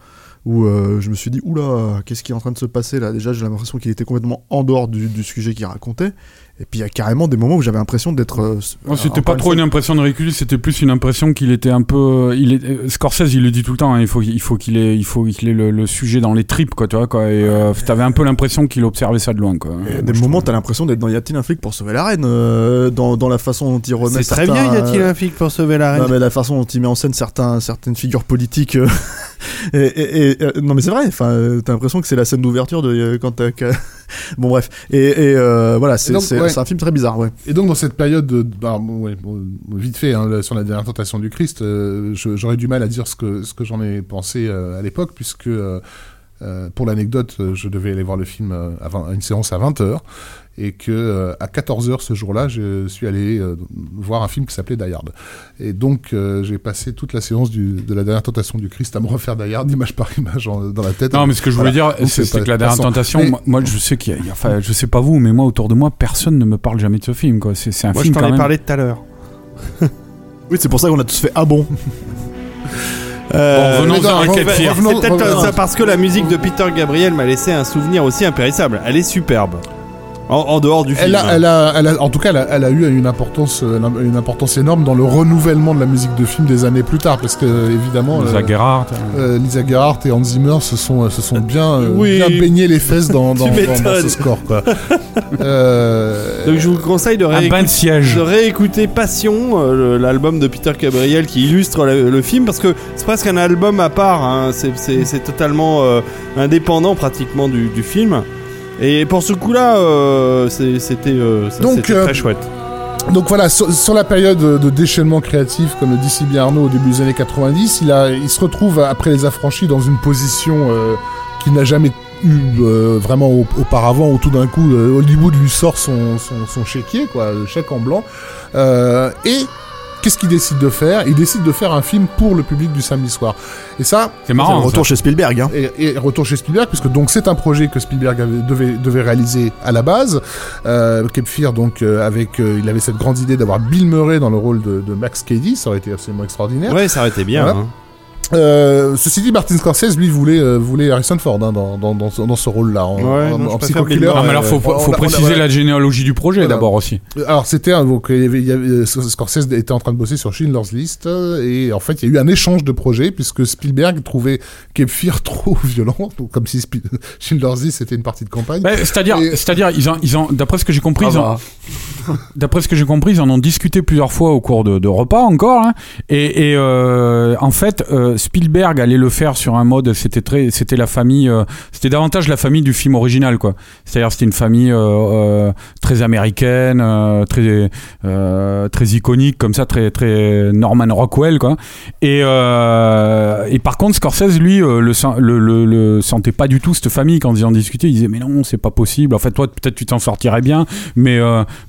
[SPEAKER 4] où je me suis dit oula qu'est-ce qui est en train de se passer là? Déjà j'ai l'impression qu'il était complètement en dehors du, du sujet qu'il racontait et puis il y a carrément des moments où j'avais l'impression d'être euh,
[SPEAKER 3] c'était pas trop une impression de recul, c'était plus une impression qu'il était un peu. Il est, euh, Scorsese, il le dit tout le temps. hein, il faut, il faut qu'il ait, il faut qu'il ait le, le sujet dans les tripes, quoi, tu vois, quoi. Et euh, t'avais un peu l'impression qu'il observait ça de loin, quoi.
[SPEAKER 4] A des moments, t'as l'impression d'être dans Y a-t-il un flic pour sauver la reine euh, dans, dans la façon dont il remet
[SPEAKER 1] C'est très bien, y a-t-il
[SPEAKER 4] euh,
[SPEAKER 1] un flic pour sauver la reine
[SPEAKER 4] Non, mais la façon dont il met en scène certains, certaines figures politiques. euh, et, et- et, euh, non, mais c'est vrai, enfin, euh, t'as l'impression que c'est la scène d'ouverture de euh, quand t'as. Bon, bref. Et, et, euh, voilà, c'est
[SPEAKER 2] ouais.
[SPEAKER 4] un film très bizarre, ouais.
[SPEAKER 2] Et donc dans cette période, de, bah, bon, ouais, bon, vite fait, hein, sur la dernière tentation du Christ, euh, j'aurais du mal à dire ce que, ce que j'en ai pensé euh, à l'époque, puisque euh, pour l'anecdote, je devais aller voir le film à, 20 à une séance à 20h, et que euh, à 14h ce jour-là, je suis allé euh, voir un film qui s'appelait Die Hard. Et donc euh, j'ai passé toute la séance du, de la dernière tentation du Christ à me refaire Die Hard, image par image en- dans la tête.
[SPEAKER 3] Non, mais ce que je voulais
[SPEAKER 2] Voilà.
[SPEAKER 3] dire, c'est que la dernière tentation,
[SPEAKER 2] Mais-
[SPEAKER 3] moi, moi, je sais qu'il y a, enfin, je sais pas vous, mais moi, autour de moi, personne ne me parle jamais de ce film, quoi. C'est un
[SPEAKER 1] Moi, je
[SPEAKER 3] film
[SPEAKER 1] t'en
[SPEAKER 3] quand
[SPEAKER 1] ai
[SPEAKER 3] même.
[SPEAKER 1] parlé tout à l'heure.
[SPEAKER 4] Oui, c'est pour ça qu'on a tous fait Ah bon?
[SPEAKER 1] Euh,
[SPEAKER 3] Bon, revenons à
[SPEAKER 1] c'est peut-être parce que la musique de Peter Gabriel m'a laissé un souvenir aussi impérissable. Elle est superbe. En, en dehors du film.
[SPEAKER 2] Elle a, elle a, elle a- en tout cas, elle a, elle a eu une importance, euh, une importance énorme dans le renouvellement de la musique de film des années plus tard, parce que évidemment,
[SPEAKER 3] Lisa
[SPEAKER 2] euh,
[SPEAKER 3] Gerhardt.
[SPEAKER 2] euh, Lisa Gerhardt et Hans Zimmer se sont, se sont bien, euh,
[SPEAKER 1] Oui.
[SPEAKER 2] bien baignés les fesses dans, dans, ce score, quoi. Euh,
[SPEAKER 1] Donc je vous conseille de, réécouter-
[SPEAKER 3] de siège.
[SPEAKER 1] de réécouter Passion, euh, l'album de Peter Gabriel qui illustre le, le film, parce que c'est presque un album à part. hein. C'est- totalement euh, indépendant pratiquement du, du film. Et pour ce coup-là, euh, c'était euh,
[SPEAKER 2] euh,
[SPEAKER 1] très chouette.
[SPEAKER 2] Donc voilà, sur, sur la période de déchaînement créatif, comme le dit si bien Arnaud au début des années 90, il, a, il se retrouve après les affranchis dans une position euh, qu'il n'a jamais eu euh, vraiment au- auparavant, où tout d'un coup Hollywood lui sort son, son, son chéquier, quoi, le chèque en blanc. Euh, et qu'est-ce qu'il décide de faire? Il décide de faire un film pour le public du samedi soir. Et ça,
[SPEAKER 3] C'est marrant.
[SPEAKER 4] Retour chez Spielberg, hein.
[SPEAKER 2] et, et retour chez Spielberg, puisque donc c'est un projet que Spielberg avait- devait, devait réaliser à la base. Euh, donc euh, avec, euh, il avait cette grande idée d'avoir Bill Murray dans le rôle de, de Max Cady, ça aurait été absolument extraordinaire.
[SPEAKER 1] Ouais, ça aurait été bien.
[SPEAKER 2] Voilà.
[SPEAKER 1] hein.
[SPEAKER 2] Euh, ceci dit, Martin Scorsese, lui, voulait, euh, voulait Harrison Ford hein, dans, dans, dans, ce- dans ce rôle-là, en,
[SPEAKER 1] Ouais,
[SPEAKER 2] en,
[SPEAKER 1] non,
[SPEAKER 2] psycho-killer.
[SPEAKER 3] Non, mais alors, faut, faut,
[SPEAKER 2] on-
[SPEAKER 3] faut
[SPEAKER 2] on a-
[SPEAKER 3] préciser la généalogie du projet
[SPEAKER 2] Voilà.
[SPEAKER 3] d'abord aussi.
[SPEAKER 2] Alors c'était donc il y avait, il y avait- euh, Scorsese était en train de bosser sur Schindler's List et en fait il y a eu un échange de projets puisque Spielberg trouvait Fear trop violent donc comme si Schindler's List c'était une partie de campagne.
[SPEAKER 3] Bah, c'est-à-dire,
[SPEAKER 2] Et-
[SPEAKER 3] c'est-à-dire, ils ont, ils ont, d'après ce que j'ai compris,
[SPEAKER 4] Ah bah.
[SPEAKER 3] d'après ce que j'ai compris, ils en ont discuté plusieurs fois au cours de, de repas encore. hein. et et, euh, en fait, euh, Spielberg allait le faire sur un mode, c'était très, c'était la famille, euh, c'était davantage la famille du film original, quoi. C'est-à-dire, c'était une famille euh, euh, très américaine, très, très iconique, comme ça, très, très Norman Rockwell, quoi. Et, et par contre, Scorsese, lui, le, le, sentait pas du tout cette famille quand ils en discutaient. Il disait mais non, c'est pas possible. En fait, toi, peut-être tu t'en sortirais bien, mais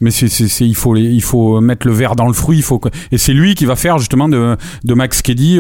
[SPEAKER 3] mais il faut il faut mettre le verre dans le fruit. Il faut que... et c'est lui qui va faire justement de, de Max Keddy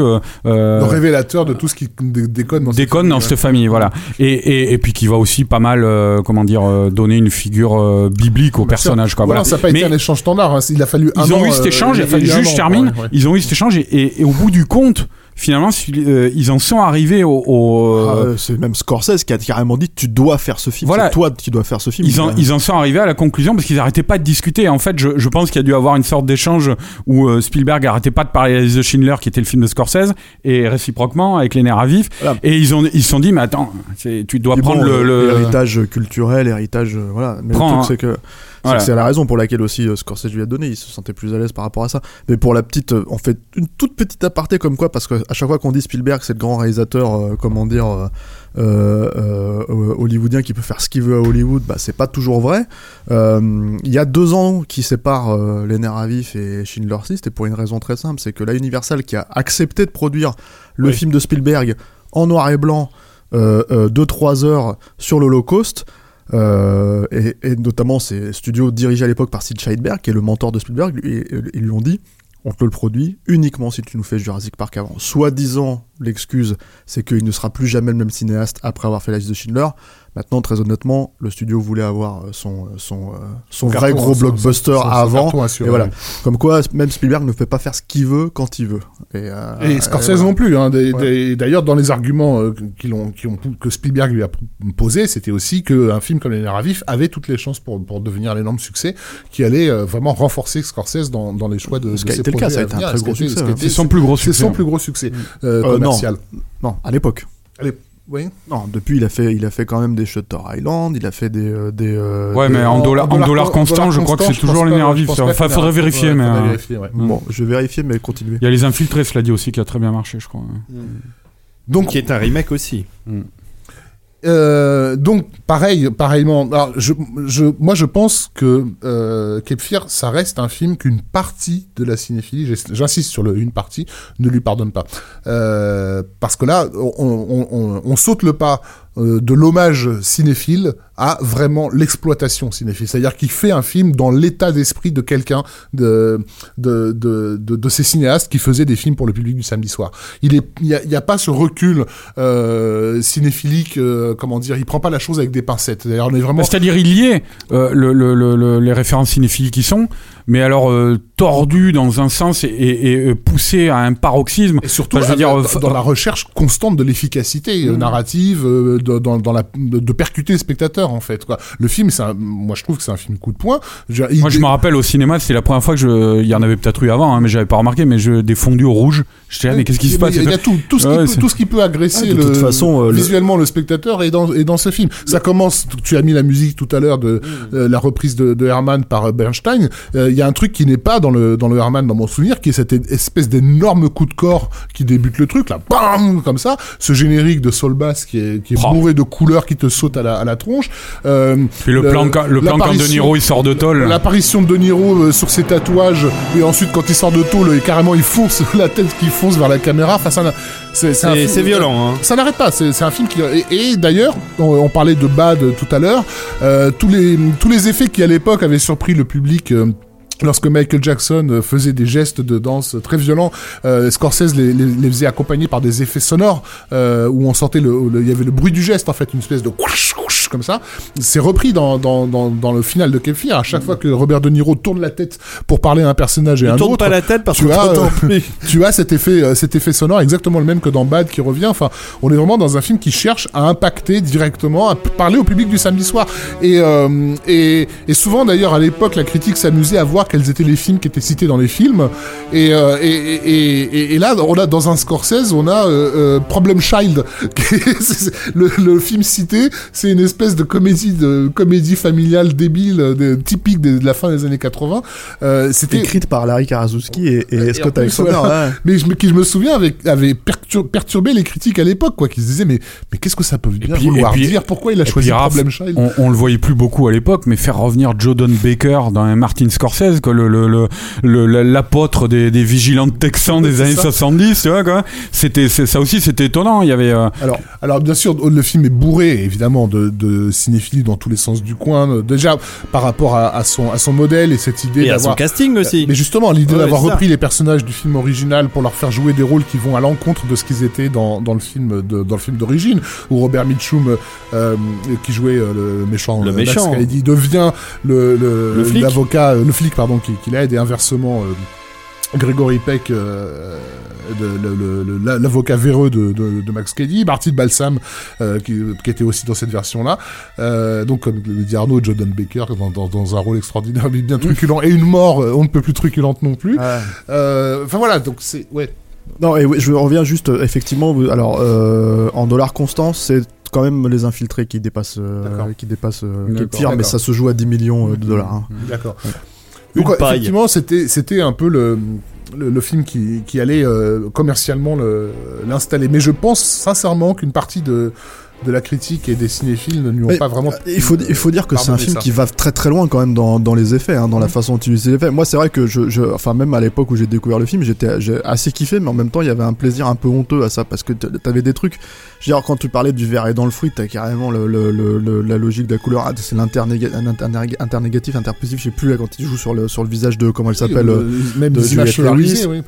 [SPEAKER 2] le révélateur de tout ce qui dé- déconne dans cette
[SPEAKER 3] déconne
[SPEAKER 2] famille,
[SPEAKER 3] dans
[SPEAKER 2] ouais.
[SPEAKER 3] cette famille, voilà. Et, et, et puis qui va aussi pas mal, euh, comment dire, euh, donner une figure euh, biblique au
[SPEAKER 2] Bien sûr.
[SPEAKER 3] personnage, quoi.
[SPEAKER 2] Voilà, ça n'a pas
[SPEAKER 3] Mais-
[SPEAKER 2] été un échange standard. hein. Il a fallu un
[SPEAKER 3] ils ont
[SPEAKER 2] an,
[SPEAKER 3] eu cet échange, juste termine, ils ont eu cet échange, et au bout du compte, finalement, euh, ils en sont arrivés au. au,
[SPEAKER 4] Ah,
[SPEAKER 3] euh,
[SPEAKER 4] euh, c'est même Scorsese qui a carrément dit tu dois faire ce film.
[SPEAKER 3] Voilà.
[SPEAKER 4] C'est toi qui dois faire ce film.
[SPEAKER 3] Ils en, ils en sont arrivés à la conclusion parce qu'ils arrêtaient pas de discuter. En fait, je, je pense qu'il y a dû avoir une sorte d'échange où Spielberg arrêtait pas de parler de Schindler, qui était le film de Scorsese, et réciproquement avec les nerfs à vif.
[SPEAKER 4] Voilà.
[SPEAKER 3] Et ils ont, ils se sont dit, mais attends, tu dois prendre
[SPEAKER 4] bon,
[SPEAKER 3] le,
[SPEAKER 4] euh,
[SPEAKER 3] le-
[SPEAKER 4] l'héritage culturel, l'héritage, euh, voilà. Mais
[SPEAKER 3] Prends
[SPEAKER 4] le truc, c'est que
[SPEAKER 3] Voilà.
[SPEAKER 4] c'est la raison pour laquelle aussi euh, Scorsese lui a donné. Il se sentait plus à l'aise par rapport à ça. Mais pour la petite, euh, on fait une toute petite aparté comme quoi, parce que à chaque fois qu'on dit Spielberg, c'est le grand réalisateur, euh, comment dire, euh, euh, hollywoodien qui peut faire ce qu'il veut à Hollywood, bah c'est pas toujours vrai. Il y a deux ans qui séparent Les Nerfs à Vif et Schindler 6, c'était pour une raison très simple, c'est que la Universal qui a accepté de produire le
[SPEAKER 2] Oui.
[SPEAKER 4] film de Spielberg en noir et blanc de 3 heures sur l'Holocauste. Euh, et, notamment ces studios dirigés à l'époque par Sid Scheidberg, qui est le mentor de Spielberg, ils lui ont dit on te le produit uniquement si tu nous fais Jurassic Park avant. Soi-disant, l'excuse, c'est qu'il ne sera plus jamais le même cinéaste après avoir fait la liste de Schindler. Maintenant, très honnêtement, le studio voulait avoir euh, son, euh, son, euh, son vrai gros
[SPEAKER 2] son-
[SPEAKER 4] blockbuster
[SPEAKER 2] son- son
[SPEAKER 4] avant.
[SPEAKER 2] assuré,
[SPEAKER 4] et voilà. Comme quoi, même Spielberg ne fait pas faire ce qu'il veut quand il veut. Et, euh,
[SPEAKER 2] Et Scorsese
[SPEAKER 4] voilà.
[SPEAKER 2] non plus. Hein,
[SPEAKER 4] Ouais.
[SPEAKER 2] D'ailleurs, dans les arguments euh, ont, que Spielberg lui a posé, c'était aussi qu'un film comme Les à Vif avait toutes les chances pour, pour devenir l'énorme succès, qui allait euh, vraiment renforcer Scorsese dans, dans les choix de,
[SPEAKER 4] Ce
[SPEAKER 2] de ses
[SPEAKER 4] le cas, ça a
[SPEAKER 2] à
[SPEAKER 4] été un très gros succès, hein.
[SPEAKER 3] C'est son plus gros
[SPEAKER 2] C'est
[SPEAKER 3] succès.
[SPEAKER 2] son plus gros succès euh,
[SPEAKER 4] Euh, non.
[SPEAKER 2] commercial.
[SPEAKER 4] Non, à l'époque.
[SPEAKER 2] Oui.
[SPEAKER 4] Non, depuis il a fait, il a fait quand même des Shutter Island, il a fait des, euh, des. euh,
[SPEAKER 3] Ouais,
[SPEAKER 4] des-
[SPEAKER 3] mais en dollars en dollars
[SPEAKER 2] con-
[SPEAKER 3] constants, je crois que c'est toujours les
[SPEAKER 2] pas-
[SPEAKER 3] nerfs à
[SPEAKER 2] je
[SPEAKER 3] vif.
[SPEAKER 2] pense
[SPEAKER 3] ça.
[SPEAKER 2] pas
[SPEAKER 3] Enfin, faudrait vérifier, mais. euh,
[SPEAKER 2] vérifier, ouais.
[SPEAKER 4] Bon, je vais vérifier, mais continuez.
[SPEAKER 3] Il y a les infiltrés, cela dit aussi, qui a très bien marché, je crois.
[SPEAKER 2] Donc,
[SPEAKER 1] Qui est un remake aussi.
[SPEAKER 2] Euh, donc pareil, pareillement. Alors, je, je, moi, je pense que euh, ça reste un film qu'une partie de la cinéphilie, j'ins- j'insiste sur le une partie, ne lui pardonne pas, euh, parce que là, on, on, on saute le pas euh, de l'hommage cinéphile à vraiment l'exploitation cinéphile. C'est-à-dire qu'il fait un film dans l'état d'esprit de quelqu'un de, de, de, de, de ces cinéastes qui faisaient des films pour le public du samedi soir. Il est, il y a, y a pas ce recul euh, cinéphilique, euh, comment dire, il prend pas la chose avec des pincettes. D'ailleurs, on est vraiment
[SPEAKER 3] C'est-à-dire, il y est euh, le, le- le- le- les références cinéphiles qui sont, mais alors tordues dans un sens et, et, et, euh, poussées à un paroxysme.
[SPEAKER 2] Et surtout,
[SPEAKER 3] Enfin, je veux dire,
[SPEAKER 2] dans,
[SPEAKER 3] euh,
[SPEAKER 2] dans la recherche constante de l'efficacité euh, narrative, euh, de, dans, dans la, de, de percuter le spectateur, en fait. Quoi. Le film, c'est un- moi, je trouve que c'est un film coup de poing. Je, il-
[SPEAKER 3] Moi, je me rappelle au cinéma, c'était la première fois que je. Il y en avait peut-être eu avant, hein, mais j'avais pas remarqué, mais je, des fondus au rouge. J'étais là, mais qu'est-ce qui se
[SPEAKER 2] Il y a-
[SPEAKER 3] passe
[SPEAKER 2] Il y a tout, tout, ce,
[SPEAKER 3] Ouais,
[SPEAKER 2] qui peut,
[SPEAKER 3] c'est-
[SPEAKER 2] tout ce qui peut agresser
[SPEAKER 4] Ah, de
[SPEAKER 2] le,
[SPEAKER 4] toute façon, euh, le-
[SPEAKER 2] visuellement le spectateur est dans, est dans ce film. Ça commence, tu as mis la musique tout à l'heure de
[SPEAKER 4] Mm.
[SPEAKER 2] euh, la reprise de, de Herman par Bernstein. Euh, Il y a un truc qui n'est pas dans le, dans le Herman, dans mon souvenir, qui est cette espèce d'énorme coup de corps qui débute le truc, là, bam, comme ça. Ce générique de Soul Bass qui est, qui est
[SPEAKER 3] Oh.
[SPEAKER 2] bourré de couleurs qui te sautent à la, à la tronche. Euh,
[SPEAKER 3] Puis le, plan, quand- le plan quand De Niro il sort de tôle.
[SPEAKER 2] L'apparition de De Niro euh, sur ses tatouages, et ensuite quand il sort de tôle, et carrément il fonce, la tête qui fonce vers la caméra. Enfin, ça c'est
[SPEAKER 1] violent, hein.
[SPEAKER 2] ça n'arrête pas. C'est c'est un film qui et, et d'ailleurs, on, on parlait de Bad tout à l'heure. euh, tous les tous les effets qui à l'époque avaient surpris le public. euh, Lorsque Michael Jackson euh, faisait des gestes de danse très violents, euh, Scorsese les, les, les faisait accompagner par des effets sonores euh, où on sentait le, il y avait le bruit du geste en fait, une espèce de whoosh, whoosh, comme ça. C'est repris dans, dans, dans, dans le final de Kefir. À chaque fois que Robert De Niro tourne la tête pour parler à un personnage et à
[SPEAKER 1] Il
[SPEAKER 2] un
[SPEAKER 1] tourne
[SPEAKER 2] autre,
[SPEAKER 1] pas la tête parce
[SPEAKER 2] tu
[SPEAKER 1] qu'on
[SPEAKER 2] as, euh, tu as cet effet, euh, cet effet sonore exactement le même que dans Bad qui revient. Enfin, on est vraiment dans un film qui cherche à impacter directement, à parler au public du samedi soir. Et, euh, et, et souvent d'ailleurs à l'époque, la critique s'amusait à voir quels étaient les films qui étaient cités dans les films. Et, euh, et, là, on a dans un Scorsese, on a Problem Child. est- le film cité, c'est une espèce de comédie, de comédie familiale débile, euh, de, typique de, de la fin des années 80. Euh, C'était
[SPEAKER 4] Écrite par Larry Karaszewski et, et,
[SPEAKER 2] et
[SPEAKER 4] Scott Alexander.
[SPEAKER 2] voilà.
[SPEAKER 4] ouais.
[SPEAKER 2] mais je qui je me souviens avait, avait pertur- perturbé les critiques à l'époque quoi qui se disaient mais mais qu'est-ce que ça peut bien
[SPEAKER 3] puis-
[SPEAKER 2] vouloir
[SPEAKER 3] puis-
[SPEAKER 2] dire? Pourquoi il a choisi
[SPEAKER 3] puis,
[SPEAKER 2] Problem Child?
[SPEAKER 3] on, on le voyait plus beaucoup à l'époque, mais faire revenir Joe Don Baker dans un Martin Scorsese, quoi, le, le, le, l'apôtre des, des vigilantes texans des années
[SPEAKER 2] ça.
[SPEAKER 3] 70, tu vois, quoi. C'était, ça aussi, c'était étonnant. Il y avait, euh,
[SPEAKER 2] alors alors bien sûr le film est bourré évidemment de, de cinéphilie dans tous les sens du coin déjà par rapport à, à son à son modèle et cette idée
[SPEAKER 1] Et à son
[SPEAKER 2] d'avoir
[SPEAKER 1] casting aussi.
[SPEAKER 2] Mais justement, l'idée
[SPEAKER 1] Ouais,
[SPEAKER 2] d'avoir repris les personnages du film original pour leur faire jouer des rôles qui vont à l'encontre de ce qu'ils étaient dans, dans le film de, dans le film d'origine, où Robert Mitchum, euh, qui jouait euh, le méchant,
[SPEAKER 1] Le
[SPEAKER 2] euh,
[SPEAKER 1] méchant.
[SPEAKER 2] Max Kennedy, devient le le-
[SPEAKER 1] Le flic.
[SPEAKER 2] l'avocat, le flic pardon, qui, qui l'aide et inversement. euh, Gregory Peck euh, l'avocat véreux de, de, de Max Cady, Martin Balsam euh, qui, qui était aussi dans cette version-là. Euh, donc comme le dit Arnaud, Jordan Baker dans, dans, dans un rôle extraordinaire, mais bien truculent et une mort, euh, on ne peut plus truculente non plus. Euh, Enfin voilà, donc c'est ouais.
[SPEAKER 4] Non, et oui, je reviens juste, effectivement, alors, euh, en dollars constants, c'est quand même les infiltrés qui dépassent, euh, qui dépassent, euh, qui tirent, mais ça se joue à 10 millions euh, de dollars. hein.
[SPEAKER 2] D'accord.
[SPEAKER 1] Une
[SPEAKER 2] Donc, effectivement, c'était c'était un peu le, le, le film qui, qui allait euh, commercialement le- l'installer. Mais je pense sincèrement qu'une partie de, de la critique et des cinéphiles ne lui ont
[SPEAKER 4] Mais,
[SPEAKER 2] pas vraiment.
[SPEAKER 4] euh, Il faut, il faut dire que c'est un film
[SPEAKER 2] ça.
[SPEAKER 4] qui va très très loin quand même dans, dans les effets, hein, dans la façon d'utiliser les effets. Moi, c'est vrai que je, je, enfin même à l'époque où j'ai découvert le film, j'étais assez kiffé, mais en même temps, il y avait un plaisir un peu honteux à ça parce que t'avais des trucs. Je veux dire, quand tu parlais du verre et dans le fruit, t'as carrément le, le, le- le- la logique de la couleur. Ah, c'est l'internégatif, internégatif, interpositif. Je sais plus là quand il joue sur le sur le visage de comment elle s'appelle.
[SPEAKER 2] Euh,
[SPEAKER 4] euh,
[SPEAKER 2] même
[SPEAKER 4] de Juliette Lewis.
[SPEAKER 2] oui.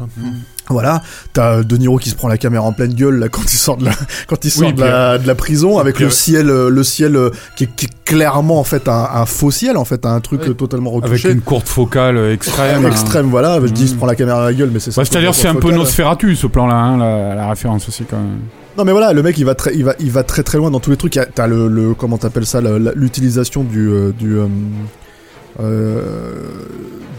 [SPEAKER 4] Voilà, t'as De Niro qui se prend la caméra en pleine gueule là quand il sort de la quand il sort
[SPEAKER 3] Oui,
[SPEAKER 4] de, la, de la prison avec le ciel euh, le ciel qui, est- qui est clairement en fait un, un faux ciel en fait un truc
[SPEAKER 2] Oui.
[SPEAKER 4] totalement
[SPEAKER 3] Avec
[SPEAKER 4] retouché
[SPEAKER 3] une courte focale extrême. hein.
[SPEAKER 4] extrême voilà je dis il se
[SPEAKER 3] Mm.
[SPEAKER 4] prend la caméra à la gueule mais c'est ça
[SPEAKER 3] Bah, C'est-à-dire c'est un peu Nosferatu ce plan-là, hein, la, la référence aussi quand même.
[SPEAKER 4] Non mais voilà le mec il va très il va il va très très loin dans tous les trucs t'as le, le comment t'appelles ça l'utilisation du euh, du euh, euh,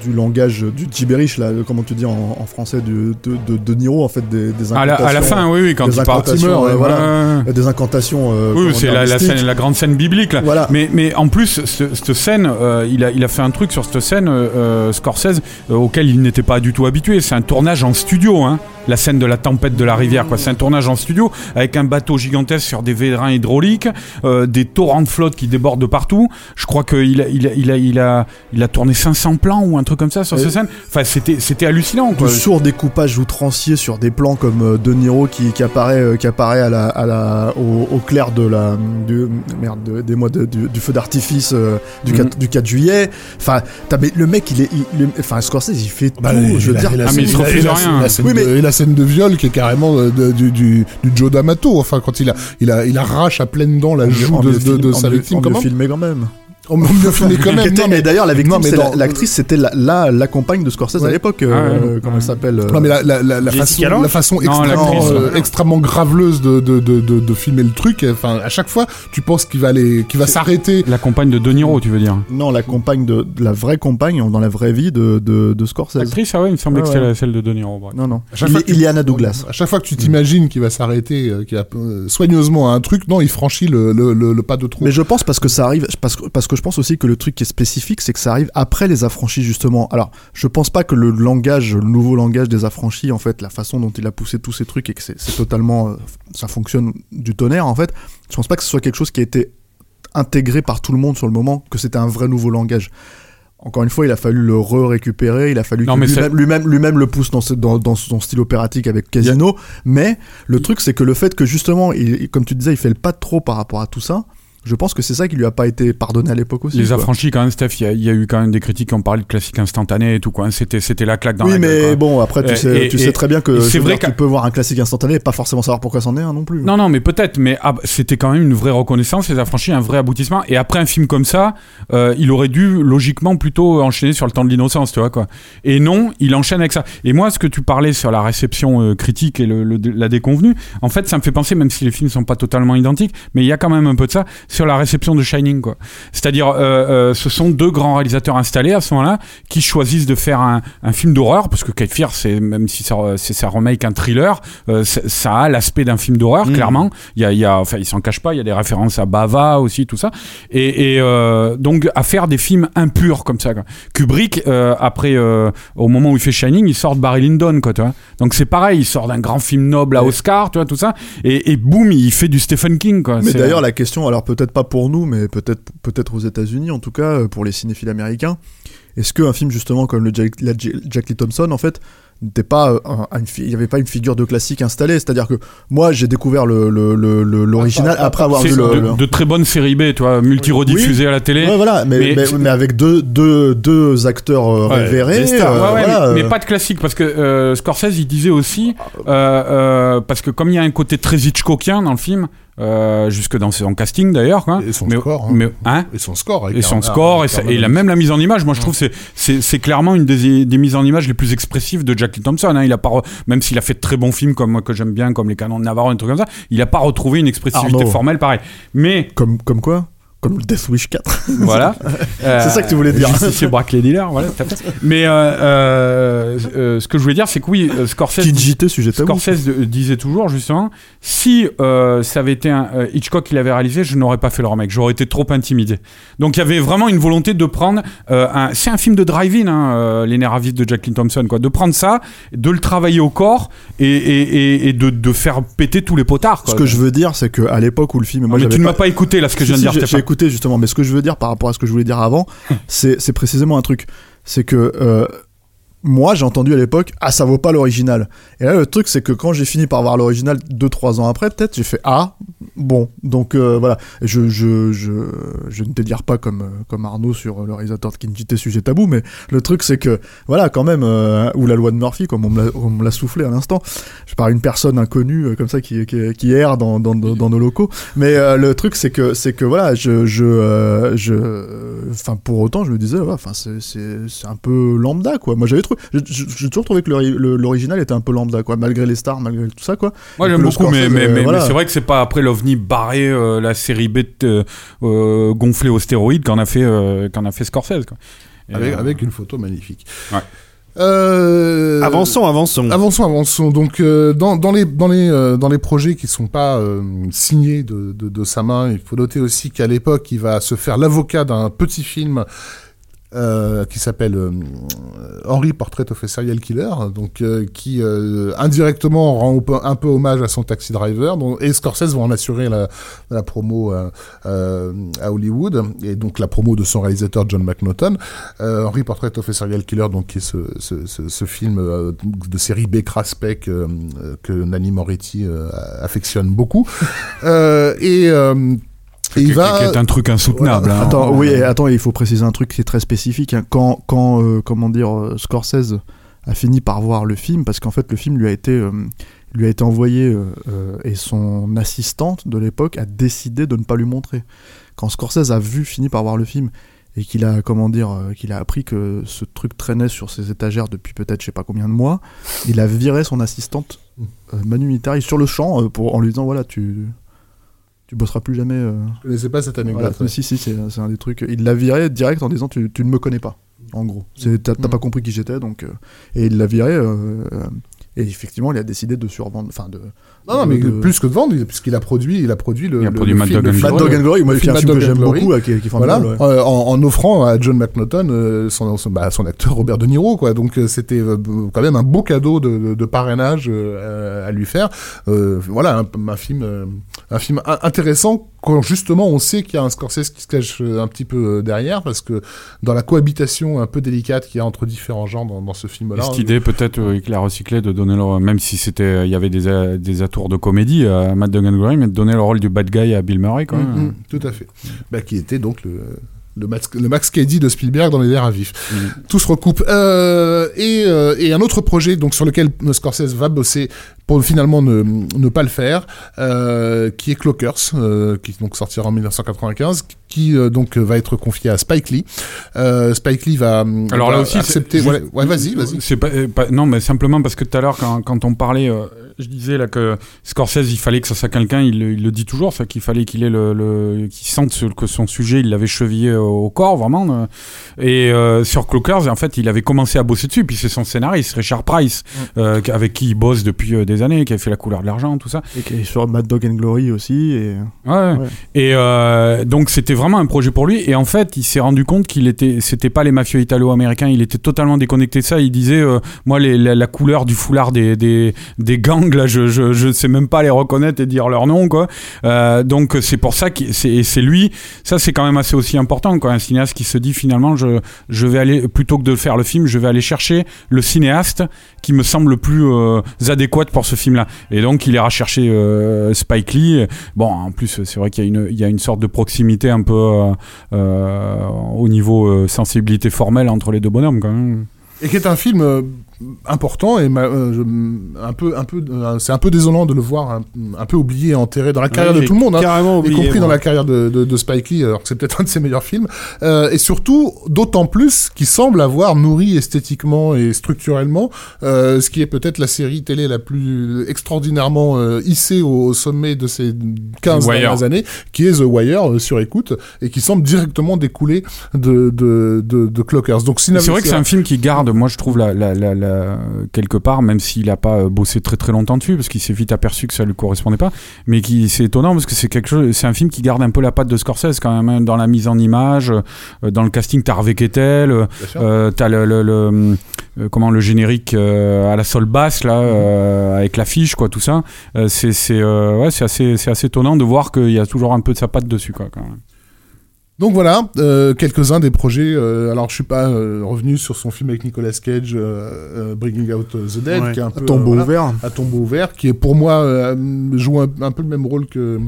[SPEAKER 4] du langage du gibberish là comment tu dis en, en français du, de, de, de Niro en fait des, des
[SPEAKER 3] À la, à la
[SPEAKER 4] incantations,
[SPEAKER 3] fin, oui, oui, quand
[SPEAKER 4] des
[SPEAKER 3] il part.
[SPEAKER 4] incantations,
[SPEAKER 3] Ouais,
[SPEAKER 4] voilà.
[SPEAKER 3] ouais, ouais.
[SPEAKER 4] des incantations
[SPEAKER 3] Oui, c'est la, la, scène, la grande scène biblique là.
[SPEAKER 4] Voilà.
[SPEAKER 3] Mais, mais en plus, ce- cette scène, il, a, il a fait un truc sur cette scène, Scorsese, auquel il n'était pas du tout habitué. C'est un tournage en studio, hein. La scène de la tempête de la rivière, quoi. C'est un tournage en studio avec un bateau gigantesque sur des vérins hydrauliques, euh, des torrents de flotte qui débordent de partout. Je crois qu'il a, il a, il a, il a, il a tourné 500 plans ou un truc comme ça sur
[SPEAKER 4] Et-
[SPEAKER 3] cette scène. Enfin, c'était, c'était hallucinant,
[SPEAKER 4] de
[SPEAKER 3] quoi.
[SPEAKER 4] sourds découpages outranciers sur des plans comme euh, De Niro qui, qui apparaît euh, qui apparaît à la, à la au, au clair de la du, merde de- des mois de- du, du feu d'artifice euh, du,
[SPEAKER 3] Mhm.
[SPEAKER 4] 4, du 4 juillet enfin t'as- mais le mec il est il- enfin Scorsese il fait tout
[SPEAKER 2] Bah,
[SPEAKER 4] je veux dire
[SPEAKER 3] Ah, mais il se refuse rien.
[SPEAKER 4] Oui, mais-
[SPEAKER 2] de- scène de viol qui est carrément euh, de- du, du, du Joe D'Amato. Enfin, quand il a, il a, il arrache à pleines dents la joue
[SPEAKER 4] en
[SPEAKER 2] de, de, de
[SPEAKER 4] en
[SPEAKER 2] sa victime,
[SPEAKER 4] quand même
[SPEAKER 2] On m'a mieux filmé quand même. non,
[SPEAKER 4] mais d'ailleurs la victime l'actrice c'était la, la la compagne de Scorsese à l'époque
[SPEAKER 3] Ah
[SPEAKER 4] euh,
[SPEAKER 3] ouais.
[SPEAKER 4] comment elle s'appelle euh,
[SPEAKER 2] Non mais la, la, la, la façon,
[SPEAKER 1] Jessica Lange
[SPEAKER 2] la façon
[SPEAKER 3] Non,
[SPEAKER 2] extrêmement,
[SPEAKER 3] l'actrice.
[SPEAKER 2] euh, extrêmement graveleuse de, de, de, de, de filmer le truc. Enfin, à chaque fois, tu penses qu'il va aller, qu'il va s'arrêter.
[SPEAKER 3] La compagne de De Niro, tu veux dire
[SPEAKER 4] non la compagne de, de la vraie compagne dans la vraie vie de de, de Scorsese
[SPEAKER 3] L'actrice, ah ouais, il me semblait
[SPEAKER 4] Ouais,
[SPEAKER 3] que c'était celle de De Niro. bref.
[SPEAKER 4] non non Iliana Douglas
[SPEAKER 2] À chaque fois que tu t'imagines qu'il va s'arrêter, qu'il euh, soigneusement à un truc, non, il franchit le, le, le, le pas de trop.
[SPEAKER 4] Mais je pense parce que ça arrive, parce que, parce que je pense aussi que le truc qui est spécifique, c'est que ça arrive après les affranchis justement. Alors, je pense pas que le langage, le nouveau langage des affranchis, en fait, la façon dont il a poussé tous ces trucs et que c'est totalement, euh, ça fonctionne du tonnerre, en fait. Je pense pas que ce soit quelque chose qui a été intégré par tout le monde sur le moment, que c'était un vrai nouveau langage. Encore une fois, il a fallu le re-récupérer, il a fallu lui-même, lui-même, lui-même le pousse dans, ce- dans, dans son style opératique avec Casino. Mais le truc, c'est que le fait que justement, il- comme tu disais, il fait le pas de trop par rapport à tout ça. Je pense que c'est ça qui lui a pas été pardonné à l'époque aussi.
[SPEAKER 3] Les
[SPEAKER 4] quoi.
[SPEAKER 3] affranchis, quand même, Steph, il y, a- il y a eu quand même des critiques qui ont parlé de classique instantané et tout, quoi. hein. C'était, c'était la claque dans
[SPEAKER 4] oui,
[SPEAKER 3] la
[SPEAKER 4] mais bon, après, tu,
[SPEAKER 3] Et-
[SPEAKER 4] sais,
[SPEAKER 3] et-
[SPEAKER 4] tu
[SPEAKER 3] et-
[SPEAKER 4] sais très bien que
[SPEAKER 3] c'est vrai
[SPEAKER 4] dire, tu
[SPEAKER 3] qu'à-
[SPEAKER 4] peux voir un classique instantané et pas forcément savoir pourquoi c'en est un non plus.
[SPEAKER 3] Non, non, mais peut-être, mais ah, c'était quand même une vraie reconnaissance, les affranchis, un vrai aboutissement. Et après un film comme ça, euh, il aurait dû logiquement plutôt enchaîner sur le temps de l'innocence, tu vois, quoi. Et non, il enchaîne avec ça. Et moi, ce que tu parlais sur la réception euh, critique et le, le- la déconvenue, en fait, ça me fait penser, même si les films sont pas totalement identiques, mais il y a quand même un peu de ça, sur la réception de Shining, quoi. C'est-à-dire, euh, euh, ce sont deux grands réalisateurs installés à ce moment-là qui choisissent de faire un, un film d'horreur, parce que Cape Fear, c'est même si ça, c'est ça remake un thriller, euh, ça a l'aspect d'un film d'horreur, clairement. Il y a, il y a, enfin, il s'en cache pas, il y a des références à Bava aussi, tout ça. Et, et, donc, à faire des films impurs comme ça. Quoi. Kubrick, après, au moment où il fait Shining, il sort de Barry Lyndon, quoi, tu vois. Donc c'est pareil, il sort d'un grand film noble à Oscar, tu vois, tout ça. Et, et boum, il fait du Stephen King, quoi.
[SPEAKER 4] Mais d'ailleurs, la question, alors peut-être pas pour nous, mais peut-être peut-être aux États-Unis, en tout cas, euh, pour les cinéphiles américains, est-ce qu'un film justement comme le Jack, la J- Jack Lee Thompson, en fait, n'était pas euh, un- un- il n'y avait pas une figure de classique installée? C'est-à-dire que moi, j'ai découvert le le- le- le- l'original après avoir vu le.
[SPEAKER 3] de, très bonnes séries B, tu vois, multi-rediffusées à la télé.
[SPEAKER 4] Ouais, voilà, mais,
[SPEAKER 3] Mais
[SPEAKER 4] mais,
[SPEAKER 3] c'est-
[SPEAKER 4] mais avec deux, deux, deux acteurs euh,
[SPEAKER 1] Ouais,
[SPEAKER 4] révérés.
[SPEAKER 1] stars,
[SPEAKER 4] euh,
[SPEAKER 3] Ouais, ouais,
[SPEAKER 4] voilà,
[SPEAKER 3] mais, pas de classique parce que euh, Scorsese il disait aussi euh, parce que comme il y a un côté très Hitchcockien dans le film euh, jusque dans son casting d'ailleurs. quoi.
[SPEAKER 2] Et son
[SPEAKER 3] mais,
[SPEAKER 2] score, hein.
[SPEAKER 3] mais- hein
[SPEAKER 2] Et son score. avec
[SPEAKER 3] et son score et, sa- et la, même la mise en image moi je trouve c'est c'est c'est clairement une des, des mises en image les plus expressives de Jackie Thompson hein. il a pas même s'il a fait de très bons films comme moi que j'aime bien comme les canons de Navarro un truc comme ça il a pas retrouvé une expressivité
[SPEAKER 4] Arnaud.
[SPEAKER 3] formelle pareil mais
[SPEAKER 4] Comme, comme quoi? Comme le Death Wish 4.
[SPEAKER 3] voilà
[SPEAKER 4] C'est ça que tu voulais dire.
[SPEAKER 3] c'est Brackley Dealer voilà tout à fait. mais euh, euh, euh, ce que je voulais dire c'est que oui euh, Scorsese
[SPEAKER 4] JT, sujet.
[SPEAKER 3] Scorsese euh, disait toujours justement si euh, ça avait été un euh, Hitchcock qui l'avait réalisé je n'aurais pas fait le remake j'aurais été trop intimidé donc il y avait vraiment une volonté de prendre euh, un c'est un film de drive-in hein, euh, les Nervis de Jacqueline Thompson quoi de prendre ça de le travailler au corps et, et, et, et de, de faire péter tous les potards quoi.
[SPEAKER 4] Ce que je veux dire, c'est qu'à l'époque où le film. Moi,
[SPEAKER 3] mais
[SPEAKER 4] j'avais
[SPEAKER 3] tu ne m'as pas écouté là ce que je viens de
[SPEAKER 4] si,
[SPEAKER 3] dire
[SPEAKER 4] justement, mais ce que je veux dire par rapport à ce que je voulais dire avant, c'est c'est précisément un truc. C'est que euh, moi, j'ai entendu à l'époque, ah, ça vaut pas l'original. Et là, le truc, c'est que quand j'ai fini par voir l'original 2-3 ans après, peut-être, j'ai fait, ah, bon. Donc euh, voilà, je, je, je, je ne délire pas comme, euh, comme Arnaud sur le réalisateur de Kinjite Sujet Tabou, mais le truc, c'est que, voilà, quand même, euh, ou la loi de Murphy, comme on me l'a- soufflé à l'instant, je parle une personne inconnue comme ça qui, qui, erre dans, nos locaux. Mais le truc, c'est que, c'est que voilà, je, je, enfin, pour autant, je me disais, ouais, enfin, c'est, c'est un peu lambda, quoi. Moi, j'avais trouvé, j'ai- toujours trouvé que l'original était un peu lambda, quoi, malgré les stars, malgré tout ça, quoi.
[SPEAKER 3] Moi j'aime beaucoup, mais, mais,
[SPEAKER 4] euh,
[SPEAKER 3] mais,
[SPEAKER 4] voilà.
[SPEAKER 3] mais c'est vrai que c'est pas après l'OVNI barré euh, la série B euh, gonflée aux stéroïdes qu'en a fait euh, qu'en a fait Scorsese. Quoi.
[SPEAKER 2] Avec,
[SPEAKER 3] euh,
[SPEAKER 2] avec une photo magnifique.
[SPEAKER 3] Ouais.
[SPEAKER 2] Euh,
[SPEAKER 1] Avançons, avançons.
[SPEAKER 2] Avançons, avançons. Donc euh, dans, dans les dans les euh, dans les projets qui sont pas euh, signés de, de, de sa main, il faut noter aussi qu'à l'époque, il va se faire l'avocat d'un petit film euh, qui s'appelle euh, Henry Portrait of a Serial Killer, donc euh, qui indirectement rend un peu, hommage à son Taxi Driver. Donc, et Scorsese va en assurer la, la promo à Hollywood et donc la promo de son réalisateur John McNaughton. Henry Portrait of a Serial Killer, donc qui est ce, ce, ce, ce film de série B Craspec que Nanny Moretti affectionne beaucoup. Et et il
[SPEAKER 3] qui-
[SPEAKER 2] va
[SPEAKER 3] qui est un truc insoutenable. hein.
[SPEAKER 4] Attends, oui, attends, il faut préciser un truc qui est très spécifique. hein. Quand, quand euh, comment dire, euh, Scorsese a fini par voir le film, parce qu'en fait, le film lui a été, euh, lui a été envoyé euh, et son assistante de l'époque a décidé de ne pas lui montrer. Quand Scorsese a vu, fini par voir le film, et qu'il a, comment dire, qu'il a appris que ce truc traînait sur ses étagères depuis peut-être je sais pas combien de mois, il a viré son assistante euh, Manu Militari sur le champ euh, pour, en lui disant voilà, tu. Tu bosseras plus jamais. euh,
[SPEAKER 2] Je connaissais pas cette anecdote.
[SPEAKER 4] voilà,
[SPEAKER 2] ouais.
[SPEAKER 4] Si, si, c'est c'est un des trucs. Il l'a viré direct en disant tu, tu ne me connais pas, en gros. C'est- T'as t'as
[SPEAKER 2] Mm.
[SPEAKER 4] pas compris qui j'étais, donc. euh, et il l'a viré. euh, et effectivement, il a décidé de survendre. Enfin, de.
[SPEAKER 2] Non, non, mais
[SPEAKER 4] de-
[SPEAKER 2] plus que de vendre, il- puisqu'il a produit, il a produit le,
[SPEAKER 3] Il a
[SPEAKER 2] le-
[SPEAKER 3] produit
[SPEAKER 2] le
[SPEAKER 3] Mad
[SPEAKER 2] film,
[SPEAKER 3] Dog
[SPEAKER 2] le
[SPEAKER 4] Mad
[SPEAKER 3] Glory.
[SPEAKER 4] Dog and Glory, moi, qui un film que j'aime beaucoup, là, qui, est- qui est
[SPEAKER 2] Voilà,
[SPEAKER 4] formidable. ouais.
[SPEAKER 2] euh, en, en offrant à John McNaughton son, son, bah, son acteur Robert De Niro, quoi. Donc c'était quand même un beau cadeau de, de, de parrainage à lui faire. Euh, voilà, un, un film, euh, un film in- intéressant quand justement on sait qu'il y a un Scorsese qui se cache euh, un petit peu euh, derrière, parce que dans la cohabitation un peu délicate qu'il y a entre différents genres dans, dans ce film-là.
[SPEAKER 3] cette idée peut-être euh, qu'il a recyclé de donner le même si c'était il y avait des, a- des atours de comédie à Matt Duggan Glory mais de donner le rôle du bad guy à Bill Murray quand même.
[SPEAKER 2] Mm, mm, tout à fait. Bah, qui était donc le, le Max, le Max Cady de Spielberg dans les airs à vif. Tout se recoupe. Euh, et, euh, et un autre projet donc sur lequel Scorsese va bosser pour finalement ne, ne pas le faire, euh, qui est Clockers, euh, qui donc sortira en 1995, qui euh, donc va être confié à Spike Lee. Euh, Spike Lee va
[SPEAKER 3] Alors
[SPEAKER 2] va
[SPEAKER 3] là aussi,
[SPEAKER 2] accepter. Ouais, ouais, vas-y, vas-y.
[SPEAKER 3] C'est pas, euh, pas- non, mais simplement parce que tout à l'heure, quand, quand on parlait, euh, je disais là que Scorsese, il fallait que ça soit quelqu'un, il, le- il le dit toujours, ça qu'il fallait qu'il ait le, le qu'il sente ce- que son sujet, il l'avait chevillé au corps vraiment. euh. et euh, sur Clockers, en fait, il avait commencé à bosser dessus, puis c'est son scénariste Richard Price, euh, avec qui il bosse depuis euh, des années, qui a fait La couleur de l'argent, tout ça.
[SPEAKER 4] Et qui est sur Mad Dog and Glory aussi. Et...
[SPEAKER 3] Ouais.
[SPEAKER 4] Ouais.
[SPEAKER 3] Et euh, donc c'était vraiment un projet pour lui. Et en fait, il s'est rendu compte qu'il était, c'était pas les mafieux italo-américains. Il était totalement déconnecté de ça. Il disait, euh, moi, la, couleur du foulard des, gangs là, je, je, sais même pas les reconnaître et dire leur nom, quoi. Euh, donc c'est pour ça que c'est, lui. Ça, c'est quand même assez aussi important, quoi. Un cinéaste qui se dit finalement, je vais aller plutôt que de faire le film, je vais aller chercher le cinéaste qui me semble le plus euh, adéquat pour ce film-là. Et donc, il ira chercher euh, Spike Lee. Bon, en plus, c'est vrai qu'il y a une, y a une sorte de proximité un peu euh, euh, au niveau sensibilité formelle entre les deux bonhommes, quand même.
[SPEAKER 2] Et qui est un film important et euh, un peu, un peu, euh, c'est un peu désolant de le voir un, un peu oublié et enterré dans la carrière de tout le monde, hein,
[SPEAKER 1] carrément
[SPEAKER 2] y
[SPEAKER 1] oublié,
[SPEAKER 2] compris dans la carrière de, de, de Spike Lee, alors que c'est peut-être un de ses meilleurs films. Euh, et surtout, d'autant plus qu'il semble avoir nourri esthétiquement et structurellement euh, ce qui est peut-être la série télé la plus extraordinairement euh, hissée au, au sommet de ces 15
[SPEAKER 3] Wire.
[SPEAKER 2] dernières années, qui est The Wire euh, sur écoute et qui semble directement découler de, de, de, de Clockers. Donc,
[SPEAKER 3] C'est vrai que c'est un film qui garde, moi je trouve, la, la, la, la- quelque part, même s'il n'a pas euh, bossé très très longtemps dessus, parce qu'il s'est vite aperçu que ça lui correspondait pas, mais qui c'est étonnant parce que c'est quelque chose, c'est un film qui garde un peu la patte de Scorsese quand même, hein, dans la mise en image, euh, dans le casting, t'as Harvey euh, euh, t'as le, le, le, euh, comment le générique euh, à la sol basse là, euh, avec l'affiche quoi, tout ça, Euh, c'est c'est euh, ouais, assez c'est assez étonnant de voir qu'il y a toujours un peu de sa patte dessus quoi. Quand même.
[SPEAKER 2] Donc voilà, euh, quelques-uns des projets. euh, alors je suis pas euh, revenu sur son film avec Nicolas Cage, euh, euh, Bringing Out the Dead,
[SPEAKER 4] Ouais,
[SPEAKER 2] qui est un
[SPEAKER 4] à
[SPEAKER 2] peu
[SPEAKER 4] tombeau
[SPEAKER 2] euh, voilà,
[SPEAKER 4] ouvert.
[SPEAKER 2] à tombeau ouvert, qui est pour moi euh, joue un, un peu le même rôle que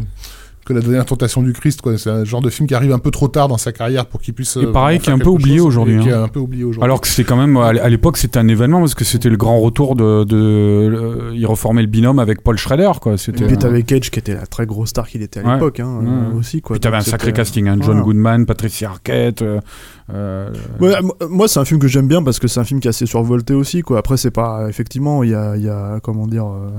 [SPEAKER 2] que la dernière tentation du Christ. quoi. C'est un genre de film qui arrive un peu trop tard dans sa carrière pour qu'il puisse.
[SPEAKER 3] Et
[SPEAKER 2] euh,
[SPEAKER 3] pareil, qui est
[SPEAKER 2] chose, Qui
[SPEAKER 3] hein.
[SPEAKER 2] un peu oublié aujourd'hui.
[SPEAKER 3] Alors que c'était quand même, à l'époque, c'était un événement parce que c'était le grand retour de. de euh, il reformait le binôme avec Paul Schrader, quoi. C'était.
[SPEAKER 4] Et puis t'avais Cage qui était la très grosse star qu'il était à
[SPEAKER 3] Ouais.
[SPEAKER 4] l'époque hein, euh, aussi quoi.
[SPEAKER 3] Puis t'avais un sacré casting, hein. John
[SPEAKER 4] Voilà.
[SPEAKER 3] Goodman, Patricia Arquette. euh, euh,
[SPEAKER 4] Ouais, moi- c'est un film que j'aime bien parce que c'est un film qui est assez survolté aussi. Quoi. Après, c'est pas. Effectivement, il y a, il y a. Comment dire. euh,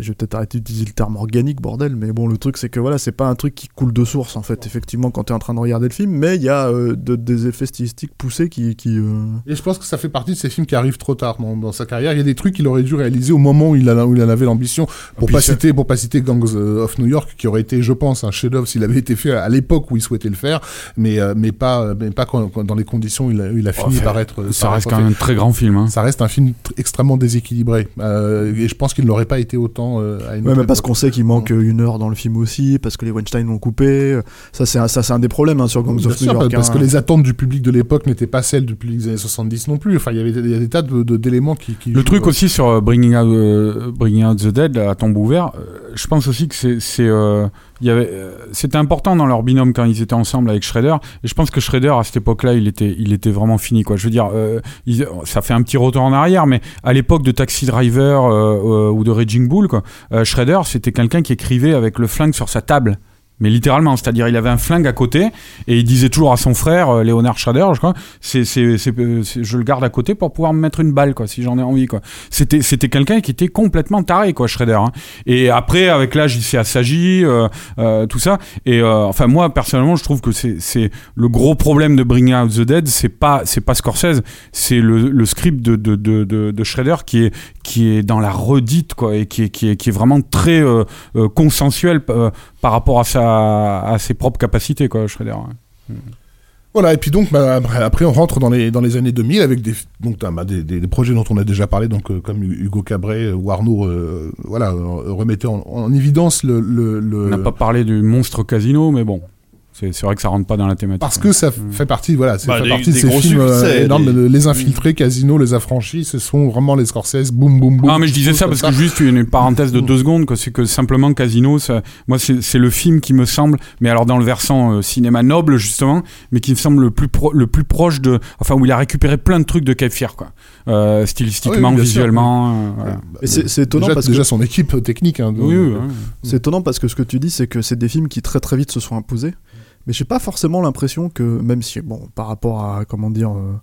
[SPEAKER 4] je vais peut-être arrêter d'utiliser le terme organique, bordel, mais bon, le truc, c'est que voilà, c'est pas un truc qui coule de source, en fait, effectivement, quand t'es en train de regarder le film, mais il y a euh, de- des effets stylistiques poussés qui. qui euh,
[SPEAKER 2] Et je pense que ça fait partie de ces films qui arrivent trop tard dans, dans sa carrière. Il y a des trucs qu'il aurait dû réaliser au moment où il, a, où il en avait l'ambition. Pour pas citer, pour pas citer Gangs euh, of New York, qui aurait été, je pense, un chef-d'œuvre s'il avait été fait à l'époque où il souhaitait le faire, mais euh, mais pas mais pas quand, quand- dans les conditions où il a, où il a fini par être.
[SPEAKER 3] Oh, ça
[SPEAKER 2] par
[SPEAKER 3] reste quand même un très grand film. Hein.
[SPEAKER 2] Ça reste un film tr- extrêmement déséquilibré. Euh, et je pense qu'il ne pas été autant euh, à une
[SPEAKER 4] Ouais, mais parce qu'on sait qu'il manque euh, une heure dans le film aussi, parce que les Weinstein l'ont coupé. Ça, c'est un, ça, c'est un des problèmes hein, sur Gangs
[SPEAKER 2] Bien
[SPEAKER 4] of New
[SPEAKER 2] sûr,
[SPEAKER 4] York.
[SPEAKER 2] parce
[SPEAKER 4] hein.
[SPEAKER 2] que les attentes du public de l'époque n'étaient pas celles du public des années 70 non plus. Enfin, il y avait des, il y a des tas de- de- d'éléments qui, qui
[SPEAKER 3] Le
[SPEAKER 2] jouent,
[SPEAKER 3] truc
[SPEAKER 2] euh,
[SPEAKER 3] aussi sur euh, Bringing Out, euh, Bringing Out the Dead à tombe ouvert, euh, je pense aussi que c'est, c'est, euh, euh, c'était important dans leur binôme quand ils étaient ensemble avec Shredder. Et je pense que Shredder à cette époque-là, il était, il était vraiment fini quoi. Je veux dire, euh, ça fait un petit retour en arrière, mais à l'époque de Taxi Driver euh, ou de Raging Bull, quoi, Shredder c'était quelqu'un qui écrivait avec le flingue sur sa table. Mais littéralement, c'est-à-dire il avait un flingue à côté et il disait toujours à son frère, euh, Léonard Schrader, je crois, c'est, c'est, euh, c'est- je le garde à côté pour pouvoir me mettre une balle, quoi, si j'en ai envie. C'était, quelqu'un qui était complètement taré, quoi, Schrader. hein. Et après, avec l'âge, il s'est assagi, euh, euh, tout ça. Et enfin, moi, personnellement, je trouve que c'est, le gros problème de Bring Out the Dead, c'est pas, pas Scorsese, c'est le, script de, de, de, de, de Schrader qui est, qui est dans la redite, quoi, et qui est, qui est, qui est vraiment très consensuel par rapport à, sa, à ses propres capacités, quoi, Schrader. ouais.
[SPEAKER 2] Voilà, et puis donc bah, après, on rentre dans les, dans les années 2000 avec des, donc, bah, des, des, des projets dont on a déjà parlé, donc euh, comme Hugo Cabret euh, ou Arnaud euh, voilà, euh, remettait en, en évidence le... le, le-
[SPEAKER 3] On n'a pas parlé du monstre casino, mais bon, c'est vrai que ça rentre pas dans la thématique.
[SPEAKER 2] Parce
[SPEAKER 3] ouais.
[SPEAKER 2] que ça
[SPEAKER 3] Mm.
[SPEAKER 2] fait partie, voilà, c'est
[SPEAKER 1] Bah,
[SPEAKER 2] fait
[SPEAKER 1] des-
[SPEAKER 2] partie de ces films euh,
[SPEAKER 1] succès,
[SPEAKER 2] énormes.
[SPEAKER 1] des-
[SPEAKER 2] Le- Les infiltrés, Casino, les affranchis, ce sont vraiment les Scorsese, boum boum boum.
[SPEAKER 3] Non, mais je disais ça parce que juste une parenthèse de deux secondes, que c'est que simplement Casino, ça, moi c'est le film qui me semble, mais alors dans le versant euh, cinéma noble justement, mais qui me semble le plus pro- le plus proche de, enfin où il a récupéré plein de trucs de Cape Fear quoi, Euh, stylistiquement,
[SPEAKER 2] Ah oui,
[SPEAKER 3] visuellement. euh, voilà.
[SPEAKER 4] Et c'est c'est étonnant
[SPEAKER 2] déjà,
[SPEAKER 4] parce
[SPEAKER 2] déjà
[SPEAKER 4] que
[SPEAKER 2] son équipe technique. Hein,
[SPEAKER 3] Oui,
[SPEAKER 4] c'est étonnant parce que ce que tu dis, c'est que c'est des films qui très très vite se sont imposés. Mais j'ai pas forcément l'impression que, même si, bon, par rapport à, comment dire, euh,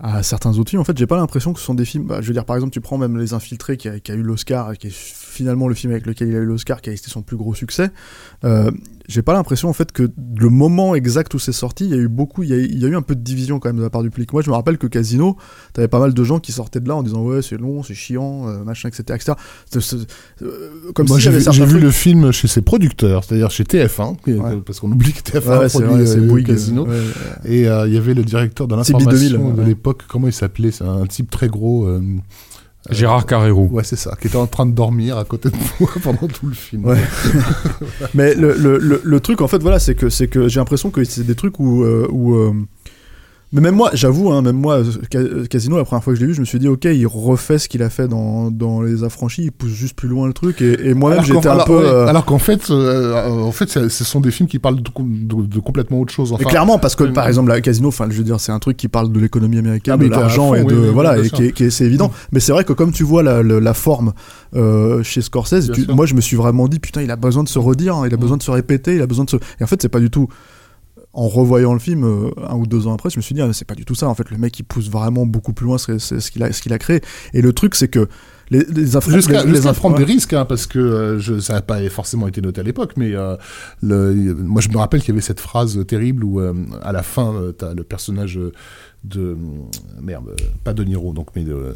[SPEAKER 4] à certains autres films, en fait, j'ai pas l'impression que ce sont des films. bah, je veux dire, par exemple, tu prends même Les Infiltrés qui a, eu l'Oscar, qui est finalement le film avec lequel il a eu l'Oscar, qui a été son plus gros succès. Euh, j'ai pas l'impression, en fait, que le moment exact où c'est sorti, il y a eu beaucoup, il y a, il y a eu un peu de division quand même de la part du public. Moi, je me rappelle que Casino, t'avais pas mal de gens qui sortaient de là en disant ouais, c'est long, c'est chiant, euh, machin, etc., etc. Euh, comme
[SPEAKER 2] Moi,
[SPEAKER 4] si
[SPEAKER 2] j'ai vu, le film chez ses producteurs, c'est-à-dire chez TF1, qui-
[SPEAKER 4] Ouais.
[SPEAKER 2] parce qu'on oublie que TF1
[SPEAKER 4] Ouais,
[SPEAKER 2] produit
[SPEAKER 4] vrai,
[SPEAKER 2] euh,
[SPEAKER 4] Bouygues,
[SPEAKER 2] Casino.
[SPEAKER 4] ouais.
[SPEAKER 2] Et il y avait le directeur de l'information
[SPEAKER 4] 2000,
[SPEAKER 2] de l'époque, comment il s'appelait C'est un type très gros. Euh,
[SPEAKER 3] Gérard Carrérou.
[SPEAKER 2] Ouais, c'est ça, qui était en train de dormir à côté de moi pendant tout le film.
[SPEAKER 4] Ouais. Mais le, le, le, le truc, en fait, voilà, c'est que, c'est que j'ai l'impression que c'est des trucs où. euh, où euh, Mais même moi, j'avoue, hein, même moi, Ca- Casino, la première fois que je l'ai vu, je me suis dit, ok, il refait ce qu'il a fait dans, dans Les Affranchis, il pousse juste plus loin le truc. Et, et moi-même,
[SPEAKER 2] Alors qu'en-
[SPEAKER 4] j'étais un
[SPEAKER 2] alors,
[SPEAKER 4] peu.
[SPEAKER 2] ouais,
[SPEAKER 4] euh,
[SPEAKER 2] alors qu'en fait, euh, en fait, ce sont des films qui parlent de, de- de complètement autre chose.
[SPEAKER 4] mais
[SPEAKER 2] Enfin,
[SPEAKER 4] clairement, parce que
[SPEAKER 2] euh,
[SPEAKER 4] par exemple, la Casino, enfin, je veux dire, c'est un truc qui parle de l'économie américaine,
[SPEAKER 2] Ah,
[SPEAKER 4] de l'argent et de
[SPEAKER 2] oui, oui,
[SPEAKER 4] voilà, et qui est, qui est- c'est évident. Mais c'est vrai que comme tu vois la, la, la forme euh, chez Scorsese, tu- moi, je me suis vraiment dit, putain, il a besoin de se redire, hein, il a besoin de se répéter, il a besoin de se. Et en fait, c'est pas du tout. En revoyant le film euh, un ou deux ans après, je me suis dit, ah, c'est pas du tout ça. En fait, le mec, il pousse vraiment beaucoup plus loin c'est ce qu'il a, ce qu'il a créé. Et le truc, c'est que les, les affronts-
[SPEAKER 2] Jusqu'à
[SPEAKER 4] les- les
[SPEAKER 2] jusqu'à
[SPEAKER 4] affronts-
[SPEAKER 2] risques, hein, parce que euh, je, ça n'a pas forcément été noté à l'époque, mais euh, le, moi je me rappelle qu'il y avait cette phrase terrible où euh, à la fin, euh, t'as le personnage de merde, pas de Niro, donc mais de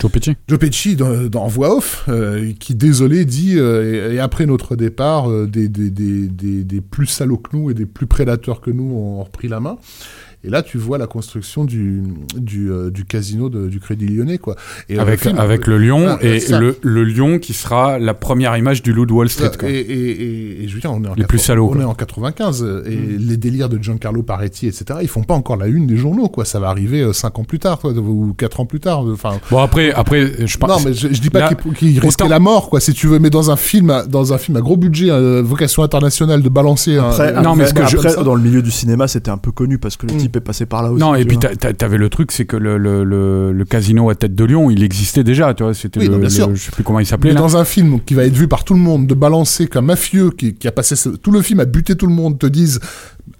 [SPEAKER 3] Joe Pesci.
[SPEAKER 2] Joe Pesci dans, voix off, euh, qui désolé dit euh, et, et après notre départ, euh, des, des, des, des, des plus salauds que nous et des plus prédateurs que nous ont repris la main. Et là, tu vois la construction du, du, euh, du casino de- du Crédit Lyonnais, quoi. Et, euh,
[SPEAKER 3] Avec,
[SPEAKER 2] film-
[SPEAKER 3] avec le lion
[SPEAKER 2] Ah,
[SPEAKER 3] et le, le lion qui sera la première image du loup de Wall Street. quoi.
[SPEAKER 2] Et, et, et, et je veux dire, on est en,
[SPEAKER 3] Les plus
[SPEAKER 2] 80
[SPEAKER 3] salauds,
[SPEAKER 2] on est en 95 euh, et les délires de Giancarlo Paretti, etc. Ils font pas encore la une des journaux, quoi. Ça va arriver euh, cinq ans plus tard, quoi, ou quatre ans plus tard. Enfin,
[SPEAKER 3] Bon après, après je pense.
[SPEAKER 2] non, mais je, je dis pas qu'il qu'il risquait la mort, quoi, si tu veux. Mais dans un film, à- dans un film à gros budget, euh, vocation internationale, de balancer un.
[SPEAKER 4] Après,
[SPEAKER 3] Non, mais ce que
[SPEAKER 4] après,
[SPEAKER 3] je-
[SPEAKER 4] après, dans le milieu du cinéma, c'était un peu connu parce que le
[SPEAKER 2] Mm.
[SPEAKER 4] type est passé par là aussi.
[SPEAKER 3] Non, et puis t'avais le truc, c'est que le, le, le, le casino à tête de lion, il existait déjà, tu vois. C'était
[SPEAKER 2] Oui,
[SPEAKER 3] le,
[SPEAKER 2] non, bien
[SPEAKER 3] le-
[SPEAKER 2] sûr.
[SPEAKER 3] je sais plus comment il s'appelait
[SPEAKER 2] dans un film qui va être vu par tout le monde, de balancer qu'un mafieux qui, qui a passé ce- tout le film à buter tout le monde te dise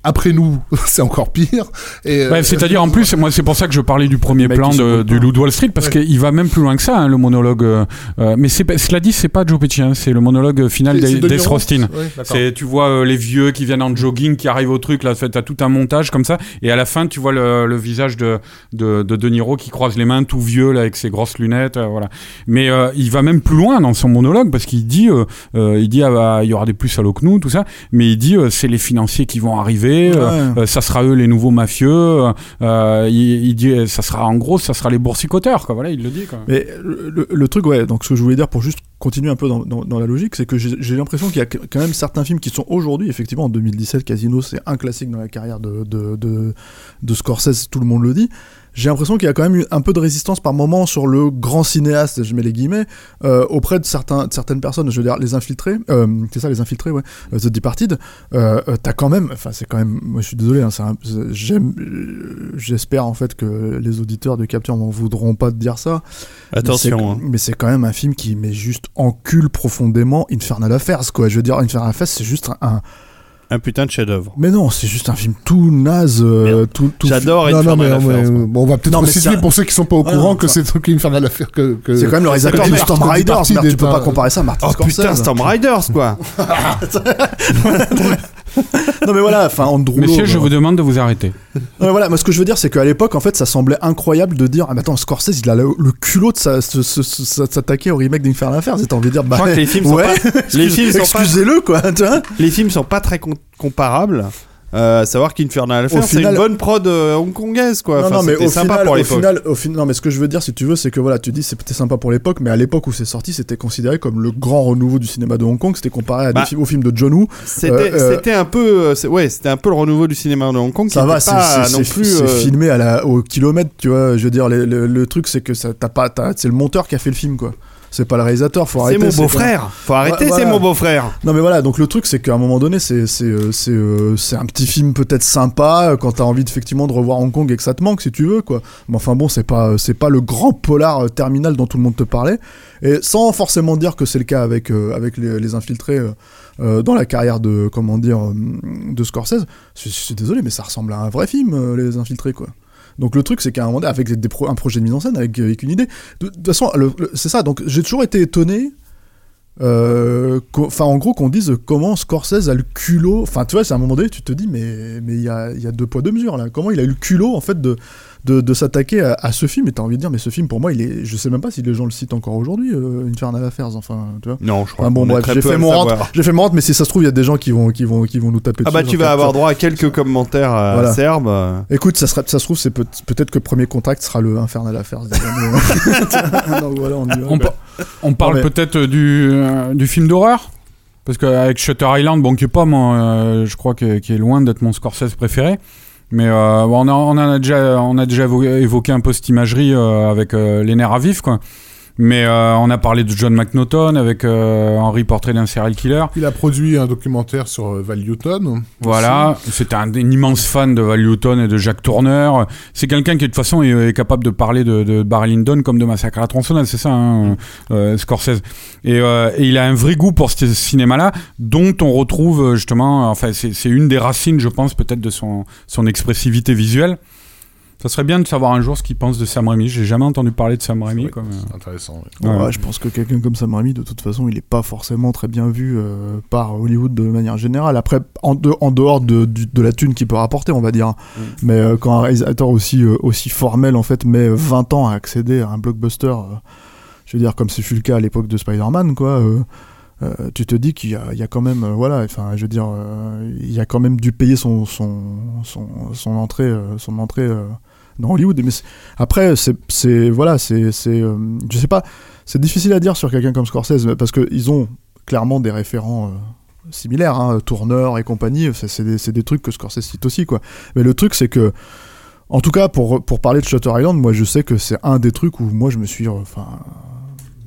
[SPEAKER 2] après nous, c'est encore pire. Et, euh,
[SPEAKER 3] Ouais, c'est-à-dire en plus, moi c'est pour ça que je parlais du premier
[SPEAKER 4] mecs
[SPEAKER 3] plan de, du. Loup de Wall Street parce
[SPEAKER 2] Ouais.
[SPEAKER 3] qu'il va même plus loin que ça, hein, le monologue. euh, euh, mais c'est cela dit, c'est pas Joe Pesci, hein, c'est le monologue final
[SPEAKER 2] c'est- c'est
[SPEAKER 3] d'Ace
[SPEAKER 2] De Niro.
[SPEAKER 3] Rostin. C'est, tu vois euh, les vieux qui viennent en jogging, qui arrivent au truc, là, t'as tout un montage comme ça, et à la fin, tu vois le, le visage de, de, de De Niro qui croise les mains, tout vieux, là, avec ses grosses lunettes, euh, voilà. Mais euh, il va même plus loin dans son monologue parce qu'il dit, euh, euh, il dit, ah bah, il y aura des plus salauds que nous, tout ça, mais il dit, euh, c'est les financiers qui vont arriver, euh,
[SPEAKER 4] Ouais.
[SPEAKER 3] euh, ça sera eux les nouveaux mafieux, euh, il, il dit, ça sera, en gros, ça sera les boursicoteurs, quoi, voilà, il le dit, quoi.
[SPEAKER 4] Mais le, truc, ouais, donc ce que je voulais dire pour juste continuer un peu dans, dans- dans la logique, c'est que j'ai j'ai l'impression qu'il y a quand même certains films qui sont aujourd'hui, effectivement, en 2017, Casino, c'est un classique dans la carrière de, de, de, de Scorsese, tout le monde le dit. J'ai l'impression qu'il y a quand même eu un peu de résistance par moment sur le grand cinéaste, je mets les guillemets, euh, auprès de, certains, de certaines personnes, je veux dire, les infiltrés, euh, c'est ça, les infiltrés, ouais, euh, The Departed, euh, euh, t'as quand même, enfin, c'est quand même, moi je suis désolé, hein, j'espère en fait que les auditeurs de Capture m'en voudront pas de dire ça,
[SPEAKER 1] Attention.
[SPEAKER 4] mais
[SPEAKER 1] hein.
[SPEAKER 4] c'est- Mais c'est quand même un film qui met juste encule profondément Infernal Affairs, quoi. Je veux dire, Infernal Affairs, c'est juste un, un-
[SPEAKER 1] Un putain de chef-d'œuvre.
[SPEAKER 4] Mais non, c'est juste un film tout naze. euh, tout, tout
[SPEAKER 1] J'adore
[SPEAKER 2] Non, non,
[SPEAKER 1] Infernal
[SPEAKER 2] mais,
[SPEAKER 1] Affairs,
[SPEAKER 2] mais,
[SPEAKER 1] moi.
[SPEAKER 2] bon, on va peut-être
[SPEAKER 4] Non, mais
[SPEAKER 2] resituer
[SPEAKER 4] ça-
[SPEAKER 2] pour ceux qui sont pas au courant que c'est truc Infernal Affair que, que
[SPEAKER 4] C'est quand même le réalisateur
[SPEAKER 2] Martin
[SPEAKER 4] Storm Riders, tu peux pas comparer ça à Martin
[SPEAKER 1] Oh putain, Storm Riders, quoi
[SPEAKER 4] Non mais voilà, enfin Andrew
[SPEAKER 3] Messieurs,
[SPEAKER 4] Lowe,
[SPEAKER 3] je vous demande de vous arrêter.
[SPEAKER 4] Non, mais voilà, moi ce que je veux dire, c'est qu'à l'époque, en fait, ça semblait incroyable de dire, ah, mais attends, Scorsese, il a le, le culot de sa- se- se- se- s'attaquer au remake d'Infernal Affairs. Et t'as envie de dire, bah,
[SPEAKER 1] Je crois que les films sont
[SPEAKER 4] ouais,
[SPEAKER 1] pas- les films sont pas-
[SPEAKER 4] excusez-le, quoi, tu vois.
[SPEAKER 1] Les films sont pas très com- comparables. Euh, savoir qu'Infernal Affairs, c'est une bonne prod euh, hongkongaise, quoi.
[SPEAKER 4] Non,
[SPEAKER 1] Enfin,
[SPEAKER 4] non, mais au
[SPEAKER 1] sympa
[SPEAKER 4] final,
[SPEAKER 1] pour
[SPEAKER 4] au
[SPEAKER 1] l'époque.
[SPEAKER 4] final, au fin- non, mais ce que je veux dire, si tu veux, c'est que voilà, tu dis c'était sympa pour l'époque, mais à l'époque où c'est sorti, c'était considéré comme le grand renouveau du cinéma de Hong Kong. C'était comparé à
[SPEAKER 1] Bah,
[SPEAKER 4] des films, aux films de John Woo.
[SPEAKER 1] C'était
[SPEAKER 4] Euh, euh,
[SPEAKER 1] un peu, ouais, c'était un peu le renouveau du cinéma de Hong Kong.
[SPEAKER 4] Ça va, c'est filmé à la, au kilomètre, tu vois. Je veux dire, le, le- le truc, c'est que ça, t'as pas, c'est le monteur qui a fait le film, quoi. C'est pas le réalisateur, faut
[SPEAKER 1] C'est
[SPEAKER 4] arrêter.
[SPEAKER 1] mon
[SPEAKER 4] c'est-
[SPEAKER 1] beau-frère. Faut arrêter, c'est mon beau-frère.
[SPEAKER 4] Non mais voilà, donc le truc c'est qu'à un moment donné c'est c'est euh, c'est euh, un petit film peut-être sympa euh, quand t'as envie effectivement de revoir Hong Kong et que ça te manque si tu veux quoi. Mais enfin bon c'est pas c'est pas le grand polar terminal dont tout le monde te parlait et sans forcément dire que c'est le cas avec avec les, les infiltrés euh, dans la carrière de comment dire de Scorsese. Je, je suis désolé mais ça ressemble à un vrai film euh, les infiltrés quoi. Donc le truc c'est qu'à un moment donné, avec un projet de mise en scène, avec, avec une idée, de toute façon c'est ça. Donc j'ai toujours été étonné euh, enfin en gros qu'on dise comment Scorsese a le culot. Enfin tu vois c'est à un moment donné tu te dis mais mais il y a, il y a deux poids deux mesures là. Comment il a eu le culot en fait de de, de s'attaquer à, à ce film et t'as envie de dire mais ce film pour moi il est je sais même pas si les gens le citent encore aujourd'hui euh, Infernal Affairs enfin tu vois
[SPEAKER 1] Non, je crois.
[SPEAKER 4] Enfin, bon bref j'ai fait mon rentre j'ai fait mon rentre mais si ça se trouve il y a des gens qui vont qui vont qui vont nous taper
[SPEAKER 1] Ah
[SPEAKER 4] dessus
[SPEAKER 1] bah tu vas avoir droit à quelques commentaires euh,
[SPEAKER 4] Voilà.
[SPEAKER 1] serbes. euh.
[SPEAKER 4] Écoute, ça, sera, ça se trouve, c'est peut- peut-être que le premier contact sera le Infernal Affairs. voilà, on y va.
[SPEAKER 3] On, pa- on parle
[SPEAKER 4] Non, mais-
[SPEAKER 3] peut-être du, euh, du film d'horreur parce qu'avec Shutter Island, bon, qui est pas moi, euh, je crois que, qui est loin d'être mon Scorsese préféré, Mais euh, on, a, on a déjà, on a déjà évo- évoqué un peu cette imagerie euh, avec euh, les nerfs à vif, quoi. Mais euh, on a parlé de John McNaughton avec euh, Henry Portrait d'un serial killer.
[SPEAKER 2] Il a produit un documentaire sur euh, Val Newton.
[SPEAKER 3] Voilà, c'était un, un immense fan de Val Newton et de Jack Turner. C'est quelqu'un qui de toute façon est, est capable de parler de, de Barry Lyndon comme de Massacre à la tronçonneuse, c'est ça, hein, euh, Scorsese. Et, euh, et il a un vrai goût pour ce cinéma-là, dont on retrouve justement, enfin c'est c'est une des racines, je pense, peut-être de son, son expressivité visuelle. Ça serait bien de savoir un jour ce qu'il pense de Sam Raimi. J'ai jamais entendu parler de Sam Raimi. Comme, euh,
[SPEAKER 2] c'est intéressant. ouais.
[SPEAKER 3] Ouais.
[SPEAKER 4] Ouais, je pense que quelqu'un comme Sam Raimi, de toute façon, il est pas forcément très bien vu euh, par Hollywood de manière générale. Après, en, de- en dehors de, du- de la thune qu'il peut rapporter, on va dire. Mais euh, quand un réalisateur aussi, euh, aussi formel, en fait, met 20 ans à accéder à un blockbuster, euh, je veux dire, comme ce fut le cas à l'époque de Spider-Man, quoi. euh, euh, tu te dis qu'il y a, il y a quand même, euh, voilà, enfin, je veux dire, euh, il y a quand même dû payer son, son, son, son entrée, euh, son entrée euh, dans Hollywood. Mais après, c'est, voilà, c'est, euh, je sais pas, c'est difficile à dire sur quelqu'un comme Scorsese parce que ils ont clairement des référents. euh, similaires, hein, Tourneur et compagnie, c'est des, des trucs que Scorsese cite aussi, quoi. Mais le truc, c'est que, en tout cas, pour, pour parler de Shutter Island, moi, je sais que c'est un des trucs où moi, je me suis, enfin,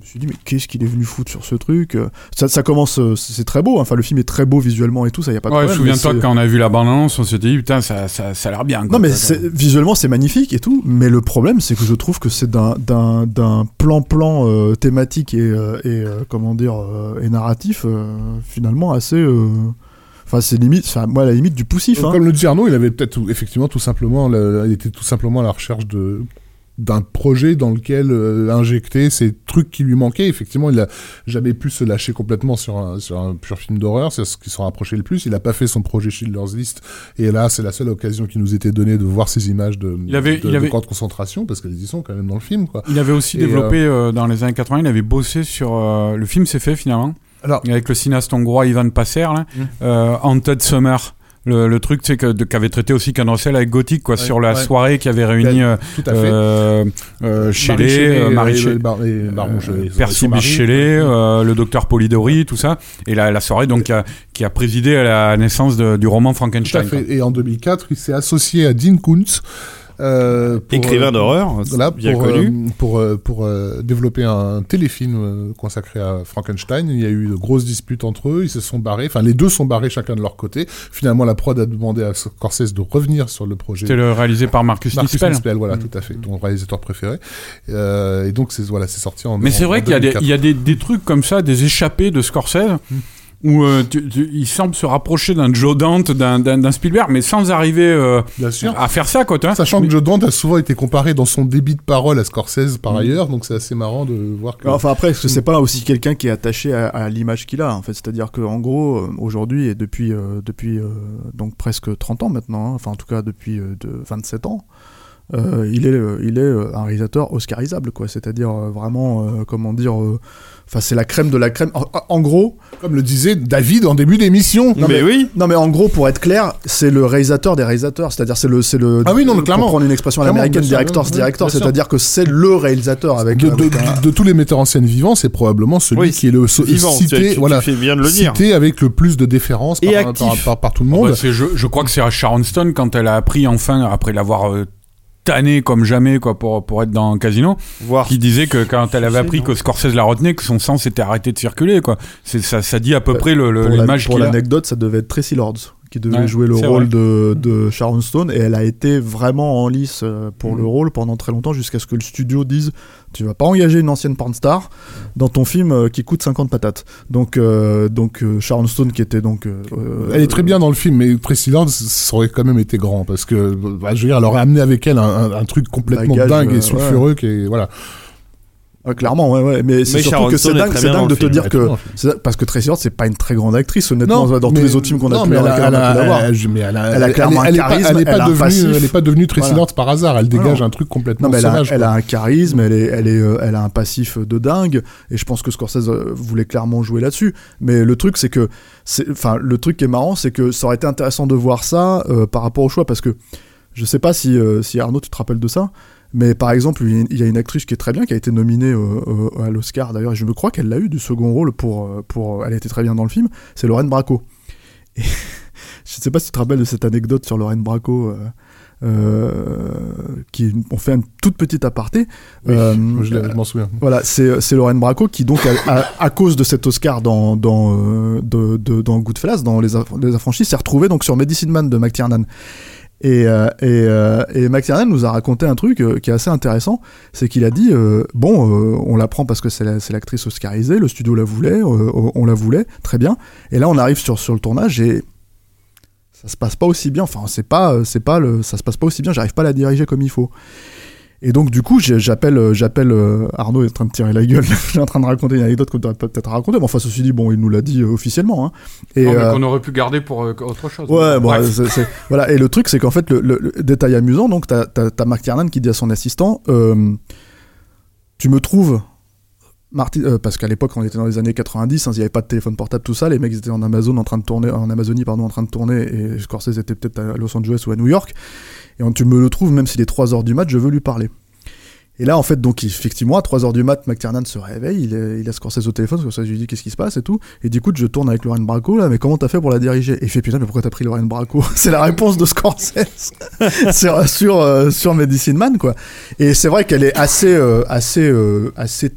[SPEAKER 4] me suis dit, mais qu'est-ce qu'il est venu foutre sur ce truc euh, ça, ça commence, euh, c'est très beau, hein. enfin, le film est très beau visuellement et tout, ça y a pas de
[SPEAKER 3] Ouais,
[SPEAKER 4] problème.
[SPEAKER 3] souviens-toi quand on a vu la bande-annonce, on s'était dit, putain, ça, ça, ça a l'air bien. quoi.
[SPEAKER 4] non mais
[SPEAKER 3] Quoi,
[SPEAKER 4] c'est- visuellement c'est magnifique et tout, mais le problème c'est que je trouve que c'est d'un d'un d'un plan-plan euh, thématique et, euh, et euh, comment dire euh, et narratif euh, finalement assez. euh, Enfin c'est limite, enfin moi à la limite du poussif. hein.
[SPEAKER 2] Comme le dit Arnaud, il avait peut-être effectivement tout simplement, le- il était tout simplement à la recherche de d'un projet dans lequel euh, injecter ces trucs qui lui manquaient. Effectivement, il a jamais pu se lâcher complètement sur un, sur un pur film d'horreur. C'est ce qui s'en rapprochait le plus. Il a pas fait son projet Schindler's List. Et là, c'est la seule occasion qui nous était donnée de voir ces images de,
[SPEAKER 3] Il avait-
[SPEAKER 2] de,
[SPEAKER 3] il
[SPEAKER 2] de
[SPEAKER 3] avait-
[SPEAKER 2] camps de concentration, parce qu'elles y sont quand même dans le film, quoi.
[SPEAKER 3] Il avait aussi
[SPEAKER 2] Et,
[SPEAKER 3] développé euh, dans les années 80, il avait bossé sur. euh, le film s'est fait finalement.
[SPEAKER 2] Alors-
[SPEAKER 3] avec le cinéaste hongrois Ivan Passer, là,
[SPEAKER 2] Mm.
[SPEAKER 3] euh, Haunted Summer. Le, le truc, c'est que qu'avait traité aussi Russell avec Gothic, quoi,
[SPEAKER 2] Ouais,
[SPEAKER 3] sur la
[SPEAKER 2] ouais.
[SPEAKER 3] soirée qui avait réuni
[SPEAKER 2] Tout à fait.
[SPEAKER 3] euh, Shelley,
[SPEAKER 2] Marie
[SPEAKER 3] Percy euh, le docteur Polidori, tout ça, et la, la soirée donc qui a, qui a présidé à la naissance de- du roman
[SPEAKER 2] Tout à
[SPEAKER 3] Frankenstein.
[SPEAKER 2] fait. Et en 2004, il s'est associé à Dean Koontz. Euh, pour,
[SPEAKER 1] Écrivain
[SPEAKER 2] euh,
[SPEAKER 1] d'horreur,
[SPEAKER 2] voilà,
[SPEAKER 1] bien
[SPEAKER 2] pour,
[SPEAKER 1] connu.
[SPEAKER 2] euh, pour, euh, pour euh, développer un téléfilm consacré à Frankenstein. Il y a eu de grosses disputes entre eux, ils se sont barrés, enfin les deux sont barrés chacun de leur côté. Finalement, la prod a demandé à Scorsese de revenir sur le projet.
[SPEAKER 3] C'était le réalisé par Marcus,
[SPEAKER 2] Marcus
[SPEAKER 3] Nispel.
[SPEAKER 2] Nispel, voilà,
[SPEAKER 3] Mm.
[SPEAKER 2] tout à fait, ton réalisateur préféré. Euh, et donc, c'est voilà, c'est sorti en
[SPEAKER 3] Mais c'est vrai qu'il y a, des,
[SPEAKER 2] 2004.
[SPEAKER 3] il y a des, des trucs comme ça, des échappées de Scorsese, où euh, tu- tu- il semble se rapprocher d'un Joe Dante, d'un- Spielberg, mais sans arriver euh,
[SPEAKER 2] Bien sûr.
[SPEAKER 3] à faire ça, quoi.
[SPEAKER 2] Sachant
[SPEAKER 3] Mais-
[SPEAKER 2] que Joe Dante a souvent été comparé dans son débit de parole à Scorsese par
[SPEAKER 4] Mm.
[SPEAKER 2] ailleurs, donc c'est assez marrant de voir que.
[SPEAKER 4] Enfin après, est-ce que c'est pas aussi quelqu'un qui est attaché à, à l'image qu'il a en fait, c'est-à-dire que en gros euh, aujourd'hui et depuis euh, depuis euh, donc presque 30 ans maintenant, hein, enfin en tout cas depuis euh, de 27 ans, euh, il est euh, il est euh, un réalisateur oscarisable quoi, c'est-à-dire euh, vraiment euh, comment dire, euh, enfin c'est la crème de la crème. En, en gros,
[SPEAKER 2] Comme le disait David en début d'émission.
[SPEAKER 4] non,
[SPEAKER 1] mais oui.
[SPEAKER 4] non mais en gros pour être clair, c'est le réalisateur des réalisateurs, c'est-à-dire c'est le c'est le
[SPEAKER 2] Ah oui, non, mais
[SPEAKER 4] pour
[SPEAKER 2] clairement.
[SPEAKER 4] prendre une expression à l'américaine directors director, c'est-à-dire que c'est le réalisateur avec,
[SPEAKER 2] de, de-
[SPEAKER 4] avec un-
[SPEAKER 2] de tous les metteurs en scène vivants, c'est probablement celui
[SPEAKER 1] Oui,
[SPEAKER 2] qui est le
[SPEAKER 1] vivant, tu-
[SPEAKER 2] cité,
[SPEAKER 1] tu- tu
[SPEAKER 2] voilà,
[SPEAKER 1] fais bien de le dire.
[SPEAKER 2] cité avec le plus de déférence
[SPEAKER 1] Et
[SPEAKER 2] par, par,
[SPEAKER 1] actif.
[SPEAKER 2] par- par tout le monde.
[SPEAKER 3] bah, c'est- je, je crois que c'est à Sharon Stone quand elle a appris enfin, après l'avoir euh, tanné comme jamais quoi, pour, pour être dans Casino,
[SPEAKER 1] Voir.
[SPEAKER 3] qui disait que quand elle avait appris que Scorsese la retenait, que son sang s'était arrêté de circuler. Quoi. C'est, ça, ça dit à peu près le- le-
[SPEAKER 4] pour la-
[SPEAKER 3] l'image
[SPEAKER 4] pour l'anecdote, ça devait être Tracy Lords qui devait
[SPEAKER 3] Ouais,
[SPEAKER 4] jouer le rôle de, de Sharon Stone et elle a été vraiment en lice euh, pour le rôle pendant très longtemps jusqu'à ce que le studio dise tu vas pas engager une ancienne porn star dans ton film euh, qui coûte 50 patates. Donc euh, donc Sharon Stone qui était donc euh,
[SPEAKER 2] Elle est très bien dans le film, mais Lords, ça aurait quand même été grand parce que, bah, je veux dire, elle aurait amené avec elle un, un- un truc complètement
[SPEAKER 4] Bagage,
[SPEAKER 2] dingue et sulfureux qui est, voilà.
[SPEAKER 4] Ouais, clairement, ouais, ouais. Mais c'est surtout que c'est dingue, de te
[SPEAKER 1] film,
[SPEAKER 4] dire que. Parce que Tracy Lords, c'est pas une très grande actrice, honnêtement, dans tous les autres films qu'on a
[SPEAKER 2] non,
[SPEAKER 4] pu,
[SPEAKER 2] mais elle a,
[SPEAKER 4] a
[SPEAKER 2] elle a- elle a- mais elle a-
[SPEAKER 4] Elle a
[SPEAKER 2] elle-
[SPEAKER 4] clairement
[SPEAKER 2] elle
[SPEAKER 4] un
[SPEAKER 2] est pas-
[SPEAKER 4] charisme,
[SPEAKER 2] Elle est
[SPEAKER 4] elle
[SPEAKER 2] pas
[SPEAKER 4] a
[SPEAKER 2] devenue, elle est pas devenue Tracy
[SPEAKER 4] Voilà.
[SPEAKER 2] Par hasard. Elle dégage
[SPEAKER 4] non.
[SPEAKER 2] un truc complètement
[SPEAKER 4] Non, mais elle a,
[SPEAKER 2] sauvage.
[SPEAKER 4] elle
[SPEAKER 2] quoi.
[SPEAKER 4] a un charisme, elle, est, elle, est, euh, elle a un passif de dingue, et je pense que Scorsese euh, voulait clairement jouer là-dessus. Mais le truc, c'est que, enfin, le truc qui est marrant, c'est que ça aurait été intéressant de voir ça euh, par rapport au choix, parce que je sais pas si, si Arnaud, tu te rappelles de ça, mais par exemple, il y a une- actrice qui est très bien, qui a été nominée euh, euh, à l'Oscar d'ailleurs, et je me crois qu'elle l'a eu du second rôle pour, euh, pour, elle était très bien dans le film, c'est Lorraine Bracco. Et je sais pas si tu te rappelles de cette anecdote sur Lorraine Bracco. euh, euh, qui on fait une toute petite aparté.
[SPEAKER 2] Oui,
[SPEAKER 4] Euh,
[SPEAKER 2] je, m'en souviens.
[SPEAKER 4] voilà, c'est c'est Lorraine Bracco qui donc a- a- à cause de cet Oscar dans dans euh, de, de- dans Goodfellas, dans les, Aff- les affranchis, s'est retrouvée donc sur Medicine Man de McTiernan. Et, euh, euh, et McTiernan nous a raconté un truc euh, qui est assez intéressant, c'est qu'il a dit bon, on la prend parce que c'est la- c'est l'actrice oscarisée, le studio la voulait, on la voulait, très bien. Et là, on arrive sur sur le tournage et ça se passe pas aussi bien. Enfin, pas, ça se passe pas aussi bien. J'arrive pas à la diriger comme il faut. Et donc du coup, j'appelle, euh, j'appelle euh, Arnaud est en train de tirer la gueule. Il est en train de raconter une anecdote qu'on devrait peut-être raconter. Mais enfin, ceci dit, bon, il nous l'a dit euh, officiellement. Hein. Et
[SPEAKER 3] Non, mais
[SPEAKER 4] euh,
[SPEAKER 3] qu'on aurait pu garder pour autre chose.
[SPEAKER 4] Ouais, bon, voilà. Et le truc, c'est qu'en fait, le, le- le détail amusant, donc, t'as, t'as, t'as Mark Tiernan qui dit à son assistant, tu me trouves, Euh, parce qu'à l'époque, on était dans les années 90, hein, il n'y avait pas de téléphone portable, tout ça, les mecs étaient en Amazon en train de tourner, en Amazonie, pardon, en train de tourner, et Scorsese était peut-être à Los Angeles ou à New York, et tu me le trouves, même s'il est 3 heures du mat, je veux lui parler. Et là, en fait, donc, effectivement, à 3h du mat, McTiernan se réveille, il, a Scorsese au téléphone, Scorsese lui dit qu'est-ce qui se passe et tout. Et du coup, je tourne avec Lorraine Bracco, là, mais comment t'as fait pour la diriger? Et il fait putain, mais pourquoi t'as pris Lorraine Bracco C'est la réponse de Scorsese sur, sur, euh, sur Medicine Man, quoi. Et c'est vrai qu'elle est assez, euh, assez, euh, assez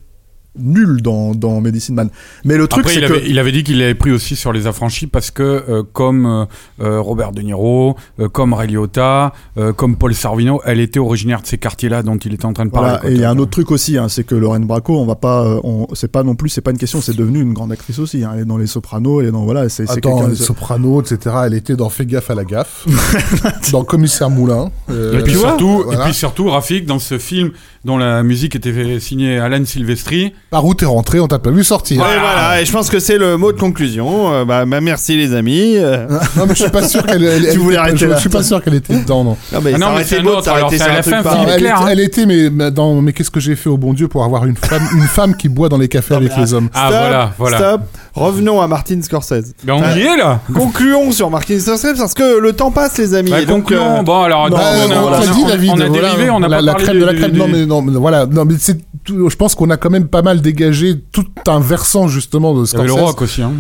[SPEAKER 4] nulle dans, dans Medicine Man. Mais le truc, c'est que.
[SPEAKER 3] avait, il avait dit qu'il l'avait pris aussi sur les affranchis parce que, euh, comme euh, euh, Robert De Niro, euh, comme Ray Liotta, euh, comme Paul Sorvino, elle était originaire de ces quartiers-là dont il était en train de parler.
[SPEAKER 4] Voilà, et il y a un autre truc aussi, hein, c'est que Lorraine Bracco, on va pas, euh, c'est pas non plus, c'est pas une question, c'est devenu une grande actrice aussi. Hein, elle est dans Les Sopranos, elle est dans voilà, c'est quelqu'un.
[SPEAKER 2] les Sopranos, etc. Elle était dans Fais gaffe à la gaffe. dans Commissaire Moulin. euh,
[SPEAKER 3] Et puis, surtout,
[SPEAKER 2] voilà.
[SPEAKER 3] et puis surtout, Rafik, dans ce film dont la musique était signée Alan Silvestri,
[SPEAKER 2] Par où t'es rentré, on t'a pas vu sortir.
[SPEAKER 1] Et voilà, et je pense que c'est le mot de conclusion. Euh, bah, bah, merci les amis. Euh,
[SPEAKER 2] Non, mais je suis pas sûr qu'elle. elle- elle
[SPEAKER 1] Tu voulais
[SPEAKER 2] était-
[SPEAKER 1] arrêter
[SPEAKER 2] je,
[SPEAKER 1] là.
[SPEAKER 2] je suis pas sûr qu'elle était dedans, non.
[SPEAKER 1] non, mais
[SPEAKER 3] Ah non, mais c'est
[SPEAKER 1] été
[SPEAKER 3] un
[SPEAKER 1] beau de
[SPEAKER 3] autre,
[SPEAKER 1] s'arrêter
[SPEAKER 3] alors c'est à la fin. Philippe
[SPEAKER 2] elle,
[SPEAKER 3] Claire,
[SPEAKER 2] était,
[SPEAKER 3] hein.
[SPEAKER 2] elle était, mais, mais dans, mais qu'est-ce que j'ai fait au bon Dieu pour avoir une femme, une femme qui boit dans les cafés avec les hommes?
[SPEAKER 3] Ah,
[SPEAKER 1] Stop,
[SPEAKER 3] voilà, voilà.
[SPEAKER 1] Stop. Revenons à Martin Scorsese.
[SPEAKER 3] ben, on y est là.
[SPEAKER 1] Concluons sur Martin Scorsese parce que le temps passe, les amis.
[SPEAKER 3] Bah,
[SPEAKER 1] Et donc,
[SPEAKER 3] concluons.
[SPEAKER 1] euh,
[SPEAKER 3] Bon, alors, attends, on a-
[SPEAKER 2] on
[SPEAKER 3] a-
[SPEAKER 2] dit,
[SPEAKER 3] a-
[SPEAKER 2] David.
[SPEAKER 3] on a
[SPEAKER 2] voilà,
[SPEAKER 3] dérivé, on n'a
[SPEAKER 2] la,
[SPEAKER 3] pas
[SPEAKER 2] la
[SPEAKER 3] parlé
[SPEAKER 2] crème de la crème.
[SPEAKER 3] du-
[SPEAKER 2] Non, mais non, mais voilà. Non, mais c'est. tout- Je pense qu'on a quand même pas mal dégagé tout un versant justement de Scorsese.
[SPEAKER 3] le rock aussi. Hein.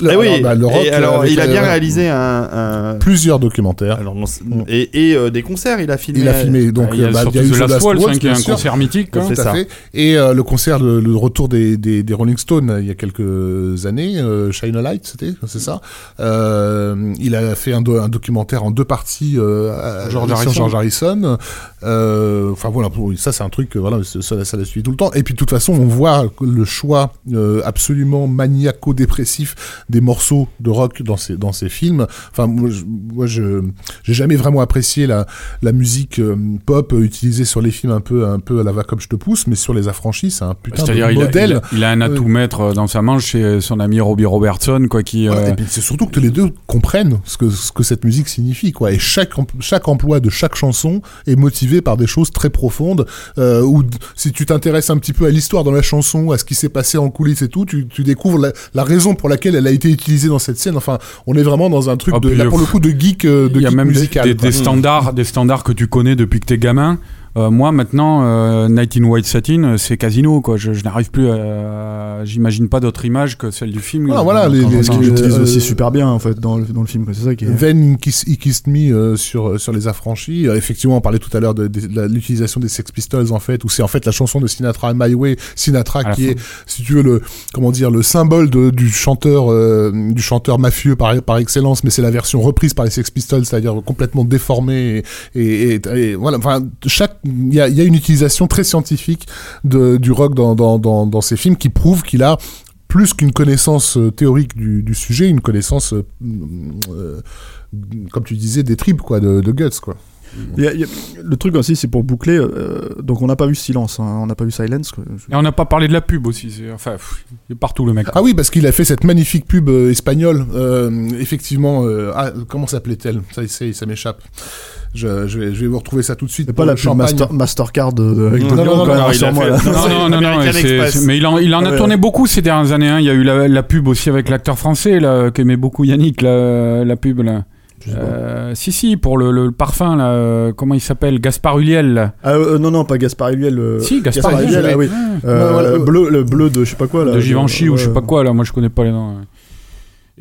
[SPEAKER 2] Le-
[SPEAKER 1] eh oui.
[SPEAKER 2] alors, bah, le rock,
[SPEAKER 1] et alors,
[SPEAKER 2] avec,
[SPEAKER 1] il a bien
[SPEAKER 2] euh,
[SPEAKER 1] réalisé un, un-
[SPEAKER 2] plusieurs documentaires.
[SPEAKER 1] alors, non, c'est- et, et, euh, des concerts. Il a filmé.
[SPEAKER 2] Il a filmé donc
[SPEAKER 3] Ah, il y a
[SPEAKER 2] euh, bah,
[SPEAKER 3] surtout
[SPEAKER 2] il y a eu
[SPEAKER 3] The Last Waltz, hein, qui est un concert mythique. hein.
[SPEAKER 2] Et euh, le concert, le, retour des, Rolling Stones euh, il y a quelques années, euh, Shine a Light, c'était, c'est ça. Euh, il a fait un, do- un documentaire en deux parties euh,
[SPEAKER 3] George
[SPEAKER 2] sur
[SPEAKER 3] Harrison.
[SPEAKER 2] George Harrison. Euh, Enfin voilà, ça c'est un truc, voilà, ça, ça l'a suivi tout le temps. Et puis de toute façon, on voit le choix absolument maniaco-dépressif des morceaux de rock dans ces dans ces films. Enfin moi, je, j'ai jamais vraiment apprécié la la musique pop utilisée sur les films un peu un peu à la va comme je te pousse, mais sur les affranchis, c'est un putain de modèle.
[SPEAKER 3] il, a- il a un atout maître dans sa manche, c'est son ami Robbie Robertson, quoi, qui.
[SPEAKER 2] Ouais,
[SPEAKER 3] euh,
[SPEAKER 2] c'est surtout que les deux comprennent ce que, ce que cette musique signifie, quoi. Et chaque, chaque emploi de chaque chanson est motivé par des choses très profondes. Euh, d- si tu t'intéresses un petit peu à l'histoire dans la chanson, à ce qui s'est passé en coulisses et tout, tu, tu découvres la, la raison pour laquelle elle a été utilisée dans cette scène. Enfin, on est vraiment dans un truc
[SPEAKER 3] Ah,
[SPEAKER 2] de, là
[SPEAKER 3] le-
[SPEAKER 2] pour le coup de geek, euh, de
[SPEAKER 3] il y a
[SPEAKER 2] geek
[SPEAKER 3] même
[SPEAKER 2] musical.
[SPEAKER 3] des- des standards, des standards que tu connais depuis que t'es gamin. Euh, moi maintenant, euh, Night in White Satin, euh, c'est Casino quoi. Je, je n'arrive plus à, j'imagine pas d'autre image que celle du film.
[SPEAKER 2] Ah, voilà, les-
[SPEAKER 3] Quand
[SPEAKER 2] les-
[SPEAKER 4] Ce
[SPEAKER 3] entend-
[SPEAKER 4] qu'il
[SPEAKER 2] Euh, euh,
[SPEAKER 4] aussi super bien en fait dans le, dans le film, c'est ça qui est.
[SPEAKER 2] Then Kiss, He Kissed Me euh, sur sur les affranchis. Euh, effectivement, on parlait tout à l'heure de, de- de l'utilisation des Sex Pistols en fait, où c'est en fait la chanson de Sinatra My Way, Sinatra qui
[SPEAKER 3] fin.
[SPEAKER 2] est, si tu veux le comment dire, le symbole de, du chanteur euh, du chanteur mafieux par par excellence, mais c'est la version reprise par les Sex Pistols, c'est-à-dire complètement déformée et, et, et- et voilà. Enfin, chaque il y a, une utilisation très scientifique du rock dans dans dans, dans ces films qui prouve qu'il a plus qu'une connaissance euh, théorique du, sujet, une connaissance, euh, euh, comme tu disais, des tripes, quoi, de, de guts, quoi.
[SPEAKER 4] Il y a- il y a- le truc aussi, c'est pour boucler. euh, donc on n'a pas vu Silence, hein, on n'a pas vu Silence. quoi.
[SPEAKER 3] Et on n'a pas parlé de la pub aussi. c'est- Enfin, pff, il est partout le mec.
[SPEAKER 2] Ah oui, parce qu'il a fait cette magnifique pub euh, espagnole, euh, effectivement, euh, ah, comment s'appelait-elle? Ça, ça, ça m'échappe. Je, je, vais, je vais vous retrouver ça tout de suite.
[SPEAKER 4] C'est pas la pub. Master, Mastercard avec
[SPEAKER 1] Non,
[SPEAKER 4] de
[SPEAKER 2] non, non,
[SPEAKER 4] quand même,
[SPEAKER 2] non.
[SPEAKER 1] Non,
[SPEAKER 3] Non, non, mais il en, il en a
[SPEAKER 4] Ouais.
[SPEAKER 3] tourné beaucoup ces dernières années. hein. Il y a eu la, la pub aussi avec l'acteur français qu'aimait beaucoup Yannick, la, la pub là. Euh, si, si, pour le, le parfum là, euh, comment il s'appelle Gaspard Huliel. là.
[SPEAKER 4] Ah, euh, non, non, pas Gaspard Huliel. le-
[SPEAKER 3] Si, Gaspard
[SPEAKER 4] Gaspard
[SPEAKER 3] Huliel,
[SPEAKER 4] ah oui.
[SPEAKER 3] Ouais.
[SPEAKER 4] Euh,
[SPEAKER 2] Ouais, voilà.
[SPEAKER 4] bleu, le bleu de je sais pas quoi là.
[SPEAKER 3] de Givenchy ou je sais pas quoi là, moi je connais pas les noms. ouais.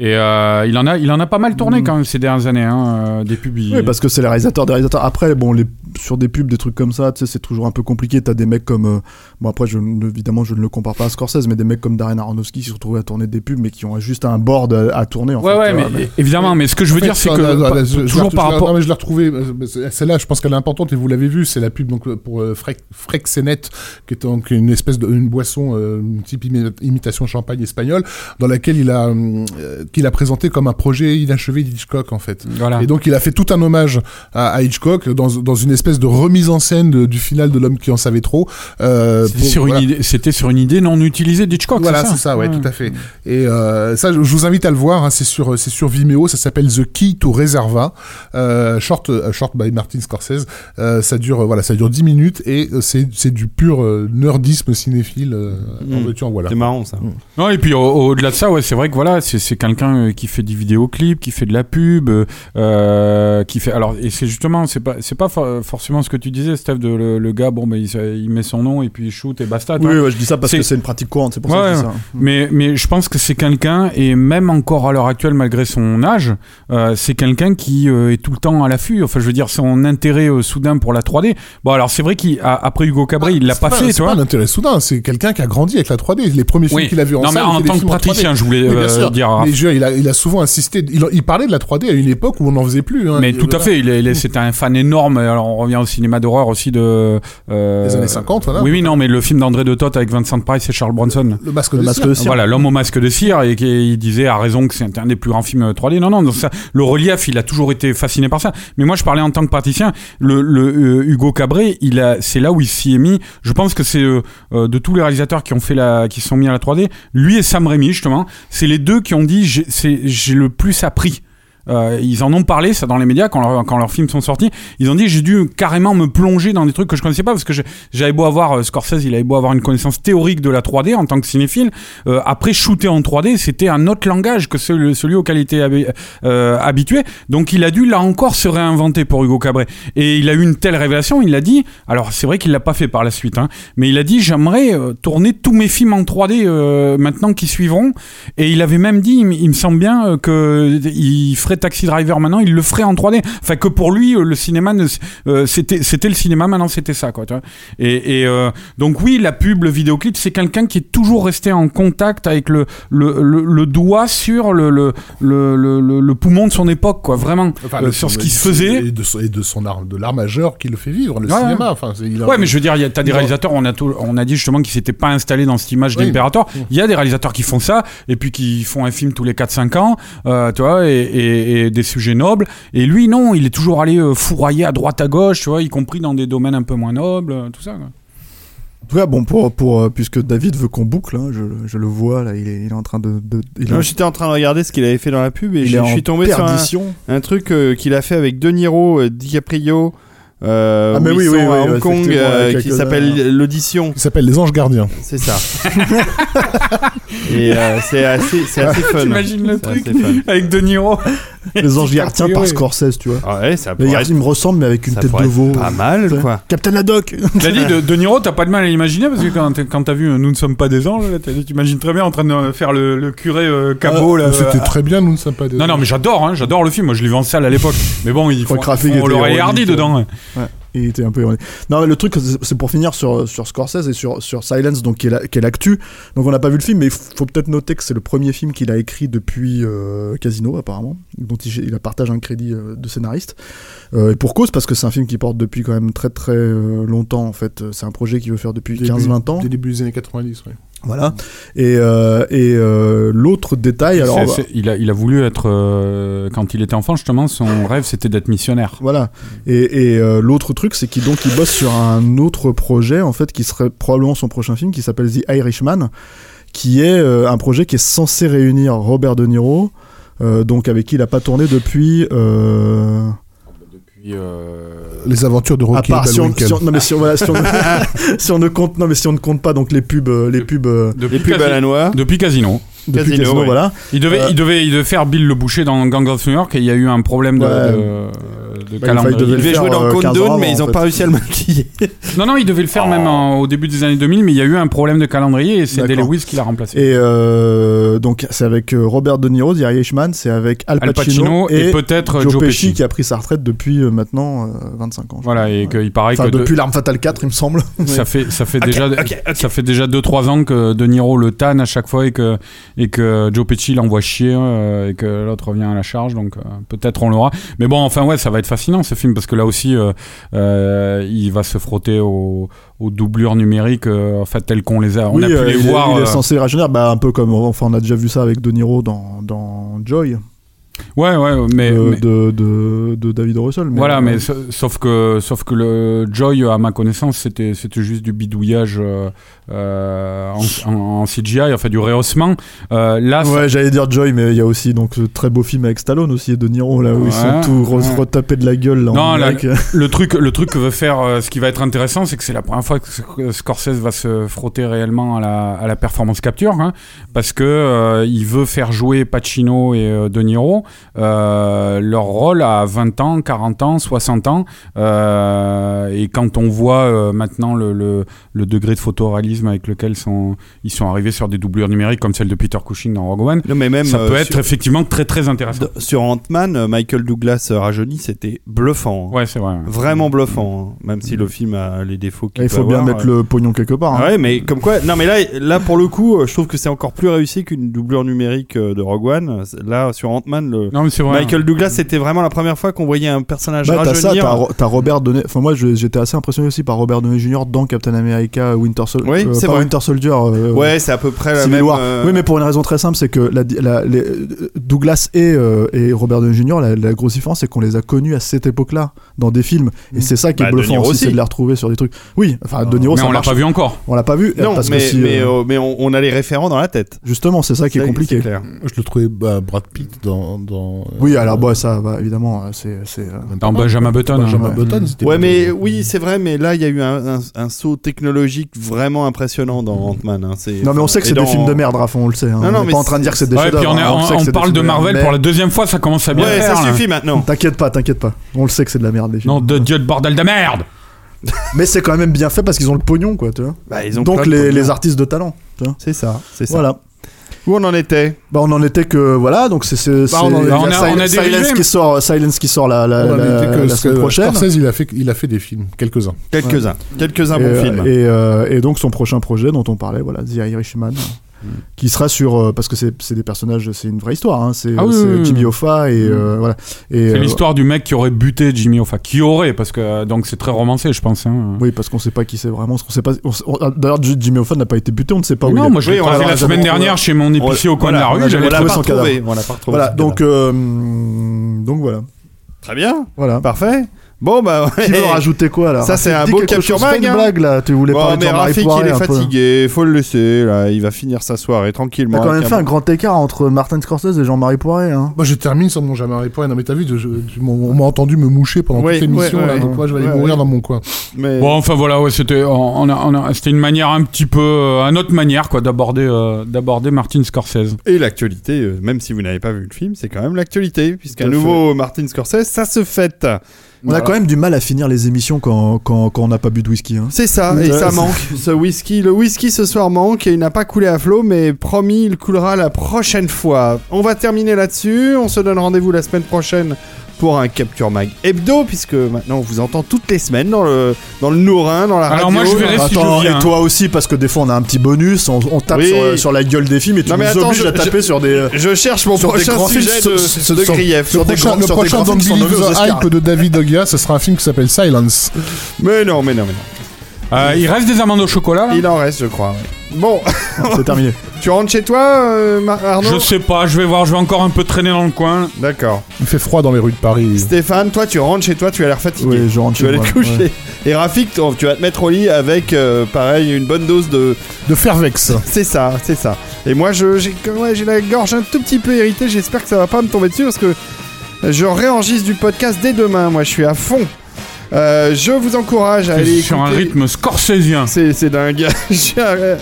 [SPEAKER 3] Et euh, il en a, il en a pas mal tourné quand même ces dernières années, hein, euh, des pubs. il-
[SPEAKER 4] Oui, parce que c'est les réalisateurs des réalisateurs. Après, bon, les, sur des pubs, des trucs comme ça, tu sais, c'est toujours un peu compliqué. T'as des mecs comme. euh, bon, après, je, évidemment, je ne le compare pas à Scorsese, mais des mecs comme Darren Aronofsky qui se retrouvent à tourner des pubs, mais qui ont juste un board à, à tourner. En
[SPEAKER 3] Ouais,
[SPEAKER 4] fait,
[SPEAKER 3] ouais, mais,
[SPEAKER 4] vois, mais-
[SPEAKER 3] évidemment. Mais ce que je veux
[SPEAKER 2] En fait,
[SPEAKER 3] dire, c'est que
[SPEAKER 2] là,
[SPEAKER 3] pas-
[SPEAKER 2] je-
[SPEAKER 3] toujours par rapport.
[SPEAKER 2] Non, mais je l'ai retrouvé. euh, Celle-là, je pense qu'elle est importante et vous l'avez vu. C'est la pub donc pour euh, Frec- Frexenet, qui est donc une espèce de une boisson euh, type imi- imitation champagne espagnole, dans laquelle il a euh, qu'il a présenté comme un projet inachevé d'Hitchcock en fait.
[SPEAKER 3] Voilà.
[SPEAKER 2] Et donc il a fait tout un hommage à, à Hitchcock dans, dans une espèce de remise en scène de- du final de l'homme qui en savait trop. Euh,
[SPEAKER 3] C'était
[SPEAKER 2] pour-
[SPEAKER 3] sur,
[SPEAKER 2] voilà.
[SPEAKER 3] une idée- c'était sur une idée non utilisée d'Hitchcock.
[SPEAKER 2] Voilà,
[SPEAKER 3] c'est
[SPEAKER 2] c'est
[SPEAKER 3] ça,
[SPEAKER 2] ça, ouais, tout à fait. Et euh, ça, je je vous invite à le voir. hein, c'est sur, c'est sur Vimeo. Ça s'appelle The Key to Reserva, euh, short, euh, short by Martin Scorsese. Euh, ça dure, euh, voilà, ça dure 10 minutes et euh, c'est, c'est du pur euh, nerdisme cinéphile. Euh, en
[SPEAKER 1] Mm.
[SPEAKER 2] en voilà.
[SPEAKER 1] C'est marrant ça.
[SPEAKER 3] Non, et puis au- au-delà de ça, ouais, c'est vrai que voilà, c'est c'est quelqu'un euh, qui fait du vidéoclip, qui fait de la pub, euh, qui fait. Alors, et c'est justement, c'est pas, c'est pas for- forcément ce que tu disais, Steph, de le, le gars, bon, ben, il, il met son nom et puis il shoot et basta.
[SPEAKER 4] Oui, ouais, je dis ça parce
[SPEAKER 3] C'est-
[SPEAKER 4] que c'est une pratique courante, c'est pour ça que je dis ça.
[SPEAKER 3] Mais, mais je pense que c'est quelqu'un, et même encore à l'heure actuelle, malgré son âge, euh, c'est quelqu'un qui euh, est tout le temps à l'affût. Enfin, je veux dire, son intérêt euh, soudain pour la 3D. Bon, alors c'est vrai qu'après Hugo Cabré, il l'a
[SPEAKER 2] C'est
[SPEAKER 3] pas fait, tu
[SPEAKER 2] C'est
[SPEAKER 3] vois.
[SPEAKER 2] pas un intérêt soudain. C'est quelqu'un qui a grandi avec la 3D. Les premiers films
[SPEAKER 3] Oui.
[SPEAKER 2] qu'il a vus en
[SPEAKER 3] Non, mais
[SPEAKER 2] salle,
[SPEAKER 3] en
[SPEAKER 2] étaient des
[SPEAKER 3] tant que
[SPEAKER 2] films 3D.
[SPEAKER 3] praticien, je voulais euh, dire.
[SPEAKER 2] Il a, il a souvent insisté. Il, il parlait de la 3D à une époque où on n'en faisait plus. hein.
[SPEAKER 3] Mais tout à fait, il est, il est- c'était un fan énorme. Alors on revient au cinéma d'horreur aussi de. euh,
[SPEAKER 2] Les années 50, voilà.
[SPEAKER 3] Oui, oui, non, mais le film d'André de Toth avec Vincent Price et Charles Bronson.
[SPEAKER 2] Le masque
[SPEAKER 4] Le
[SPEAKER 2] de
[SPEAKER 4] masque
[SPEAKER 2] cire.
[SPEAKER 4] de cire.
[SPEAKER 3] Voilà, l'homme au masque de cire, et qui il disait à raison que c'est un des plus grands films euh, 3D. Non, non, donc ça, le relief, il a toujours été fasciné par ça. Mais moi, je parlais en tant que praticien. Le, le, euh, Hugo Cabré, il a, c'est là où il s'y est mis. Je pense que c'est euh, euh, de tous les réalisateurs qui ont fait la, qui se sont mis à la 3D, lui et Sam Raimi justement, c'est les deux qui ont dit j'ai, le plus appris. Euh, ils en ont parlé, ça, dans les médias, quand, leur- quand leurs films sont sortis. Ils ont dit, j'ai dû carrément me plonger dans des trucs que je connaissais pas, parce que j'avais beau avoir, euh, Scorsese, il avait beau avoir une connaissance théorique de la 3D en tant que cinéphile. Euh, après, shooter en 3D, c'était un autre langage que celui, auquel il était habi- habitué. Donc, il a dû, là encore, se réinventer pour Hugo Cabret. Et il a eu une telle révélation, il l'a dit. Alors, c'est vrai qu'il l'a pas fait par la suite, hein, mais il a dit, j'aimerais tourner tous mes films en 3D euh, maintenant qui suivront. Et il avait même dit, il, me- semble bien euh, que il ferait Taxi Driver maintenant, il le ferait en 3D. Enfin que pour lui, euh, le cinéma, euh, c'était c'était le cinéma, maintenant c'était ça quoi. Tu vois et et, euh, donc oui, la pub, le vidéoclip, c'est quelqu'un qui est toujours resté en contact avec le le, le, le doigt sur le le, le poumon de son époque quoi, vraiment
[SPEAKER 2] Enfin,
[SPEAKER 3] euh, sur ce qui se faisait.
[SPEAKER 2] et de, son- et de son art de l'art majeur qui le fait vivre le
[SPEAKER 3] Ouais,
[SPEAKER 2] cinéma enfin c'est- il a-
[SPEAKER 3] Ouais, mais je veux dire, il y a- t'as des réalisateurs, on a, tout- on a dit justement qu'ils s'étaient pas installés dans cette image
[SPEAKER 2] Oui.
[SPEAKER 3] d'impérator. Il y a des réalisateurs qui font ça, et puis qui font un film tous les 4-5 ans, tu vois, et, et- et des sujets nobles. Et lui, non, il est toujours allé euh, fourrailler à droite à gauche, tu vois, y compris dans des domaines un peu moins nobles, euh, tout ça. quoi.
[SPEAKER 4] En tout cas, bon, pour, pour, euh, puisque David veut qu'on boucle, hein, je, je le vois, là, il est, il est en train de. de- il
[SPEAKER 1] Moi,
[SPEAKER 4] en-
[SPEAKER 1] j'étais en train de regarder ce qu'il avait fait dans la pub et je suis tombé sur un,
[SPEAKER 4] perdition.
[SPEAKER 1] un truc euh, qu'il a fait avec De Niro, euh, DiCaprio. Euh,
[SPEAKER 4] Ah, mais oui, oui, oui,
[SPEAKER 1] à Hong
[SPEAKER 4] ouais,
[SPEAKER 1] Kong, euh, qui s'appelle l'audition.
[SPEAKER 2] qui s'appelle les anges gardiens
[SPEAKER 1] C'est ça. et euh, c'est assez, c'est assez fun.
[SPEAKER 3] T'imagines le truc avec De Niro
[SPEAKER 4] Les anges gardiens par. Scorsese, tu vois.
[SPEAKER 1] Ah ouais, ça pourrait
[SPEAKER 4] il me ressemble, mais avec une
[SPEAKER 1] ça
[SPEAKER 4] tête de veau.
[SPEAKER 1] Pas mal, quoi.
[SPEAKER 4] Captain Haddock
[SPEAKER 3] T'as dit de, de Niro, t'as pas de mal à l'imaginer parce que quand t'as vu euh, Nous ne sommes pas des anges, t'imagines très bien en train de faire le, le curé euh, cabot là.
[SPEAKER 2] c'était
[SPEAKER 3] euh,
[SPEAKER 2] très bien nous ne sommes pas des
[SPEAKER 3] Non, non, mais j'adore, hein, j'adore le film. Moi, je l'ai vu en salle à l'époque. Mais bon, il faut,
[SPEAKER 4] ironique,
[SPEAKER 3] Hardy
[SPEAKER 4] euh.
[SPEAKER 3] dedans.
[SPEAKER 4] Ouais, il était un peu ironique. Non, mais le truc, c'est pour finir sur, sur Scorsese et sur, sur Silence, donc qui est l'actu. Donc on n'a pas vu le film, mais il faut peut-être noter que c'est le premier film qu'il a écrit depuis euh, Casino, apparemment, dont il, il a partagé un crédit euh, de scénariste. Euh, et pour cause, parce que c'est un film qui porte depuis quand même très très longtemps, en fait. C'est un projet qu'il veut faire depuis 15-20 ans.
[SPEAKER 2] Dès début des années 90, ouais.
[SPEAKER 4] Voilà. Et, euh, et euh, l'autre détail, alors. Bah,
[SPEAKER 3] il, a, il a voulu être. euh, quand il était enfant, justement, son rêve c'était d'être missionnaire.
[SPEAKER 4] Voilà. Et, et euh, l'autre truc, c'est qu'il donc il bosse sur un autre projet en fait qui serait probablement son prochain film, qui s'appelle The Irishman, qui est euh, un projet qui est censé réunir Robert De Niro, euh, donc avec qui il a pas tourné depuis.
[SPEAKER 3] Depuis. euh,
[SPEAKER 2] les aventures de
[SPEAKER 4] à
[SPEAKER 2] Rocky
[SPEAKER 4] part si on, si on- non mais si on, voilà, si on, si on ne compte non mais si on ne compte pas donc les pubs euh, les pubs euh,
[SPEAKER 3] depuis,
[SPEAKER 1] Les pubs
[SPEAKER 3] Casi-
[SPEAKER 1] à la noix.
[SPEAKER 3] depuis Casino.
[SPEAKER 4] Depuis
[SPEAKER 1] Casino,
[SPEAKER 4] Casino,
[SPEAKER 1] ouais.
[SPEAKER 4] voilà.
[SPEAKER 3] Il devait,
[SPEAKER 4] Euh,
[SPEAKER 3] il, devait, il devait faire Bill le Boucher dans Gang of New York et il y a eu un problème de,
[SPEAKER 4] Ouais.
[SPEAKER 3] de, de
[SPEAKER 4] Bah,
[SPEAKER 3] calendrier.
[SPEAKER 4] il devait
[SPEAKER 1] Il jouer dans
[SPEAKER 4] euh,
[SPEAKER 1] Countdown,
[SPEAKER 4] 15 ans
[SPEAKER 1] mais ils
[SPEAKER 4] en
[SPEAKER 1] ont
[SPEAKER 4] fait.
[SPEAKER 1] pas réussi à le maquiller.
[SPEAKER 3] Non, non, il devait le faire même en- au début des années 2000, mais il y a eu un problème de calendrier et c'est Lewis qui l'a remplacé.
[SPEAKER 4] Et euh, donc c'est avec Robert De Niro, The Irishman, c'est avec Al
[SPEAKER 3] Al
[SPEAKER 4] Pacino,
[SPEAKER 3] Pacino et peut-être
[SPEAKER 4] Joe,
[SPEAKER 3] Joe
[SPEAKER 4] Pesci,
[SPEAKER 3] Pesci.
[SPEAKER 4] qui a pris sa retraite depuis maintenant euh, 25 ans.
[SPEAKER 3] Voilà, et qu'il paraît que de-
[SPEAKER 4] depuis l'arme fatale 4, il me semble.
[SPEAKER 3] ça fait ça fait
[SPEAKER 1] Ok,
[SPEAKER 3] déjà
[SPEAKER 1] ok, ok.
[SPEAKER 3] ça fait déjà 2 3 ans que De Niro le tanne à chaque fois et que et que Joe Pesci l'envoie chier euh, et que l'autre revient à la charge donc euh, peut-être on l'aura. Mais bon, enfin ouais, ça va être fascinant ce film parce que là aussi euh, il va se frotter aux, aux doublures numériques euh, en fait telles qu'on les a on
[SPEAKER 4] oui,
[SPEAKER 3] a pu
[SPEAKER 4] euh,
[SPEAKER 3] les
[SPEAKER 4] il, est-
[SPEAKER 3] voir
[SPEAKER 4] il est censé rajeunir, bah, un peu comme enfin on a déjà vu ça avec De Niro dans, dans Joy
[SPEAKER 3] Ouais ouais, mais, mais-
[SPEAKER 4] de, de, de David. Russell.
[SPEAKER 3] Voilà, mais sa- sauf que, sauf que le Joy, à ma connaissance, c'était, c'était juste du bidouillage en, en- en CGI, enfin du rehaussement. Euh, là,
[SPEAKER 4] Ouais, j'allais dire Joy, mais il y a aussi donc ce très beau film avec Stallone aussi et De Niro là où ils sont tous re-
[SPEAKER 3] ouais.
[SPEAKER 4] retapés de la gueule. Là,
[SPEAKER 3] Non,
[SPEAKER 4] numérique.
[SPEAKER 3] le truc, le truc que veut faire, euh, ce qui va être intéressant, c'est que c'est la première fois que Scorsese va se frotter réellement à la, à la performance capture, hein, parce que euh, il veut faire jouer Pacino et euh, De Niro euh, leur rôle à 20 ans, 40 ans, 60 ans, euh, et quand on voit euh, maintenant le, le, le degré de photoréalisme avec lequel sont, ils sont arrivés sur des doublures numériques comme celle de Peter Cushing dans Rogue One,
[SPEAKER 1] Non, mais même
[SPEAKER 3] ça
[SPEAKER 1] euh,
[SPEAKER 3] peut être
[SPEAKER 1] sur,
[SPEAKER 3] effectivement très très intéressant.
[SPEAKER 1] sur Ant-Man, euh, Michael Douglas euh, rajeuni, c'était bluffant. hein.
[SPEAKER 3] Ouais, c'est vrai.
[SPEAKER 1] Vraiment bluffant, hein. même si le film a les défauts qu'il
[SPEAKER 4] il faut bien
[SPEAKER 1] avoir,
[SPEAKER 4] mettre
[SPEAKER 1] euh.
[SPEAKER 4] le pognon quelque part. hein.
[SPEAKER 1] Ah ouais, mais comme quoi, non, mais là, là pour le coup, je trouve que c'est encore plus réussi qu'une doublure numérique de Rogue One. Là, sur Ant-Man, le
[SPEAKER 3] Non, mais c'est vrai.
[SPEAKER 1] Michael Douglas, c'était vraiment la première fois qu'on voyait un personnage
[SPEAKER 4] Bah, t'as ça,
[SPEAKER 1] rajeunir.
[SPEAKER 4] t'as Ro- Robert Downey. Enfin, moi, j'étais assez impressionné aussi par Robert Downey Jr. dans Captain America Winter Soldier.
[SPEAKER 1] Oui, c'est
[SPEAKER 4] pas
[SPEAKER 1] vrai.
[SPEAKER 4] Winter Soldier. euh,
[SPEAKER 1] Ouais, c'est à peu près la
[SPEAKER 4] Civil
[SPEAKER 1] même.
[SPEAKER 4] War.
[SPEAKER 1] euh,
[SPEAKER 4] Oui, mais pour une raison très simple, c'est que la, la- les- Douglas et, euh, et Robert Downey Jr., la, la grosse différence, c'est qu'on les a connus à cette époque-là, dans des films. Et c'est ça qui
[SPEAKER 1] Bah,
[SPEAKER 4] est
[SPEAKER 1] De
[SPEAKER 4] bluffant aussi,
[SPEAKER 1] aussi.
[SPEAKER 4] c'est de les retrouver sur des trucs. Oui, enfin, De Niro,
[SPEAKER 3] mais
[SPEAKER 4] ça
[SPEAKER 3] on l'a pas vu encore.
[SPEAKER 4] On l'a pas vu.
[SPEAKER 1] Non,
[SPEAKER 4] parce
[SPEAKER 1] mais,
[SPEAKER 4] que si,
[SPEAKER 1] mais,
[SPEAKER 4] euh,
[SPEAKER 1] euh, mais on, on a les référents dans la tête.
[SPEAKER 4] justement, c'est ça qui est compliqué.
[SPEAKER 2] Je le trouvais bah, Brad Pitt dans. dans
[SPEAKER 4] Oui, alors, bah, ça, évidemment, c'est.
[SPEAKER 3] Dans Benjamin Button.
[SPEAKER 2] Benjamin
[SPEAKER 3] hein.
[SPEAKER 2] Button, c'était
[SPEAKER 1] Ouais, mais oui, c'est vrai, mais là, il y a eu un saut technologique vraiment impressionnant dans Ant-Man. hein. C'est-
[SPEAKER 4] Non, mais on sait que c'est
[SPEAKER 1] dans-
[SPEAKER 4] des films de merde, Raph, on le sait. hein.
[SPEAKER 1] Non, non,
[SPEAKER 4] on est
[SPEAKER 1] mais
[SPEAKER 4] pas en train de dire que c'est des
[SPEAKER 3] Ouais, puis
[SPEAKER 4] chefs-d'œuvre,
[SPEAKER 3] on, est-
[SPEAKER 4] hein,
[SPEAKER 3] on- on parle de Marvel pour la deuxième fois, ça commence à bien
[SPEAKER 1] Ouais,
[SPEAKER 3] faire.
[SPEAKER 1] ça
[SPEAKER 3] là.
[SPEAKER 1] suffit maintenant.
[SPEAKER 4] T'inquiète pas, t'inquiète pas. On le sait que c'est de la merde, les films.
[SPEAKER 3] Non, de Dieu de bordel de merde
[SPEAKER 4] Mais c'est quand même bien fait parce qu'ils ont le pognon, quoi, tu vois.
[SPEAKER 1] Bah, ils ont
[SPEAKER 4] Donc les, les artistes de talent, tu vois.
[SPEAKER 1] C'est ça, c'est ça.
[SPEAKER 4] Voilà.
[SPEAKER 1] Où on en était
[SPEAKER 4] Bah on en était que voilà donc c'est
[SPEAKER 2] Bah, on
[SPEAKER 3] on a- on a
[SPEAKER 4] Silence qui sort Silence qui sort la
[SPEAKER 2] On
[SPEAKER 4] semaine prochaine
[SPEAKER 2] Scorsese, il a fait, il a fait des films, quelques-uns.
[SPEAKER 1] Quelques-uns. Quelques-uns
[SPEAKER 4] et,
[SPEAKER 1] bons
[SPEAKER 4] euh,
[SPEAKER 1] films.
[SPEAKER 4] et, euh, et donc son prochain projet dont on parlait voilà The Irishman qui sera sur euh, parce que c'est c'est des personnages c'est une vraie histoire hein, c'est
[SPEAKER 3] Ah oui,
[SPEAKER 4] c'est
[SPEAKER 3] oui, oui.
[SPEAKER 4] Jimmy Hoffa et euh, voilà
[SPEAKER 3] C'est
[SPEAKER 4] euh,
[SPEAKER 3] l'histoire du mec qui aurait buté Jimmy Hoffa. Qui aurait, parce que donc c'est très romancé, je pense. hein.
[SPEAKER 4] oui parce qu'on sait pas qui c'est vraiment on sait pas on- d'ailleurs Jimmy Hoffa n'a pas été buté on ne sait pas où il
[SPEAKER 3] non,
[SPEAKER 4] est.
[SPEAKER 3] moi je l'ai
[SPEAKER 1] Oui, l'a
[SPEAKER 3] semaine dernière chez mon épicier au coin
[SPEAKER 1] Voilà,
[SPEAKER 3] de la rue. j'allais
[SPEAKER 1] pas
[SPEAKER 4] son cadavre. Voilà donc donc voilà
[SPEAKER 1] Très bien.
[SPEAKER 4] voilà
[SPEAKER 1] Parfait. Bon, bah.
[SPEAKER 4] qui veut
[SPEAKER 1] ouais.
[SPEAKER 4] rajouter quoi là
[SPEAKER 1] Ça, c'est un beau capture mag,
[SPEAKER 4] une
[SPEAKER 1] hein.
[SPEAKER 4] blague là tu voulais
[SPEAKER 1] Bon,
[SPEAKER 4] parler
[SPEAKER 1] mais
[SPEAKER 4] Jean-Marie
[SPEAKER 1] Rafik, il
[SPEAKER 4] Poiré
[SPEAKER 1] est
[SPEAKER 4] un peu.
[SPEAKER 1] fatigué. Faut le laisser, là. Il va finir sa soirée tranquillement.
[SPEAKER 4] T'as quand même fait
[SPEAKER 1] un
[SPEAKER 4] un grand écart entre Martin Scorsese et Jean-Marie Poiré. Hein.
[SPEAKER 2] Moi, je termine sans mon jamais répondu. Non, mais t'as vu, je- je- on m'a entendu me moucher pendant
[SPEAKER 1] Ouais,
[SPEAKER 2] toute l'émission,
[SPEAKER 1] ouais,
[SPEAKER 2] là,
[SPEAKER 1] ouais.
[SPEAKER 2] donc moi, je vais aller
[SPEAKER 1] Ouais,
[SPEAKER 2] mourir
[SPEAKER 1] ouais.
[SPEAKER 2] dans mon coin.
[SPEAKER 1] Mais...
[SPEAKER 3] Bon, enfin voilà, ouais, c'était, on, on a, on a- c'était une manière un petit peu, euh, une autre manière quoi, d'aborder, euh, d'aborder Martin Scorsese.
[SPEAKER 1] Et l'actualité, euh, même si vous n'avez pas vu le film, c'est quand même l'actualité, puisqu'un
[SPEAKER 4] Tout à
[SPEAKER 1] nouveau Martin Scorsese, ça se fête.
[SPEAKER 4] On a quand même du mal à finir les émissions quand, quand, quand on n'a pas bu de whisky. Hein.
[SPEAKER 1] C'est ça, et
[SPEAKER 4] Ouais,
[SPEAKER 1] ça manque. Ce whisky, le whisky ce soir manque et il n'a pas coulé à flot, mais promis, il coulera la prochaine fois. On va terminer là-dessus. On se donne rendez-vous la semaine prochaine pour un Capture Mag hebdo, puisque maintenant on vous entend toutes les semaines dans le, dans le Nourin, dans la
[SPEAKER 3] Alors
[SPEAKER 1] radio.
[SPEAKER 3] moi, je verrai si je
[SPEAKER 4] Attends,
[SPEAKER 3] viens.
[SPEAKER 4] et toi aussi, parce que des fois on a un petit bonus, on, on tape
[SPEAKER 1] Oui.
[SPEAKER 4] sur, sur la gueule des films et tu
[SPEAKER 1] Non,
[SPEAKER 4] nous
[SPEAKER 1] mais attends,
[SPEAKER 4] obliges
[SPEAKER 1] je-
[SPEAKER 4] à taper
[SPEAKER 1] je-
[SPEAKER 4] sur des.
[SPEAKER 1] Je cherche mon
[SPEAKER 4] Sur des
[SPEAKER 1] prochain
[SPEAKER 4] grands films,
[SPEAKER 1] sujet
[SPEAKER 4] sur-
[SPEAKER 1] de,
[SPEAKER 4] sur-
[SPEAKER 1] de
[SPEAKER 4] sur-
[SPEAKER 1] grief.
[SPEAKER 4] sur
[SPEAKER 2] Le
[SPEAKER 4] des
[SPEAKER 2] prochain,
[SPEAKER 4] grands-
[SPEAKER 2] le
[SPEAKER 4] sur des
[SPEAKER 2] prochain
[SPEAKER 4] grands Oscars.
[SPEAKER 2] Hype de David Ogia, ce sera un film qui s'appelle Silence.
[SPEAKER 1] Mais non, mais non, mais non.
[SPEAKER 3] Euh, il reste des amandes au chocolat. là
[SPEAKER 1] Il en reste, je crois. Bon,
[SPEAKER 4] C'est terminé.
[SPEAKER 1] tu rentres chez toi, euh, Mar- Arnaud
[SPEAKER 3] Je sais pas, je vais voir, je vais encore un peu traîner dans le coin.
[SPEAKER 1] D'accord.
[SPEAKER 2] Il fait froid dans les rues de Paris.
[SPEAKER 1] Stéphane, toi, tu rentres chez toi, tu as l'air fatigué.
[SPEAKER 4] Oui, je rentre
[SPEAKER 1] tu
[SPEAKER 4] chez
[SPEAKER 1] vas aller
[SPEAKER 4] moi,
[SPEAKER 1] te coucher.
[SPEAKER 4] ouais.
[SPEAKER 1] Et Rafik, tu vas te mettre au lit avec, euh, pareil, une bonne dose de.
[SPEAKER 2] De Fervex.
[SPEAKER 1] C'est ça, c'est ça. Et moi, je, j'ai, ouais, j'ai la gorge un tout petit peu irritée. J'espère que ça va pas me tomber dessus parce que je réenregistre du podcast dès demain. Moi, je suis à fond. Euh, je vous encourage à aller
[SPEAKER 3] sur un
[SPEAKER 1] écouter-
[SPEAKER 3] rythme scorsésien.
[SPEAKER 1] C'est, dingue. Je suis à-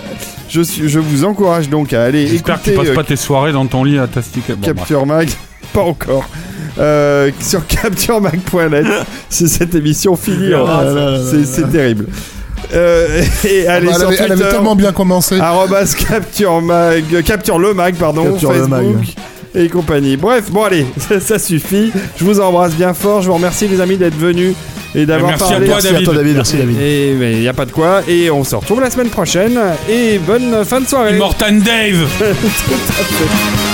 [SPEAKER 1] Je, vous encourage donc à aller
[SPEAKER 3] J'espère que tu
[SPEAKER 1] écouter
[SPEAKER 3] passes
[SPEAKER 1] euh,
[SPEAKER 3] pas tes soirées dans ton lit à tastiquer. Bon,
[SPEAKER 1] Capture Mag. Pas encore. Euh, sur capturemag.net. C'est cette émission finie. C'est- terrible. Euh, et allez
[SPEAKER 2] elle,
[SPEAKER 1] sur
[SPEAKER 2] avait, elle avait
[SPEAKER 1] Twitter,
[SPEAKER 2] tellement bien commencé.
[SPEAKER 1] arrobas capture mag, capture le mag, pardon,
[SPEAKER 4] Capture le mag.
[SPEAKER 1] Et compagnie. Bref, bon allez, ça, ça suffit. Je vous embrasse bien fort. Je vous remercie les amis d'être venus et d'avoir
[SPEAKER 3] Merci à
[SPEAKER 1] parlé.
[SPEAKER 3] toi,
[SPEAKER 4] Merci à toi, David. Merci, David.
[SPEAKER 1] Et il n'y a pas de quoi. Et on se retrouve la semaine prochaine. Et bonne fin de soirée.
[SPEAKER 3] Immortan Dave
[SPEAKER 1] Tout à fait.